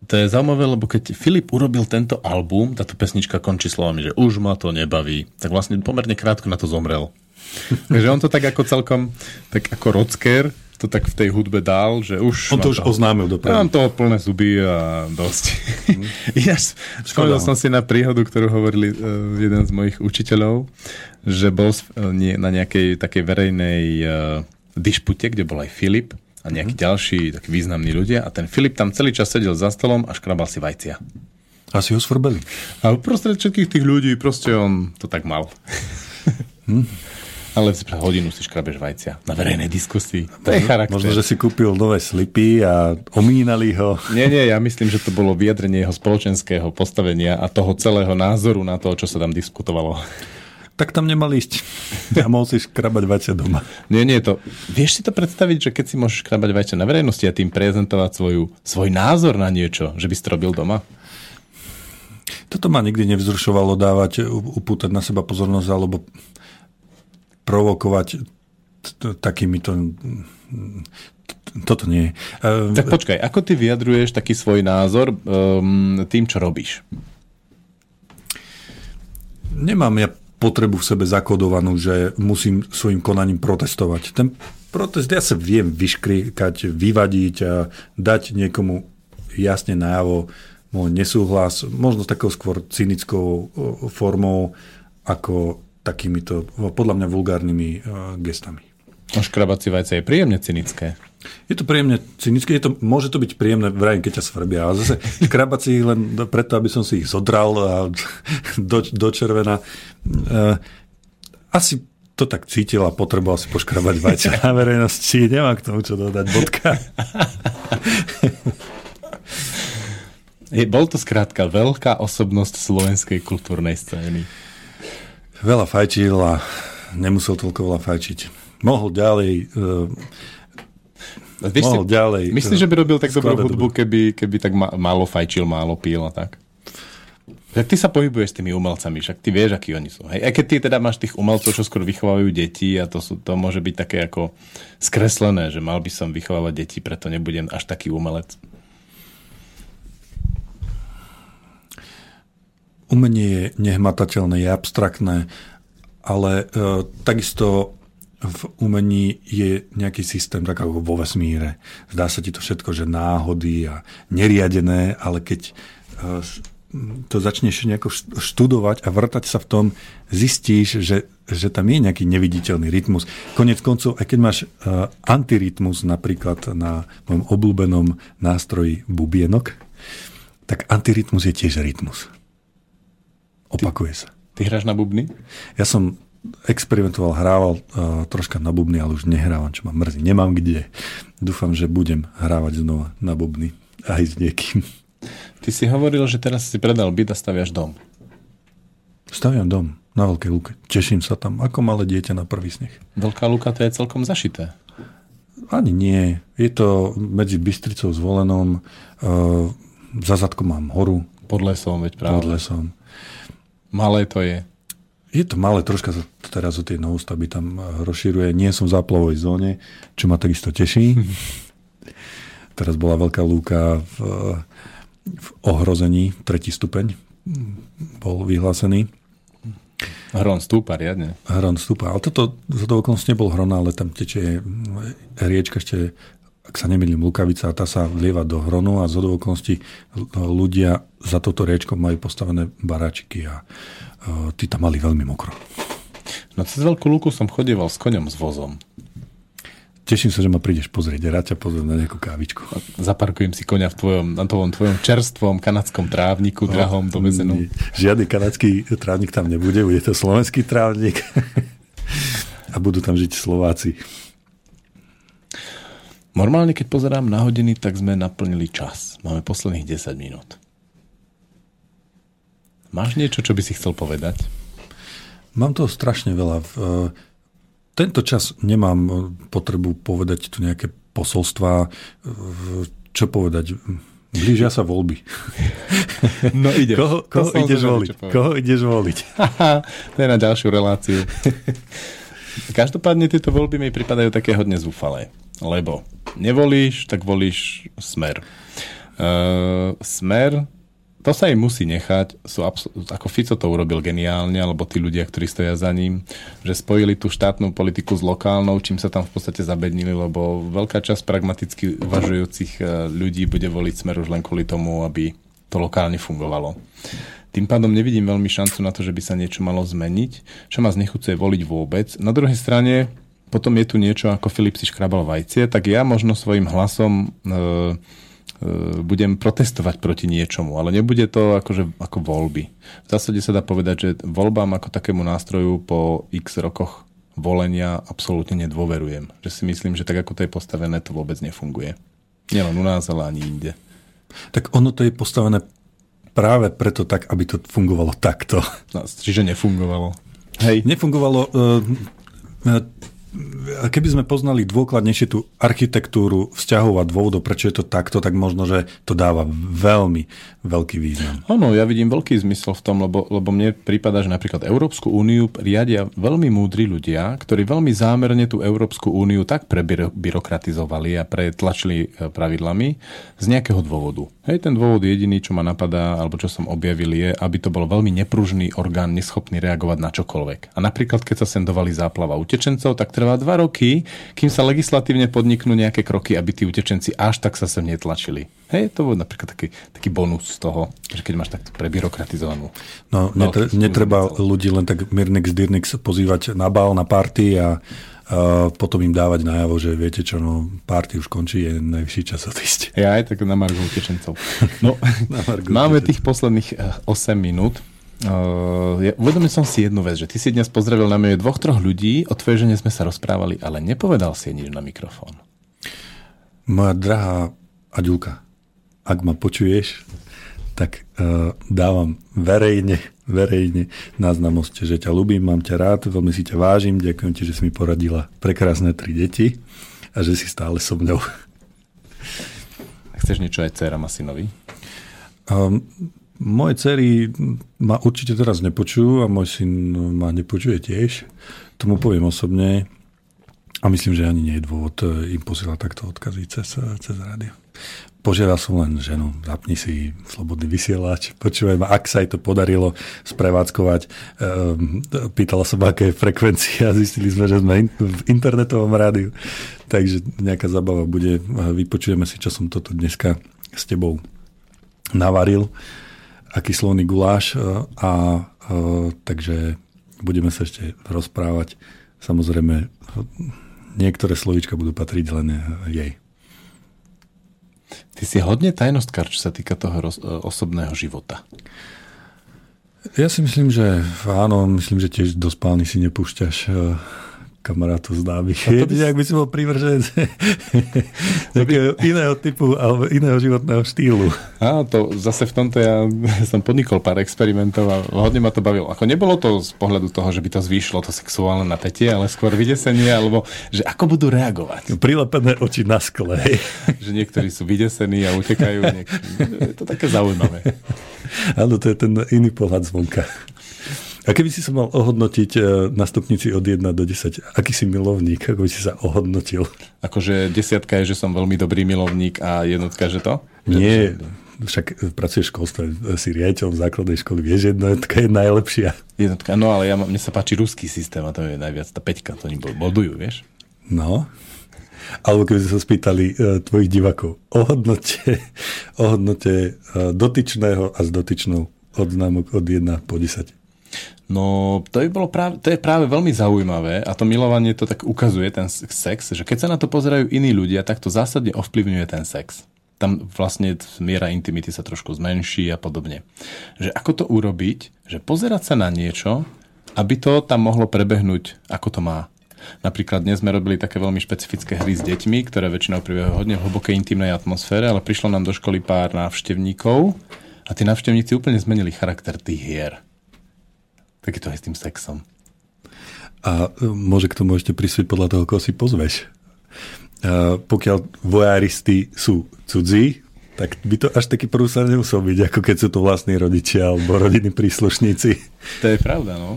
To je zaujímavé, lebo keď Filip urobil tento album, táto pesnička končí slovami, že už ma to nebaví, tak vlastne pomerne krátko na to zomrel. [laughs] Takže on to tak ako celkom, tak ako rocker, to tak v tej hudbe dal, že už... On to už toho, oznámil dopredu. Mám toho plné zuby a dosť. Mm. [laughs] ja spomínal som si na príhodu, ktorú hovorili uh, jeden z mojich učiteľov, že bol uh, nie, na nejakej takej verejnej uh, dišpute, kde bol aj Filip a nejakí mm. ďalší takí významní ľudia a ten Filip tam celý čas sedel za stolom a škrabal si vajcia. A si ho svrbeli. A uprostred všetkých tých ľudí proste on to tak mal. Hm? Ale si pred hodinu si škrabeš vajcia na verejnej diskusii. To je charakter. Možno, že si kúpil nové slipy a omínali ho. Nie, nie, ja myslím, že to bolo vyjadrenie jeho spoločenského postavenia a toho celého názoru na to, čo sa tam diskutovalo tak tam nemal ísť. [laughs] A mohol si škrabať vajcia doma. Nie, nie, to... Vieš si to predstaviť, že keď si môžeš škrabať vajcia na verejnosti a tým prezentovať svoju, svoj názor na niečo, že by si to robil doma? Toto ma nikdy nevzrušovalo dávať, upútať na seba pozornosť alebo provokovať takýmito toto nie. Tak počkaj, ako ty vyjadruješ taký svoj názor um, tým, čo robíš? Nemám ja potrebu v sebe zakodovanú, že musím svojim konaním protestovať. Ten protest ja sa viem vyškrikať, vyvadiť a dať niekomu jasne najavo môj nesúhlas, možno takou skôr cynickou formou ako takýmito, podľa mňa, vulgárnymi gestami. No škrabací vajce je príjemne cynické. Je to príjemne cynické, je to, môže to byť príjemné, vrajím, keď ťa svrbia, ale zase škrabací len preto, aby som si ich zodral a [laughs] do, do červena. Uh, asi to tak cítil a potreboval si poškrabať vajce na verejnosti. Nemám k tomu čo dodať, bodka. Je, bol to skrátka veľká osobnosť slovenskej kultúrnej scény. Veľa fajčil a nemusel toľko veľa fajčiť. Mohol ďalej uh, Vieš mohol si, ďalej. Myslíš, že by robil tak dobrú hudbu, keby, keby tak málo fajčil, málo pil a tak? Tak ty sa pohybuješ s tými umelcami, však ty vieš, akí oni sú. Hej? A keď ty teda máš tých umelcov, čo skôr vychovajú deti a to, sú, to môže byť také ako skreslené, že mal by som vychovávať deti, preto nebudem až taký umelec. Umenie je nehmatateľné, je abstraktné, ale e, takisto v umení je nejaký systém, tak ako vo vesmíre. Zdá sa ti to všetko, že náhody a neriadené, ale keď eh, to začneš nejako študovať a vrtať sa v tom, zistíš, že, že tam je nejaký neviditeľný rytmus. Konec koncov, aj keď máš uh, antirytmus napríklad na mojom obľúbenom nástroji bubienok, tak antirytmus je tiež rytmus. Opakuje sa. Ty hráš na bubny? Ja som experimentoval, hrával uh, troška na bubny, ale už nehrávam, čo ma mrzí. Nemám kde. Dúfam, že budem hrávať znova na bubny aj s niekým. Ty si hovoril, že teraz si predal byt a staviaš dom. Staviam dom na Veľkej lúke. Teším sa tam, ako malé dieťa na prvý sneh. Veľká lúka to je celkom zašité. Ani nie. Je to medzi Bystricou zvolenom. Uh, za zadkom mám horu. Pod lesom, veď práve. Pod lesom. Malé to je. Je to malé, troška sa teraz o tie novostavby tam rozširuje. Nie som v záplavovej zóne, čo ma takisto teší. [laughs] teraz bola veľká lúka v, v ohrození, tretí stupeň bol vyhlásený. Hron stúpa riadne. Hron stúpa, ale toto z okolností nebol hron, ale tam tečie riečka ešte, ak sa nemýlim, Lukavica a tá sa vlieva do hronu a z okolností ľudia za toto riečko majú postavené baráčiky a Eh, tí tam mali veľmi mokro. No cez Veľkú lúku som chodieval s koňom s vozom. Teším sa, že ma prídeš pozrieť. Rád ťa pozrieť na nejakú kávičku. Zaparkujem si koňa v tvojom, na tvojom, tvojom čerstvom kanadskom trávniku, no, drahom dovezenom. Žiadny kanadský trávnik tam nebude, bude to slovenský trávnik. [laughs] A budú tam žiť Slováci. Normálne, keď pozerám na hodiny, tak sme naplnili čas. Máme posledných 10 minút. Máš niečo, čo by si chcel povedať? Mám toho strašne veľa. V tento čas nemám e, potrebu povedať tu nejaké posolstva, čo povedať. Blížia sa voľby. [laughs] No ide. Koho, koho ideš voliť? Koho ideš voliť? [laughs] to je na ďalšiu reláciu. [laughs] Každopádne tieto voľby mi pripadajú také hodne zúfalé. Lebo nevolíš, tak volíš smer. Uh, smer to sa im musí nechať. Sú abs- ako Fico to urobil geniálne, alebo tí ľudia, ktorí stoja za ním, že spojili tú štátnu politiku s lokálnou, čím sa tam v podstate zabednili, lebo veľká časť pragmaticky uvažujúcich e, ľudí bude voliť smer už len kvôli tomu, aby to lokálne fungovalo. Tým pádom nevidím veľmi šancu na to, že by sa niečo malo zmeniť, čo ma znechucuje voliť vôbec. Na druhej strane, potom je tu niečo ako Filip si škrabal vajcie, tak ja možno svojim hlasom e, E, budem protestovať proti niečomu, ale nebude to akože ako voľby. V zásade sa dá povedať, že voľbám ako takému nástroju po x rokoch volenia absolútne nedôverujem. Že si myslím, že tak ako to je postavené, to vôbec nefunguje. Nielen u nás, ale ani inde. Tak ono to je postavené práve preto tak, aby to fungovalo takto. No, čiže nefungovalo. Hej. Nefungovalo. Uh, keby sme poznali dôkladnejšie tú architektúru vzťahov a dôvodov, prečo je to takto, tak možno, že to dáva veľmi veľký význam. Áno, ja vidím veľký zmysel v tom, lebo, lebo mne prípada, že napríklad Európsku úniu riadia veľmi múdri ľudia, ktorí veľmi zámerne tú Európsku úniu tak prebyrokratizovali a pretlačili e, pravidlami z nejakého dôvodu. Hej, ten dôvod jediný, čo ma napadá, alebo čo som objavil, je, aby to bol veľmi nepružný orgán, neschopný reagovať na čokoľvek. A napríklad, keď sa sendovali záplava utečencov, tak trvá dva roky, kým sa legislatívne podniknú nejaké kroky, aby tí utečenci až tak sa sem netlačili. Hej, to bol napríklad taký, taký bonus z toho, že keď máš takto prebyrokratizovanú. No, netre, netreba ľudí len tak Mirnix Dirnix pozývať na bál, na party a a potom im dávať najavo, že viete čo, no party už končí, je najvyšší čas odísť. Ja aj tak na Margu utečencov. No, [laughs] na Margu máme tých posledných 8 eh, minút. Uh, ja uvedomil som si jednu vec, že ty si dnes pozdravil na mňa dvoch, troch ľudí, o tvojej žene sme sa rozprávali, ale nepovedal si nič na mikrofón. Moja drahá Aďulka, ak ma počuješ, tak uh, dávam verejne, verejne na známosť, že ťa ľúbim, mám ťa rád, veľmi si ťa vážim, ďakujem ti, že si mi poradila prekrásne tri deti a že si stále so mňou. Chceš niečo aj dcerám a synovi? Um, moje cery ma určite teraz nepočujú a môj syn ma nepočuje tiež. Tomu poviem osobne a myslím, že ani nie je dôvod eh, im posielať takto odkazy cez, eh, cez rádio. Požiadal som len ženu, zapni si slobodný vysielač, počúvaj ma, ak sa jej to podarilo sprevádzkovať. Um, pýtala som, aké je frekvencia [laughs] zistili sme, že sme in, v internetovom rádiu. Takže nejaká zabava bude. Vypočujeme si, čo som toto dneska s tebou navaril aký slovný guláš e, a, a e, takže budeme sa ešte rozprávať. Samozrejme, niektoré slovíčka budú patriť len jej. Ty si hodne tajnostkár, čo sa týka toho roz, e, osobného života. Ja si myslím, že áno, myslím, že tiež do spálny si nepúšťaš kamarátov známych. No by... ak by si bol privrženec [laughs] nejakého iného typu alebo iného životného štýlu. Áno, to zase v tomto ja [laughs] som podnikol pár experimentov a hodne ma to bavilo. Ako nebolo to z pohľadu toho, že by to zvýšilo to sexuálne napätie, ale skôr vydesenie, alebo že ako budú reagovať. Prilepené oči na skle. [laughs] že niektorí sú vydesení a utekajú. Niektorí... Je to také zaujímavé. Áno, to je ten iný pohľad zvonka. A keby si sa mal ohodnotiť e, na stupnici od 1 do 10, aký si milovník, ako by si sa ohodnotil? Akože desiatka je, že som veľmi dobrý milovník a jednotka, že to? Nie, však pracuješ v školstve, si riaditeľom základnej školy, vieš, jednotka je najlepšia. Jednotka, no ale ja, mne sa páči ruský systém a to je najviac tá peťka, to oni bodujú, vieš? No, alebo keby sa spýtali uh, tvojich divakov, ohodnote, ohodnote uh, dotyčného a s dotyčnou od známok od 1 po 10. No, to, by bolo práve, to je práve veľmi zaujímavé a to milovanie to tak ukazuje, ten sex, že keď sa na to pozerajú iní ľudia, tak to zásadne ovplyvňuje ten sex. Tam vlastne miera intimity sa trošku zmenší a podobne. Že ako to urobiť, že pozerať sa na niečo, aby to tam mohlo prebehnúť, ako to má. Napríklad dnes sme robili také veľmi špecifické hry s deťmi, ktoré väčšinou prebiehajú hodne v hlbokej intimnej atmosfére, ale prišlo nám do školy pár návštevníkov a tí návštevníci úplne zmenili charakter tých hier Taký to je s tým sexom. A e, môže k tomu ešte prisviť podľa toho, koho si pozveš. A pokiaľ vojáristi sú cudzí, tak by to až taký prúser nemusel byť, ako keď sú to vlastní rodičia alebo rodiny príslušníci. To je pravda, no.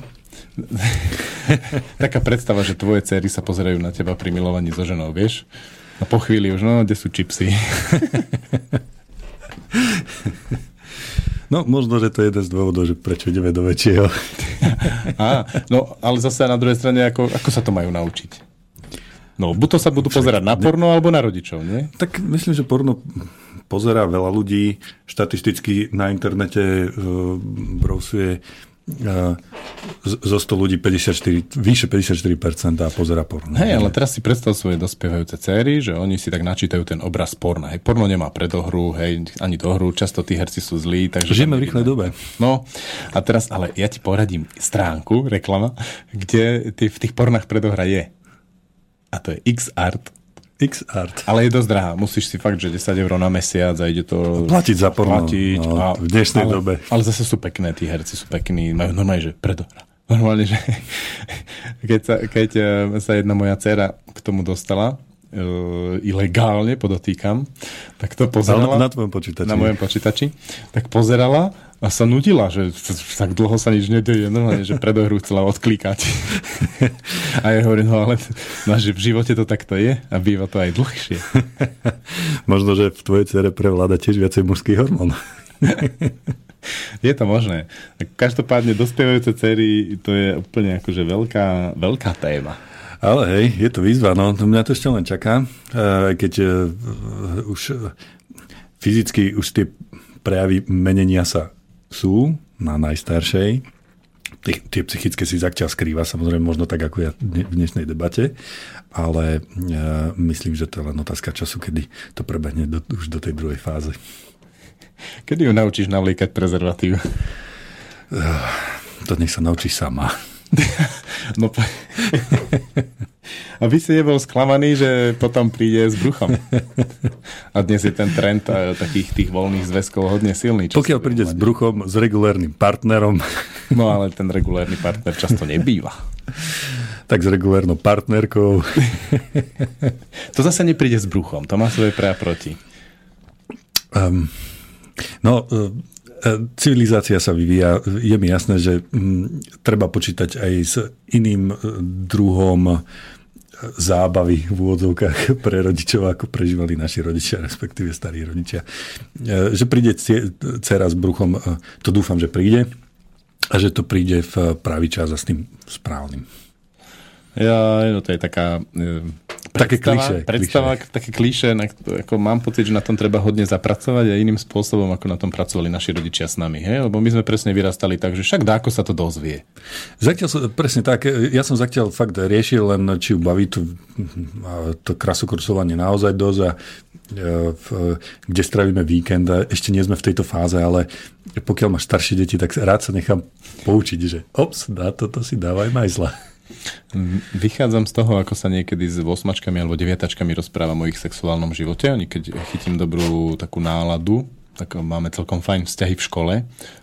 Taká predstava, že tvoje cery sa pozerajú na teba pri milovaní so ženou, vieš? A po chvíli už, no, kde sú čipsy? [laughs] No, možno, že to je jeden z dôvodov, že prečo ideme do väčšieho. [laughs] Á, no, ale zase na druhej strane, ako, ako sa to majú naučiť? No, buď to sa budú pozerať na porno, alebo na rodičov, nie? Tak myslím, že porno pozerá veľa ľudí. Štatisticky na internete uh, brousuje zo 100 ľudí 54, vyše 54% a pozera porno. Hej, ale teraz si predstav svoje dospievajúce céry, že oni si tak načítajú ten obraz porna. Hej, porno nemá predohru, hej, ani dohru, často tí herci sú zlí. Takže Žijeme v rýchlej dobe. No, a teraz, ale ja ti poradím stránku, reklama, kde ty, v tých pornách predohra je. A to je Xart X-Art. Ale je dosť drahá. Musíš si fakt, že 10 eur na mesiac a ide to... Platiť za porno. Platiť. No, a, v dnešnej ale, dobe. Ale zase sú pekné, tí herci sú pekní. Majú normálne, že predohra. Normálne, že [laughs] keď sa, keď eh, sa jedna moja dcera k tomu dostala, uh, ilegálne, podotýkam, tak to pozerala... Na, na tvojom počítači. Na mojom počítači. Tak pozerala a sa nudila, že tak dlho sa nič nedeje, normálne, že predohru chcela odklikať. [laughs] a ja hovorím, no ale no, že v živote to takto je a býva to aj dlhšie. [laughs] Možno, že v tvojej cere prevláda tiež viacej mužský hormón. [laughs] je to možné. Každopádne dospievajúce cery, to je úplne akože veľká, veľká téma. Ale hej, je to výzva, no mňa to ešte len čaká, keď uh, už fyzicky už tie prejavy menenia sa sú na najstaršej. Tie, tie psychické si zatiaľ skrýva, samozrejme možno tak ako ja v dnešnej debate, ale ja myslím, že to je len otázka času, kedy to prebehne do, už do tej druhej fáze. Kedy ju naučíš navlíkať prezervatív? To nech sa naučí sama. [laughs] no, [laughs] a vy si nebol sklamaný, že potom príde s bruchom. A dnes je ten trend eh, takých tých voľných zväzkov hodne silný. Pokiaľ príde s bruchom, s regulérnym partnerom. [laughs] No ale ten regulérny partner často nebýva. Tak s regulérnou partnerkou. to zase nepríde s bruchom, to má svoje pre a proti. Um, no, uh, civilizácia sa vyvíja. Je mi jasné, že mm, treba počítať aj s iným e, druhom e, zábavy v úvodzovkách [laughs] pre rodičov, ako prežívali naši rodičia, respektíve starí rodičia. E, že príde dcera s bruchom, to dúfam, že príde a že to príde v pravý čas a s tým správnym. Ja, no to je taká také kliše. Predstava, kliše. také kliše, na, ako mám pocit, že na tom treba hodne zapracovať a iným spôsobom, ako na tom pracovali naši rodičia s nami. Hej? Lebo my sme presne vyrastali tak, že však dáko sa to dozvie. Zatiaľ, presne tak, ja som zatiaľ fakt riešil len, či ju baví to, to krasokursovanie naozaj dosť a e, kde strávime víkend a ešte nie sme v tejto fáze, ale pokiaľ máš staršie deti, tak rád sa nechám poučiť, že ops, dá toto si dávaj majzla. Vychádzam z toho, ako sa niekedy s osmačkami alebo deviatačkami rozprávam o ich sexuálnom živote. Oni keď chytím dobrú takú náladu, tak máme celkom fajn vzťahy v škole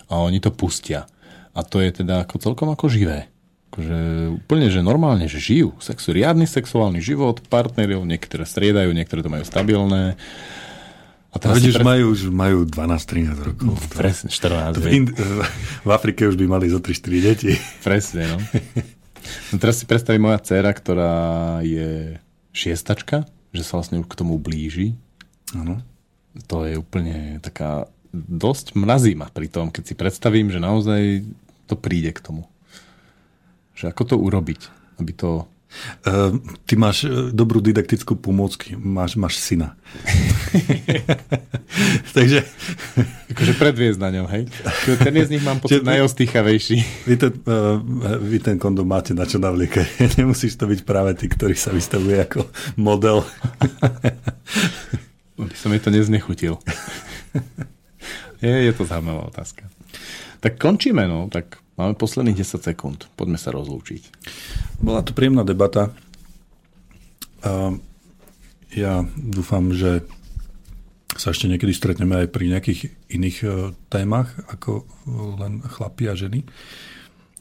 a oni to pustia. A to je teda ako celkom ako živé. Akože úplne, že normálne, že žijú. Sexu, riadny sexuálny život, partnerov, niektoré striedajú, niektoré to majú stabilné. A teraz vidíš, pre... majú, už majú 12-13 rokov. Presne, 14. V, Ind- [laughs] v Afrike už by mali zo 3-4 deti. Presne, no. [laughs] No teraz si predstavím moja dcera, ktorá je šiestačka, že sa vlastne k tomu blíži. Ano. To je úplne taká dosť mrazí ma pri tom, keď si predstavím, že naozaj to príde k tomu. Že ako to urobiť, aby to ty máš e, dobrú didaktickú pomôcky, máš, máš syna. [laughs] Takže... Akože predviesť na ňom, hej? Ten je z nich mám pocit najostýchavejší. Vy ten, uh, vy ten kondom máte na čo navliekať. [laughs] Nemusíš to byť práve ty, ktorý sa vystavuje ako model. [laughs] By som mi to neznechutil. je, je to zaujímavá otázka. Tak končíme, no. Tak Máme posledných 10 sekúnd. Poďme sa rozlúčiť. Bola to príjemná debata. Ja dúfam, že sa ešte niekedy stretneme aj pri nejakých iných e, témach, ako len chlapi a ženy.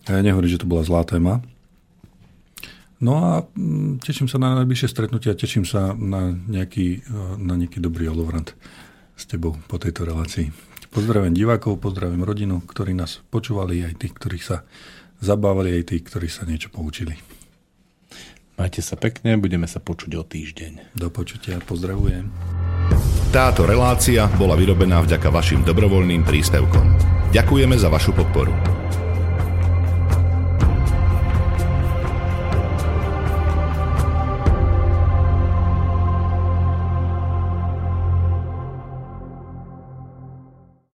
Ja nehovorím, že to bola zlá téma. No a mm, teším sa na najbližšie stretnutie a teším sa na nejaký, e, na nejaký dobrý holovrant. s tebou po tejto relácii. Pozdravujem divákov, pozdravujem rodinu, ktorí nás počúvali, aj tých, ktorých sa zabávali, aj tých, ktorí sa niečo poučili. Majte sa pekne, budeme sa počuť o týždeň. Do počutia, pozdravujem. Táto relácia bola vyrobená vďaka vašim dobrovoľným príspevkom. Ďakujeme za vašu podporu.